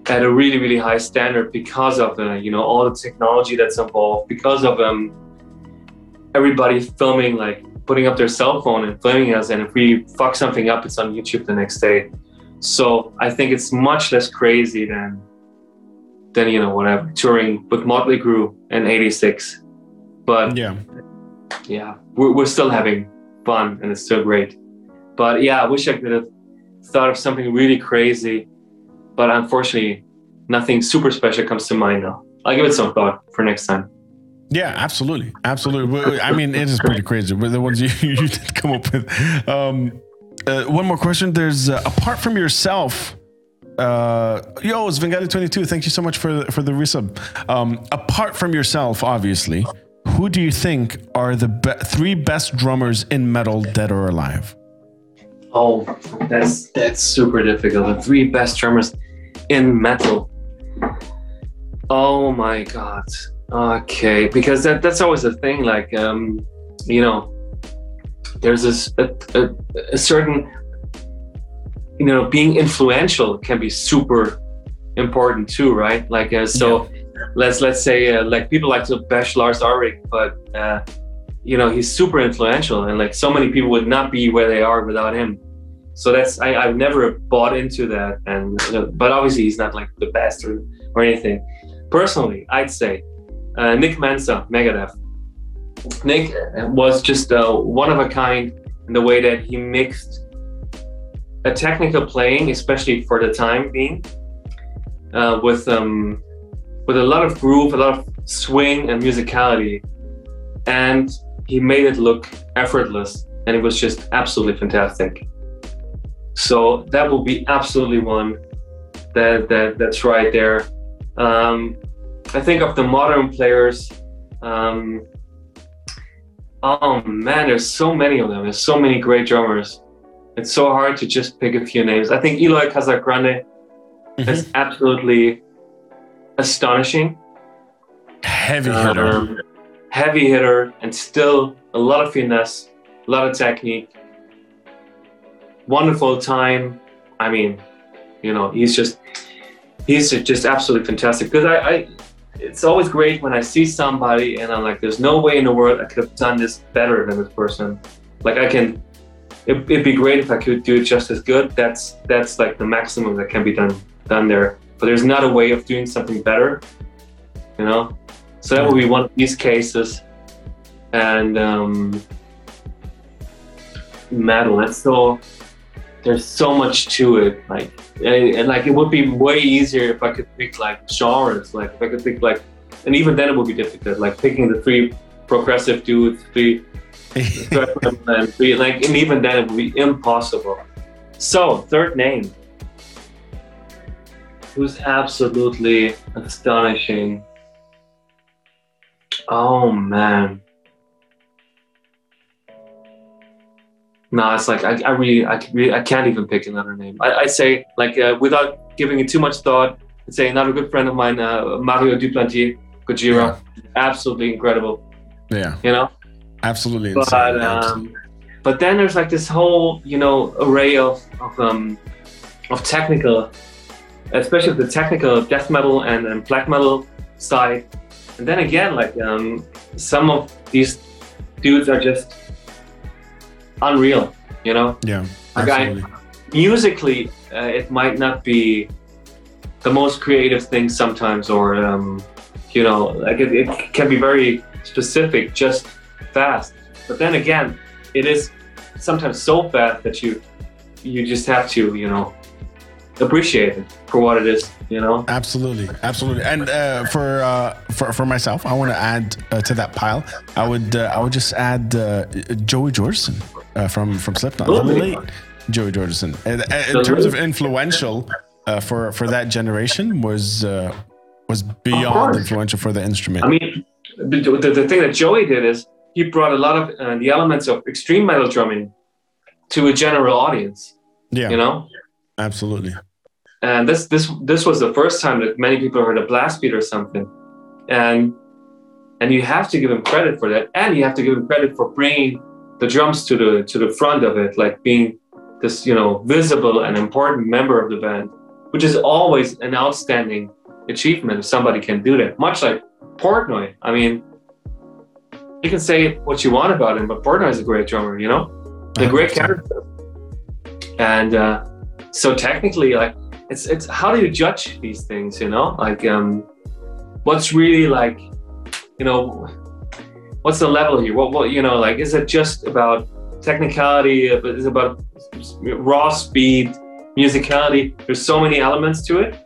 at a really really high standard because of the you know all the technology that's involved because of um everybody filming like putting up their cell phone and filming us and if we fuck something up it's on youtube the next day so I think it's much less crazy than than you know whatever touring with Motley Crue in '86. But yeah, yeah, we're, we're still having fun and it's still great. But yeah, I wish I could have thought of something really crazy, but unfortunately, nothing super special comes to mind now. I'll give it some thought for next time. Yeah, absolutely, absolutely. I mean, it is pretty crazy. But the ones you, [LAUGHS] you did come up with. Um, uh, one more question. There's uh, apart from yourself. Uh, yo, it's Vengali22. Thank you so much for for the resub. Um, apart from yourself, obviously, who do you think are the be- three best drummers in metal, dead or alive? Oh, that's that's super difficult. The three best drummers in metal. Oh my god. Okay, because that that's always a thing. Like, um, you know, there's this a, a, a certain you know being influential can be super important too right like uh, so yeah. let's let's say uh, like people like to bash lars ulrich but uh, you know he's super influential and like so many people would not be where they are without him So that's I, I've never bought into that, and but obviously he's not like the best or, or anything. Personally, I'd say uh, Nick Menza, Megadeth. Nick was just uh, one of a kind in the way that he mixed a technical playing, especially for the time being, uh, with um, with a lot of groove, a lot of swing and musicality, and he made it look effortless, and it was just absolutely fantastic. So that will be absolutely one that that that's right there. Um, I think of the modern players. Um, oh man, there's so many of them. There's so many great drummers. It's so hard to just pick a few names. I think Eloy Casagrande mm-hmm. is absolutely astonishing. Heavy hitter. Um, heavy hitter, and still a lot of finesse, a lot of technique wonderful time. I mean, you know, he's just he's just absolutely fantastic. Because I, I, it's always great when I see somebody and I'm like, there's no way in the world I could have done this better than this person. Like I can, it, it'd be great if I could do it just as good. That's that's like the maximum that can be done done there. But there's not a way of doing something better, you know. So that would be one of these cases. And um, that's so there's so much to it. Like, and, like it would be way easier if I could pick like genres. Like if I could pick like, and even then it would be difficult. Like picking the three progressive dudes, three, [LAUGHS] and three, like, and even then it would be impossible. So third name, who's absolutely astonishing. Oh man. No, it's like I, I really, I, really, I can't even pick another name. I, I say like uh, without giving it too much thought. I'd say another good friend of mine, uh, Mario Duplantier, Gojira, yeah. absolutely incredible. Yeah, you know, absolutely. But um, but then there's like this whole you know array of of um of technical, especially the technical death metal and, and black metal side. And then again, like um, some of these dudes are just unreal, you know? Yeah. Like I, musically, uh, it might not be the most creative thing sometimes, or, um, you know, like it, it can be very specific, just fast. But then again, it is sometimes so fast that you you just have to, you know, appreciate it for what it is you know absolutely absolutely and uh, for uh, for for myself i want to add uh, to that pile i would uh, i would just add uh, joey jordison uh, from from Slipknot. Late Joey Jordison. in terms of influential uh, for for that generation, was uh, was beyond influential for the instrument. I mean, the, the, the, thing that Joey did is he brought a lot of uh, the elements of extreme metal drumming to a general audience. Yeah, you know, absolutely. And this this this was the first time that many people heard a blast beat or something, and and you have to give him credit for that, and you have to give him credit for bringing the drums to the to the front of it, like being this you know visible and important member of the band, which is always an outstanding achievement if somebody can do that. Much like Portnoy, I mean, you can say what you want about him, but Portnoy is a great drummer, you know, a great character, and uh, so technically, like it's it's how do you judge these things, you know, like um, what's really like, you know what's the level here? What, what you know, like, is it just about technicality? Is it about raw speed, musicality? There's so many elements to it.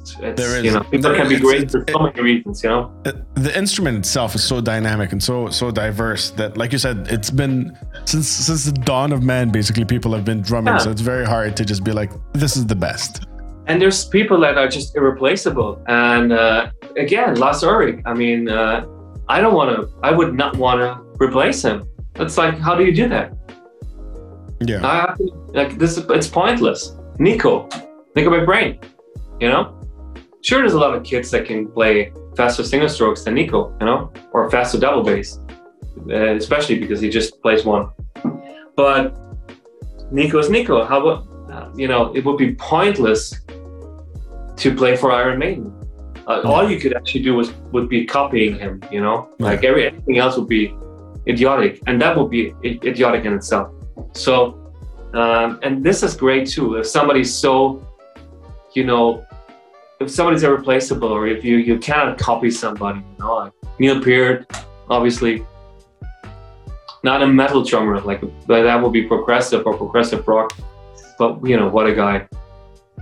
It's, there is, you know, people there, can be great for so many reasons, you know. The instrument itself is so dynamic and so so diverse that, like you said, it's been since since the dawn of man. Basically, people have been drumming, yeah. so it's very hard to just be like, this is the best. And there's people that are just irreplaceable. And uh, again, Lars Ulrich. I mean, uh, I don't want to, I would not want to replace him. It's like, how do you do that? Yeah. I, like this, it's pointless. Nicko, Nicko McBrain, you know? Sure, there's a lot of kids that can play faster single strokes than Nicko, you know, or faster double bass, uh, especially because he just plays one. But Nicko's Nicko. How about, you know, it would be pointless to play for Iron Maiden uh, all you could actually do was would be copying him. You know, like every anything else would be idiotic, and that would be idiotic in itself. So Um, and this is great too. If somebody's so, you know, if somebody's irreplaceable, or if you you cannot copy somebody, you know, like Neil Peart, obviously, not a metal drummer, like but that would be progressive or progressive rock. But you know, what a guy!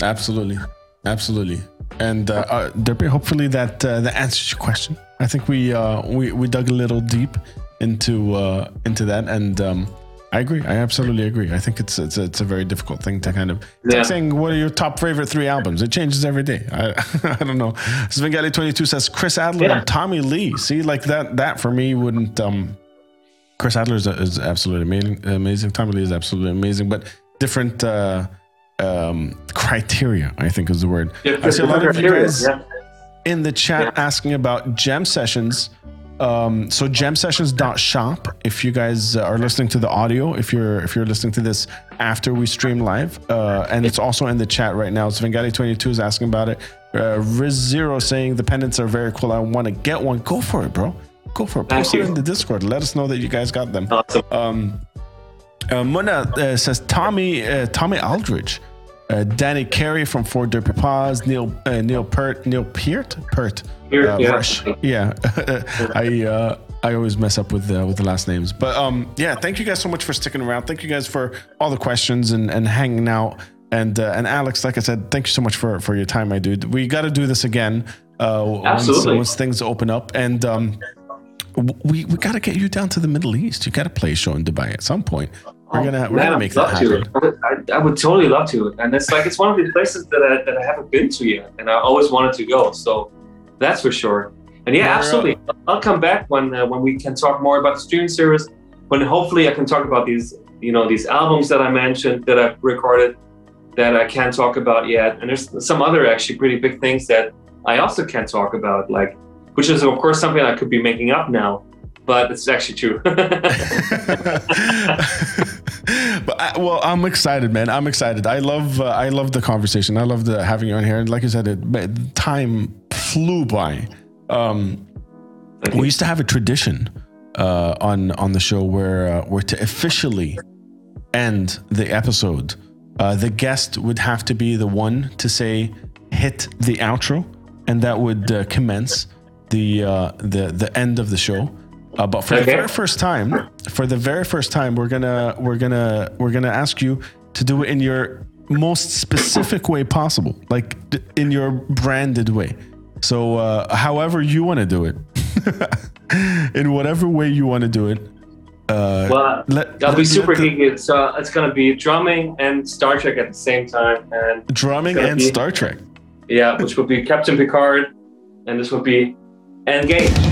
Absolutely, absolutely. And uh, uh, Derpy, hopefully that uh, that answers your question. I think we uh, we we dug a little deep into uh, into that, and um, I agree. I absolutely agree. I think it's it's a, it's a very difficult thing to kind of Yeah. like saying what are your top favorite three albums? It changes every day. I [LAUGHS] I don't know. Svengali twenty two says Chris Adler Yeah. and Tommy Lee. See, like that that for me wouldn't. um Chris Adler is, is absolutely amazing. Amazing. Tommy Lee is absolutely amazing, but different uh, um, criteria. I think is the word. I see a lot of you guys Yeah. in the chat asking about jam sessions. Um, so jamsessions.shop. If you guys are listening to the audio, if you're if you're listening to this after we stream live, uh, and it's also in the chat right now. Svengali22 is asking about it. Uh, Riz Zero saying the pendants are very cool. I want to get one. Go for it, bro. Go for it. Post it in the Discord. Let us know that you guys got them. Awesome. Um, uh, Muna uh, says Tommy uh, Tommy Aldridge, uh, Danny Carey from Four Derpy Paws, Neil uh, Neil Pert Neil Peart Pert Peart, uh, yeah. Rush. yeah. [LAUGHS] I uh, I always mess up with uh, with the last names, but um yeah. Thank you guys so much for sticking around. Thank you guys for all the questions and and hanging out. And uh, and Alex, like I said, thank you so much for for your time, my dude. We got to do this again. Uh, once, Absolutely. once things open up and. um we we got to get you down to the Middle East. You got to play a show in Dubai at some point. We're gonna we're Man, gonna make that happen. to. I I, would totally love to. And it's like it's one of the places that I, that I haven't been to yet, and I always wanted to go. So that's for sure. And yeah, absolutely. I'll come back when uh, when we can talk more about the streaming service. When hopefully I can talk about these you know these albums that I mentioned that I've recorded that I can't talk about yet. And there's some other actually pretty big things that I also can't talk about, like which is of course something I could be making up now, but it's actually true. [LAUGHS] [LAUGHS] [LAUGHS] but I, well, I'm excited, man. I'm excited. I love uh, I love the conversation. I love the having you on here. And like I said, it time flew by. Um, we used to have a tradition uh, on on the show where uh, where to officially end the episode, uh, the guest would have to be the one to say hit the outro, and that would uh, commence the uh, the the end of the show. Uh, but for the very first time, for the very first time, we're gonna we're gonna we're gonna ask you to do it in your most specific way possible, like in your branded way. So, uh, however you want to do it, [LAUGHS] in whatever way you want to do it. Uh, well, let, I'll be super the- geeky. So it's gonna be drumming and Star Trek at the same time, and drumming and be- Star Trek. yeah, which would be Captain Picard, and this would be Engage.